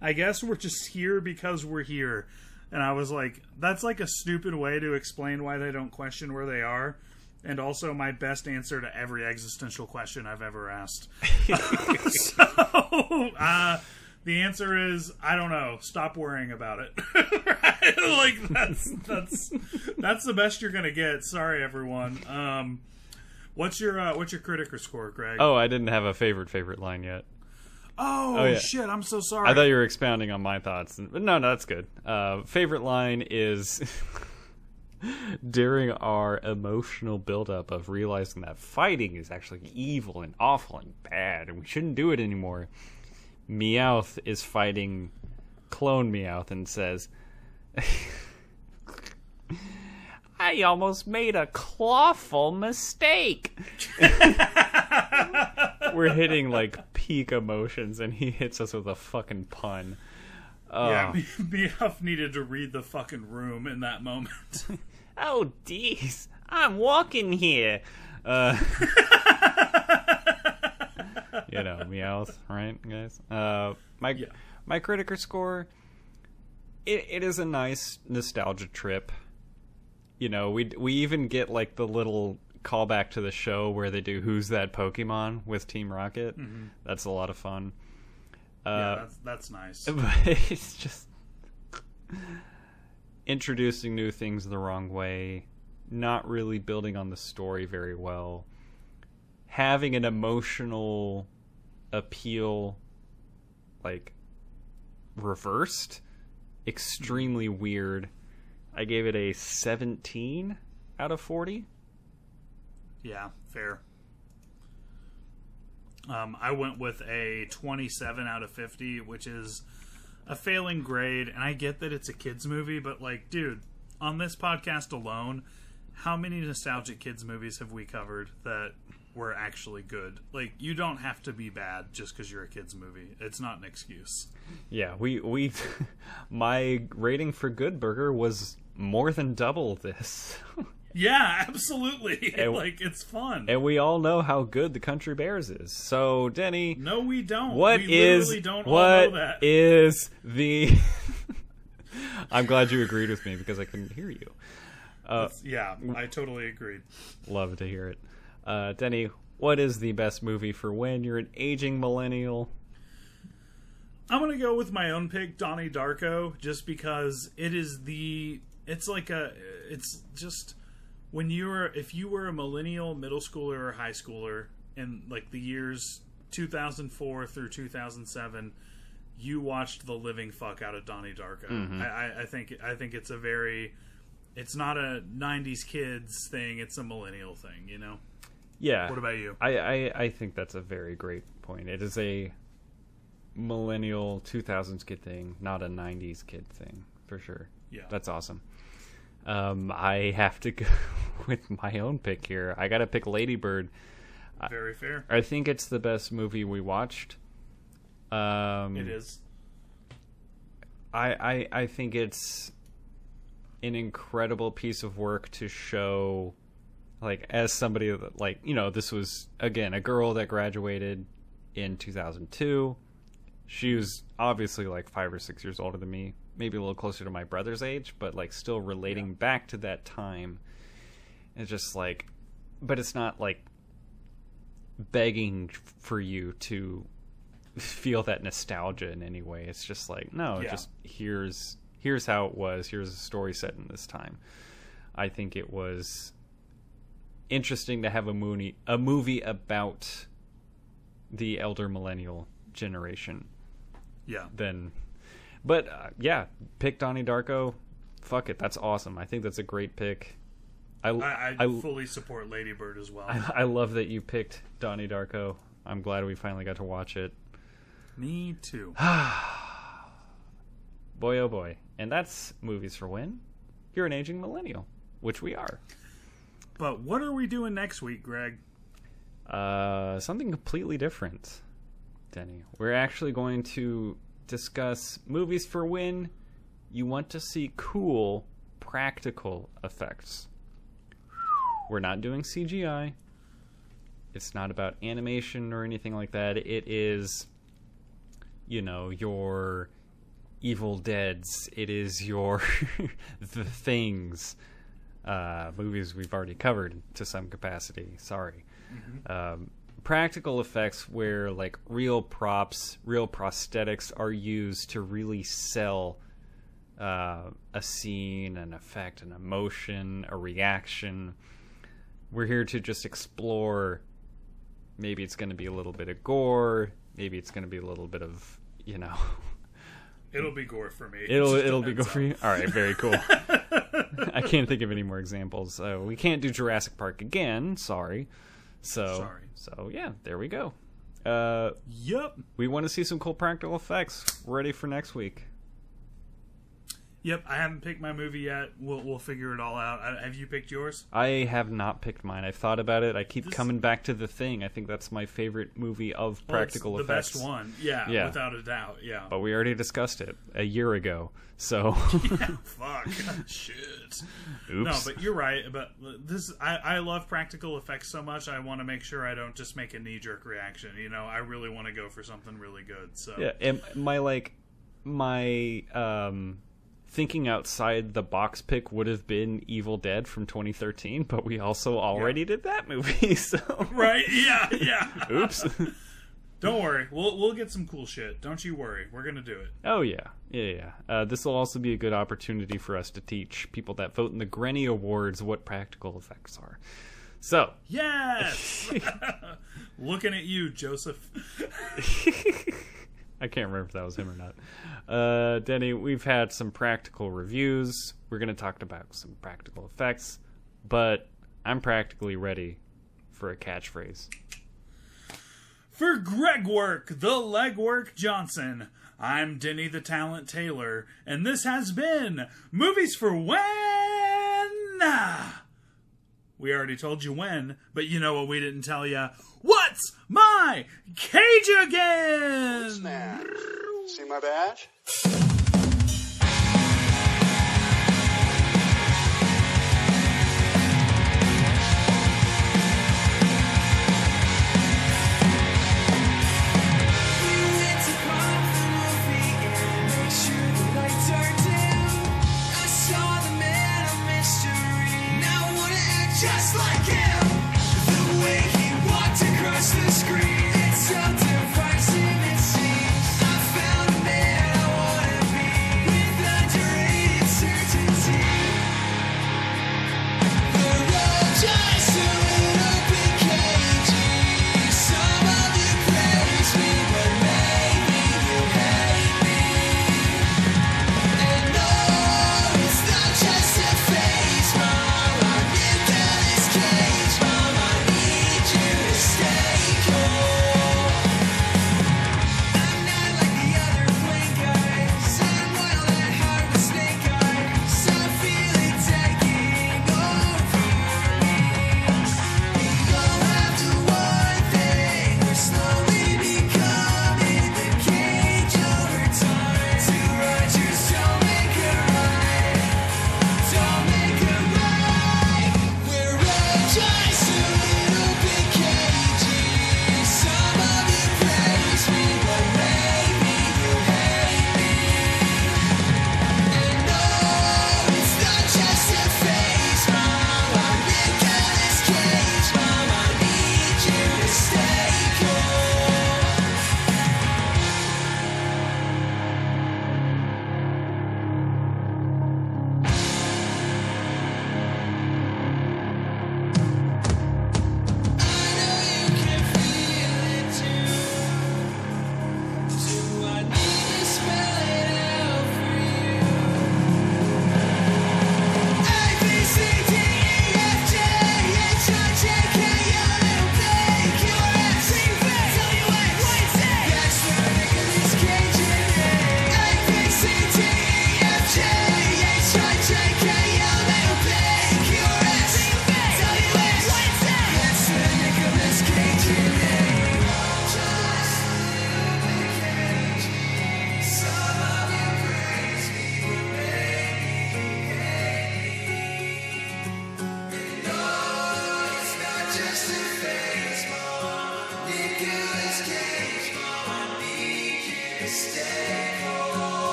[SPEAKER 2] I guess we're just here because we're here." And I was like, that's like a stupid way to explain why they don't question where they are. And also my best answer to every existential question I've ever asked. so, uh, the answer is I don't know. Stop worrying about it. Right? Like that's that's that's the best you're gonna get. Sorry, everyone. Um, what's your uh, what's your critical score, Greg?
[SPEAKER 1] Oh, I didn't have a favorite favorite line yet.
[SPEAKER 2] Oh,
[SPEAKER 1] oh, yeah.
[SPEAKER 2] shit! I'm so sorry.
[SPEAKER 1] I thought you were expounding on my thoughts. But no, no, that's good. Uh, favorite line is during our emotional buildup of realizing that fighting is actually evil and awful and bad, and we shouldn't do it anymore. Meowth is fighting clone Meowth and says, I almost made a clawful mistake. We're hitting like peak emotions, and he hits us with a fucking pun.
[SPEAKER 2] yeah, Meowth needed to read the fucking room in that moment.
[SPEAKER 1] Oh, geez, I'm walking here. Uh, you know, Meowth, right, guys? Uh, my my Criticker score. It, it is a nice nostalgia trip. You know, we we even get like the little callback to the show where they do "Who's That Pokemon" with Team Rocket. That's a lot of fun.
[SPEAKER 2] yeah,
[SPEAKER 1] Uh,
[SPEAKER 2] that's that's nice.
[SPEAKER 1] but it's just introducing new things the wrong way, not really building on the story very well, having an emotional appeal like reversed, extremely weird. I gave it a 17 out of 40.
[SPEAKER 2] Yeah, fair. Um, I went with a 27 out of 50, which is a failing grade. And I get that it's a kids movie, but like, dude, on this podcast alone, how many nostalgic kids movies have we covered that were actually good? Like, you don't have to be bad just because you're a kids movie. It's not an excuse.
[SPEAKER 1] Yeah, we we my rating for Good Burger was more than double this.
[SPEAKER 2] Yeah, absolutely.
[SPEAKER 1] And-
[SPEAKER 2] like, it's fun.
[SPEAKER 1] and we all know how good the Country Bears is. So, Denny,
[SPEAKER 2] no, we don't.
[SPEAKER 1] what
[SPEAKER 2] we
[SPEAKER 1] is
[SPEAKER 2] literally don't all know that.
[SPEAKER 1] is the I'm glad you agreed with me because I couldn't hear you.
[SPEAKER 2] yeah, I totally agreed.
[SPEAKER 1] Love to hear it. Uh, Denny, what is the best movie for when you're an aging millennial?
[SPEAKER 2] I'm gonna go with my own pick, Donnie Darko, just because it is the. It's like a. It's just when you were if you were a millennial, middle schooler, or high schooler in like the years 2004 through 2007, you watched the living fuck out of Donnie Darko. Mm-hmm. I, I, I think I think it's a very. It's not a '90s kids thing; it's a millennial thing. You know.
[SPEAKER 1] Yeah.
[SPEAKER 2] What about you?
[SPEAKER 1] I, I, I think that's a very great point. It is a millennial 2000s kid thing, not a 90s kid thing, for sure.
[SPEAKER 2] Yeah.
[SPEAKER 1] That's awesome. Um, I have to go with my own pick here. I got to pick Lady Bird.
[SPEAKER 2] Very fair.
[SPEAKER 1] I think it's the best movie we watched. Um,
[SPEAKER 2] It is.
[SPEAKER 1] I, I I think it's an incredible piece of work to show like as somebody that like you know this was again a girl that graduated in 2002 she was obviously like five or six years older than me maybe a little closer to my brother's age but like still relating back to that time it's just like but it's not like begging for you to feel that nostalgia in any way it's just like no
[SPEAKER 2] Yeah.
[SPEAKER 1] just here's here's how it was here's a story set in this time i think it was interesting to have a movie a movie about the elder millennial generation
[SPEAKER 2] Yeah.
[SPEAKER 1] then but uh, yeah pick donnie darko. Fuck it. That's awesome. I think that's a great pick. I
[SPEAKER 2] I, I,
[SPEAKER 1] I,
[SPEAKER 2] fully support Lady Bird as well.
[SPEAKER 1] I, I love that you picked donnie darko. I'm glad we finally got to watch it.
[SPEAKER 2] Me too.
[SPEAKER 1] boy oh boy. And that's movies for when? You're an aging millennial which we are.
[SPEAKER 2] But what are we doing next week, Greg?
[SPEAKER 1] Uh, something completely different, Denny. We're actually going to discuss movies for when you want to see cool practical effects. We're not doing CGI. It's not about animation or anything like that. It is, you know, your Evil Deads. It is your The Things. Uh, movies we've already covered to some capacity. Sorry um, practical effects where like real props, real prosthetics are used to really sell uh, a scene, an effect, an emotion, a reaction. We're here to just explore. Maybe it's going to be a little bit of gore. Maybe it's going to be a little bit of you know.
[SPEAKER 2] It'll be gore for me. It
[SPEAKER 1] It'll
[SPEAKER 2] just
[SPEAKER 1] it'll be gore for you. All right, very cool. I can't think of any more examples. Uh, we can't do Jurassic Park again. Sorry. So
[SPEAKER 2] Sorry.
[SPEAKER 1] so yeah, there we go. Uh,
[SPEAKER 2] Yep.
[SPEAKER 1] we want to see some cool practical effects. Ready for next week.
[SPEAKER 2] Yep. I haven't picked my movie yet. We'll we'll figure it all out. I, have you picked yours?
[SPEAKER 1] I have not picked mine. I've thought about it. I keep
[SPEAKER 2] This-
[SPEAKER 1] coming back to the thing. I think that's my favorite movie of
[SPEAKER 2] Well, it's
[SPEAKER 1] practical
[SPEAKER 2] the
[SPEAKER 1] effects.
[SPEAKER 2] best one. Yeah,
[SPEAKER 1] Yeah.
[SPEAKER 2] Without a doubt. Yeah.
[SPEAKER 1] But we already discussed it a year ago. So
[SPEAKER 2] Fuck. Shit.
[SPEAKER 1] oops.
[SPEAKER 2] No, but you're right. But this, I, I love practical effects so much. I want to make sure I don't just make a knee jerk reaction. You know, I really want to go for something really good. So
[SPEAKER 1] Yeah, and my like my um thinking outside the box pick would have been Evil Dead from 2013, but we also already did that movie. So
[SPEAKER 2] right. Yeah. Yeah.
[SPEAKER 1] oops.
[SPEAKER 2] Don't worry. We'll we'll get some cool shit. Don't you worry. We're gonna do it.
[SPEAKER 1] oh yeah. Yeah, yeah. Uh, this will also be a good opportunity for us to teach people that vote in the Granny Awards what practical effects are. So,
[SPEAKER 2] Yes. Looking at you, Joseph.
[SPEAKER 1] I can't remember if that was him or not. Uh, Denny, we've had some practical reviews. We're going to talk about some practical effects, but I'm practically ready for a catchphrase.
[SPEAKER 2] For Greg Work, the Legwork Johnson, I'm Denny the Talent Taylor, and this has been Movies for When. We already told you when, but you know what we didn't tell you? What's my cage again?
[SPEAKER 4] Man, see my badge?